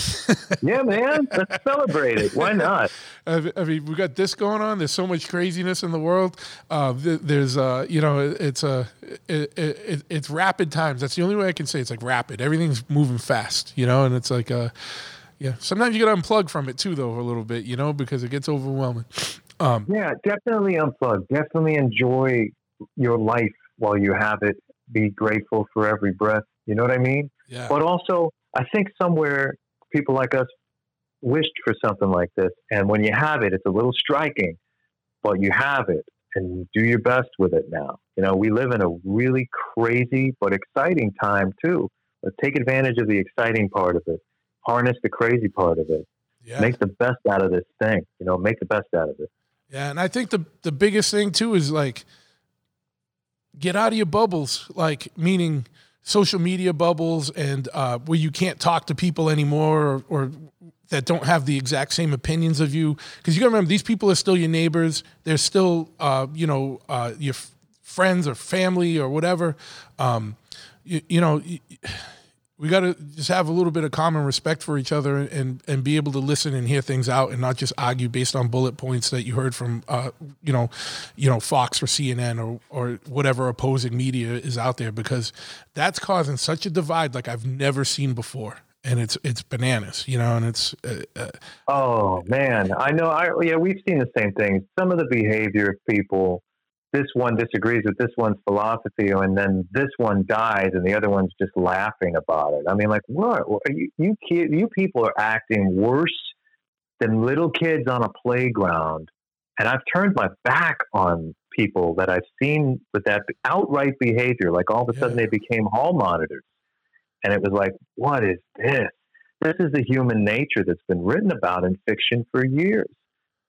Yeah, man. Let's celebrate it. Why not? I I mean, we got this going on. There's so much craziness in the world. Uh, there's, uh, you know, it's a, it, it, it's rapid times. That's the only way I can say it's like rapid. Everything's moving fast, you know, and it's like, uh, yeah. Sometimes you got to unplug from it too, though, a little bit, you know, because it gets overwhelming. Um, Yeah, definitely unplug. Definitely enjoy your life while you have it. Be grateful for every breath. You know what I mean? Yeah, But also, I think somewhere people like us wished for something like this. And when you have it, it's a little striking, but you have it and do your best with it now. You know, we live in a really crazy but exciting time too. Let's take advantage of the exciting part of it, harness the crazy part of it, yeah. make the best out of this thing. You know, make the best out of it. Yeah, and I think the the biggest thing too is like get out of your bubbles, like meaning social media bubbles and uh, where you can't talk to people anymore or, or that don't have the exact same opinions of you. Because you got to remember, these people are still your neighbors. They're still, uh, you know, uh, your f- friends or family or whatever. Um, you, you know, we got to just have a little bit of common respect for each other and and be able to listen and hear things out and not just argue based on bullet points that you heard from uh, you know you know Fox or CNN or or whatever opposing media is out there because that's causing such a divide like I've never seen before. And it's it's bananas you know and it's uh, uh, oh man. I know. I yeah we've seen the same things some of the behavior of people this one disagrees with this one's philosophy, and then this one dies, and the other one's just laughing about it. I mean, like, what? You you, you people are acting worse than little kids on a playground, and I've turned my back on people that I've seen with that outright behavior. Like all of a sudden, they became hall monitors, and it was like, what is this? This is the human nature that's been written about in fiction for years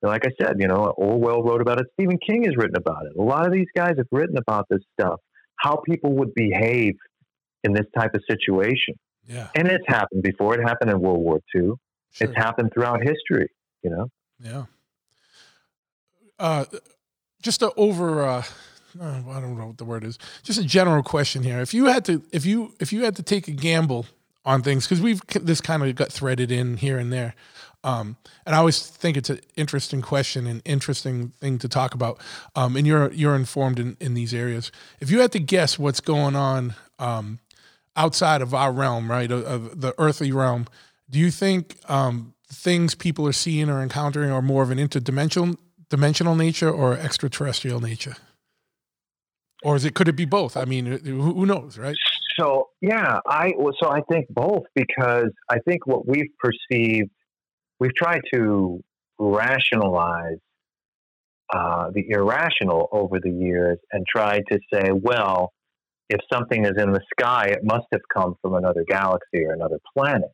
like I said, you know, Orwell wrote about it. Stephen King has written about it. A lot of these guys have written about this stuff, how people would behave in this type of situation. Yeah. And it's happened before. It happened in World War II. Sure. It's happened throughout history, you know? Yeah. Uh, just a over, uh, I don't know what the word is. Just a general question here. If you had to, if you, if you had to take a gamble on things, because we've this kind of got threaded in here and there. Um, and I always think it's an interesting question and interesting thing to talk about. Um, and you're you're informed in, in these areas. If you had to guess what's going on um, outside of our realm, right, of, of, the earthly realm, do you think um, things people are seeing or encountering are more of an interdimensional dimensional nature or extraterrestrial nature? Or is it could it be both? I mean, who knows, right? So yeah, I so I think both because I think what we've perceived we've tried to rationalize uh, the irrational over the years and tried to say, well, if something is in the sky, it must have come from another galaxy or another planet.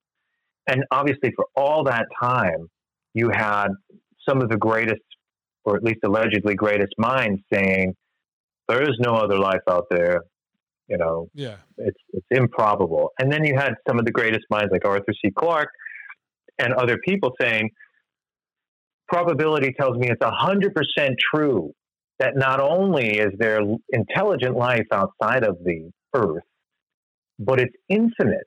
And obviously, for all that time, you had some of the greatest, or at least allegedly greatest minds saying, there is no other life out there. You know, yeah, it's it's improbable. And then you had some of the greatest minds like Arthur C. Clarke and other people saying, probability tells me it's 100% true that not only is there intelligent life outside of the Earth, but it's infinite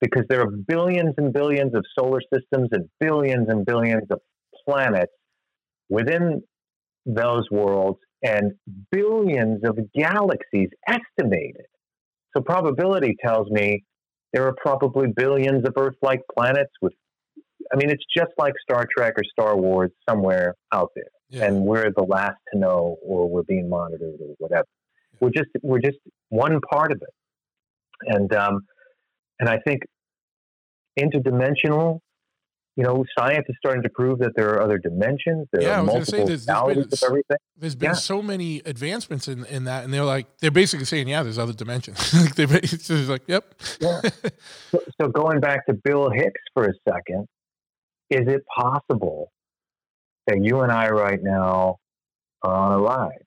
because there are billions and billions of solar systems and billions and billions of planets within those worlds and billions of galaxies estimated. So probability tells me there are probably billions of Earth like planets with I mean, it's just like Star Trek or Star Wars somewhere out there, yeah. and we're the last to know, or we're being monitored, or whatever. Yeah. We're just we're just one part of it, and um, and I think interdimensional. You know, science is starting to prove that there are other dimensions. There yeah, are multiple there's, there's been, of everything. There's been yeah. so many advancements in, in that, and they're like they're basically saying, yeah, there's other dimensions. like they're just like, yep. yeah. So, so going back to Bill Hicks for a second, is it possible that you and I right now are on a ride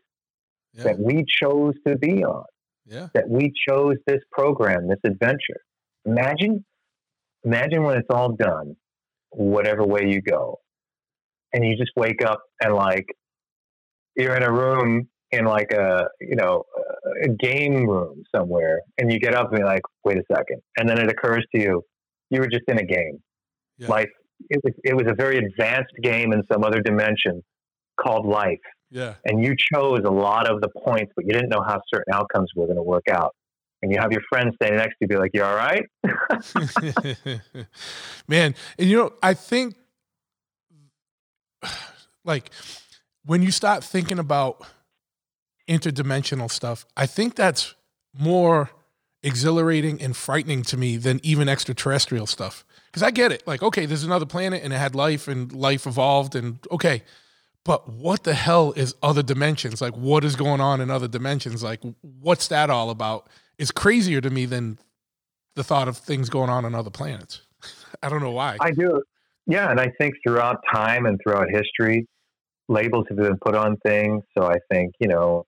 yeah. that we chose to be on? Yeah. That we chose this program, this adventure. Imagine, imagine when it's all done, whatever way you go, and you just wake up and like you're in a room in like a you know a game room somewhere, and you get up and you're like, wait a second, and then it occurs to you, you were just in a game. Yeah. Life it was it was a very advanced game in some other dimension called life. Yeah. And you chose a lot of the points, but you didn't know how certain outcomes were going to work out. And you have your friend standing next to you, be like, "You all right?" Man, and you know, I think like when you start thinking about interdimensional stuff, I think that's more exhilarating and frightening to me than even extraterrestrial stuff because I get it. Like, okay, there's another planet and it had life and life evolved and okay, but what the hell is other dimensions? Like, what is going on in other dimensions? Like, what's that all about? Is crazier to me than the thought of things going on on other planets. I don't know why. I do. Yeah, and I think throughout time and throughout history, labels have been put on things. So I think you know,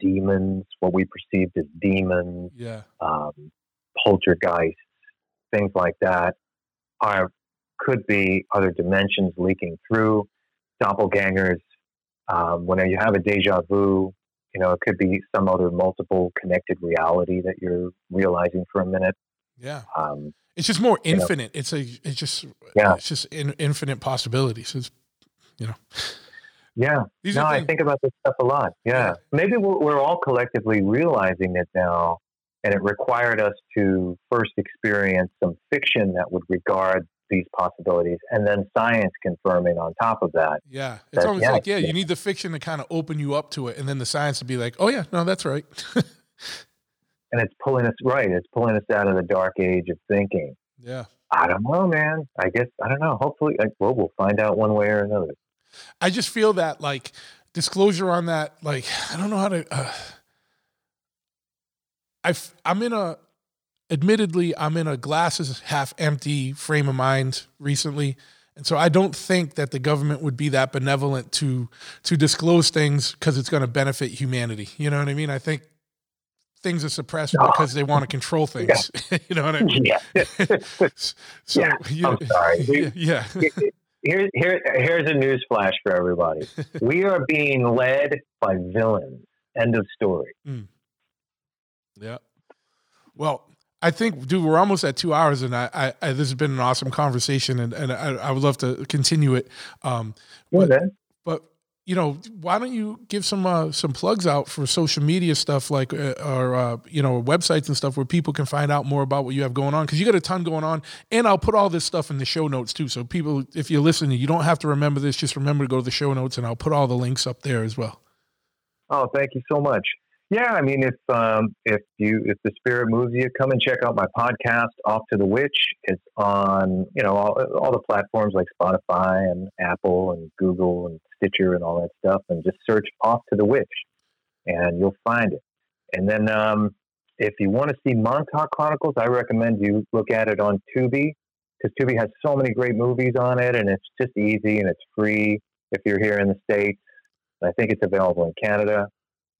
demons, what we perceived as demons, yeah, um, poltergeist, things like that are could be other dimensions leaking through doppelgangers. Um, when you have a deja vu, you know, it could be some other multiple connected reality that you're realizing for a minute. Yeah. Um, It's just more You know. infinite. It's a it's just Yeah. it's just in, infinite possibilities. It's yeah, these no, I think about this stuff a lot. Yeah, Yeah. maybe we're, we're all collectively realizing it now, and it required us to first experience some fiction that would regard these possibilities, and then science confirming on top of that. yeah. It's that- almost yeah, like yeah, yeah. you need the fiction to kind of open you up to it, and then the science to be like, oh yeah, no, that's right. And it's pulling us right. It's pulling us out of the dark age of thinking. yeah. I don't know, man. I guess I don't know. Hopefully, like, well, we'll find out one way or another. I just feel that like disclosure on that, like I don't know how to. Uh, I I'm in a, admittedly, I'm in a glasses half empty frame of mind recently, and so I don't think that the government would be that benevolent to to disclose things because it's going to benefit humanity. You know what I mean? I think things are suppressed No. because they want to control things. you know what I mean? Yeah. so Yeah, you- I'm sorry. yeah. Here, here, here's a news flash for everybody. we are being led by villains. End of story. Hmm. Yeah. Well, I think, dude, we're almost at two hours, and I, I, I this has been an awesome conversation, and, and I, I would love to continue it. Um, Yeah, But- man. but you know, why don't you give some uh, some plugs out for social media stuff, like uh, or uh, you know websites and stuff where people can find out more about what you have going on? Because you got a ton going on, and I'll put all this stuff in the show notes too. So people, if you're listening, you don't have to remember this. Just remember to go to the show notes, and I'll put all the links up there as well. Oh, thank you so much. Yeah, I mean, if um, if you if the spirit moves you, come and check out my podcast, Off to the Witch. It's on you know all, all the platforms like Spotify and Apple and Google and Stitcher and all that stuff, and just search Off to the Witch, and you'll find it. And then um, if you want to see Montauk Chronicles, I recommend you look at it on Tubi because Tubi has so many great movies on it, and it's just easy and it's free if you're here in the states. I think it's available in Canada.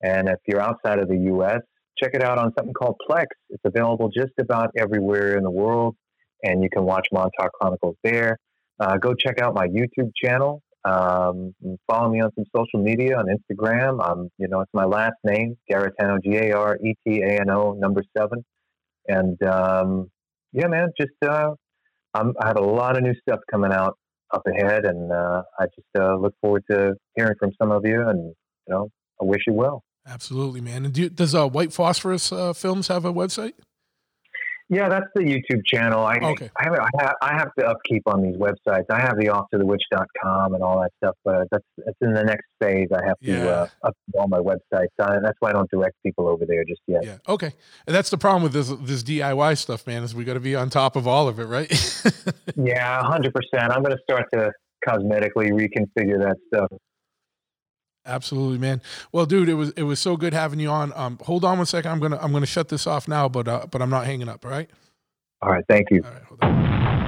And if you're outside of the U.S., check it out on something called Plex. It's available just about everywhere in the world, and you can watch Montauk Chronicles there. Uh, go check out my YouTube channel. Um, follow me on some social media on Instagram. Um, you know, it's my last name, Garetano, G A R E T A N O, number seven. And um, yeah, man, just uh, I have a lot of new stuff coming out up ahead, and uh, I just uh, look forward to hearing from some of you. And you know, I wish you well. Absolutely, man. And do, does uh, White Phosphorus uh, Films have a website? Yeah, that's the YouTube channel. I, Okay. I, have, I, have, I have to upkeep on these websites. I have the offtothewitch.com and all that stuff, but that's, that's in the next phase. I have to Yeah. uh, upkeep all my websites. Uh, that's why I don't direct people over there just yet. Yeah. Okay. And that's the problem with this this DIY stuff, man. Is we got to be on top of all of it, right? Yeah, 100%. I'm going to start to cosmetically reconfigure that stuff. Absolutely, man. Well, dude, it was it was so good having you on. Um, hold on one second. I'm gonna I'm gonna shut this off now, but uh, but I'm not hanging up. All right. All right. Thank you. All right. Hold on.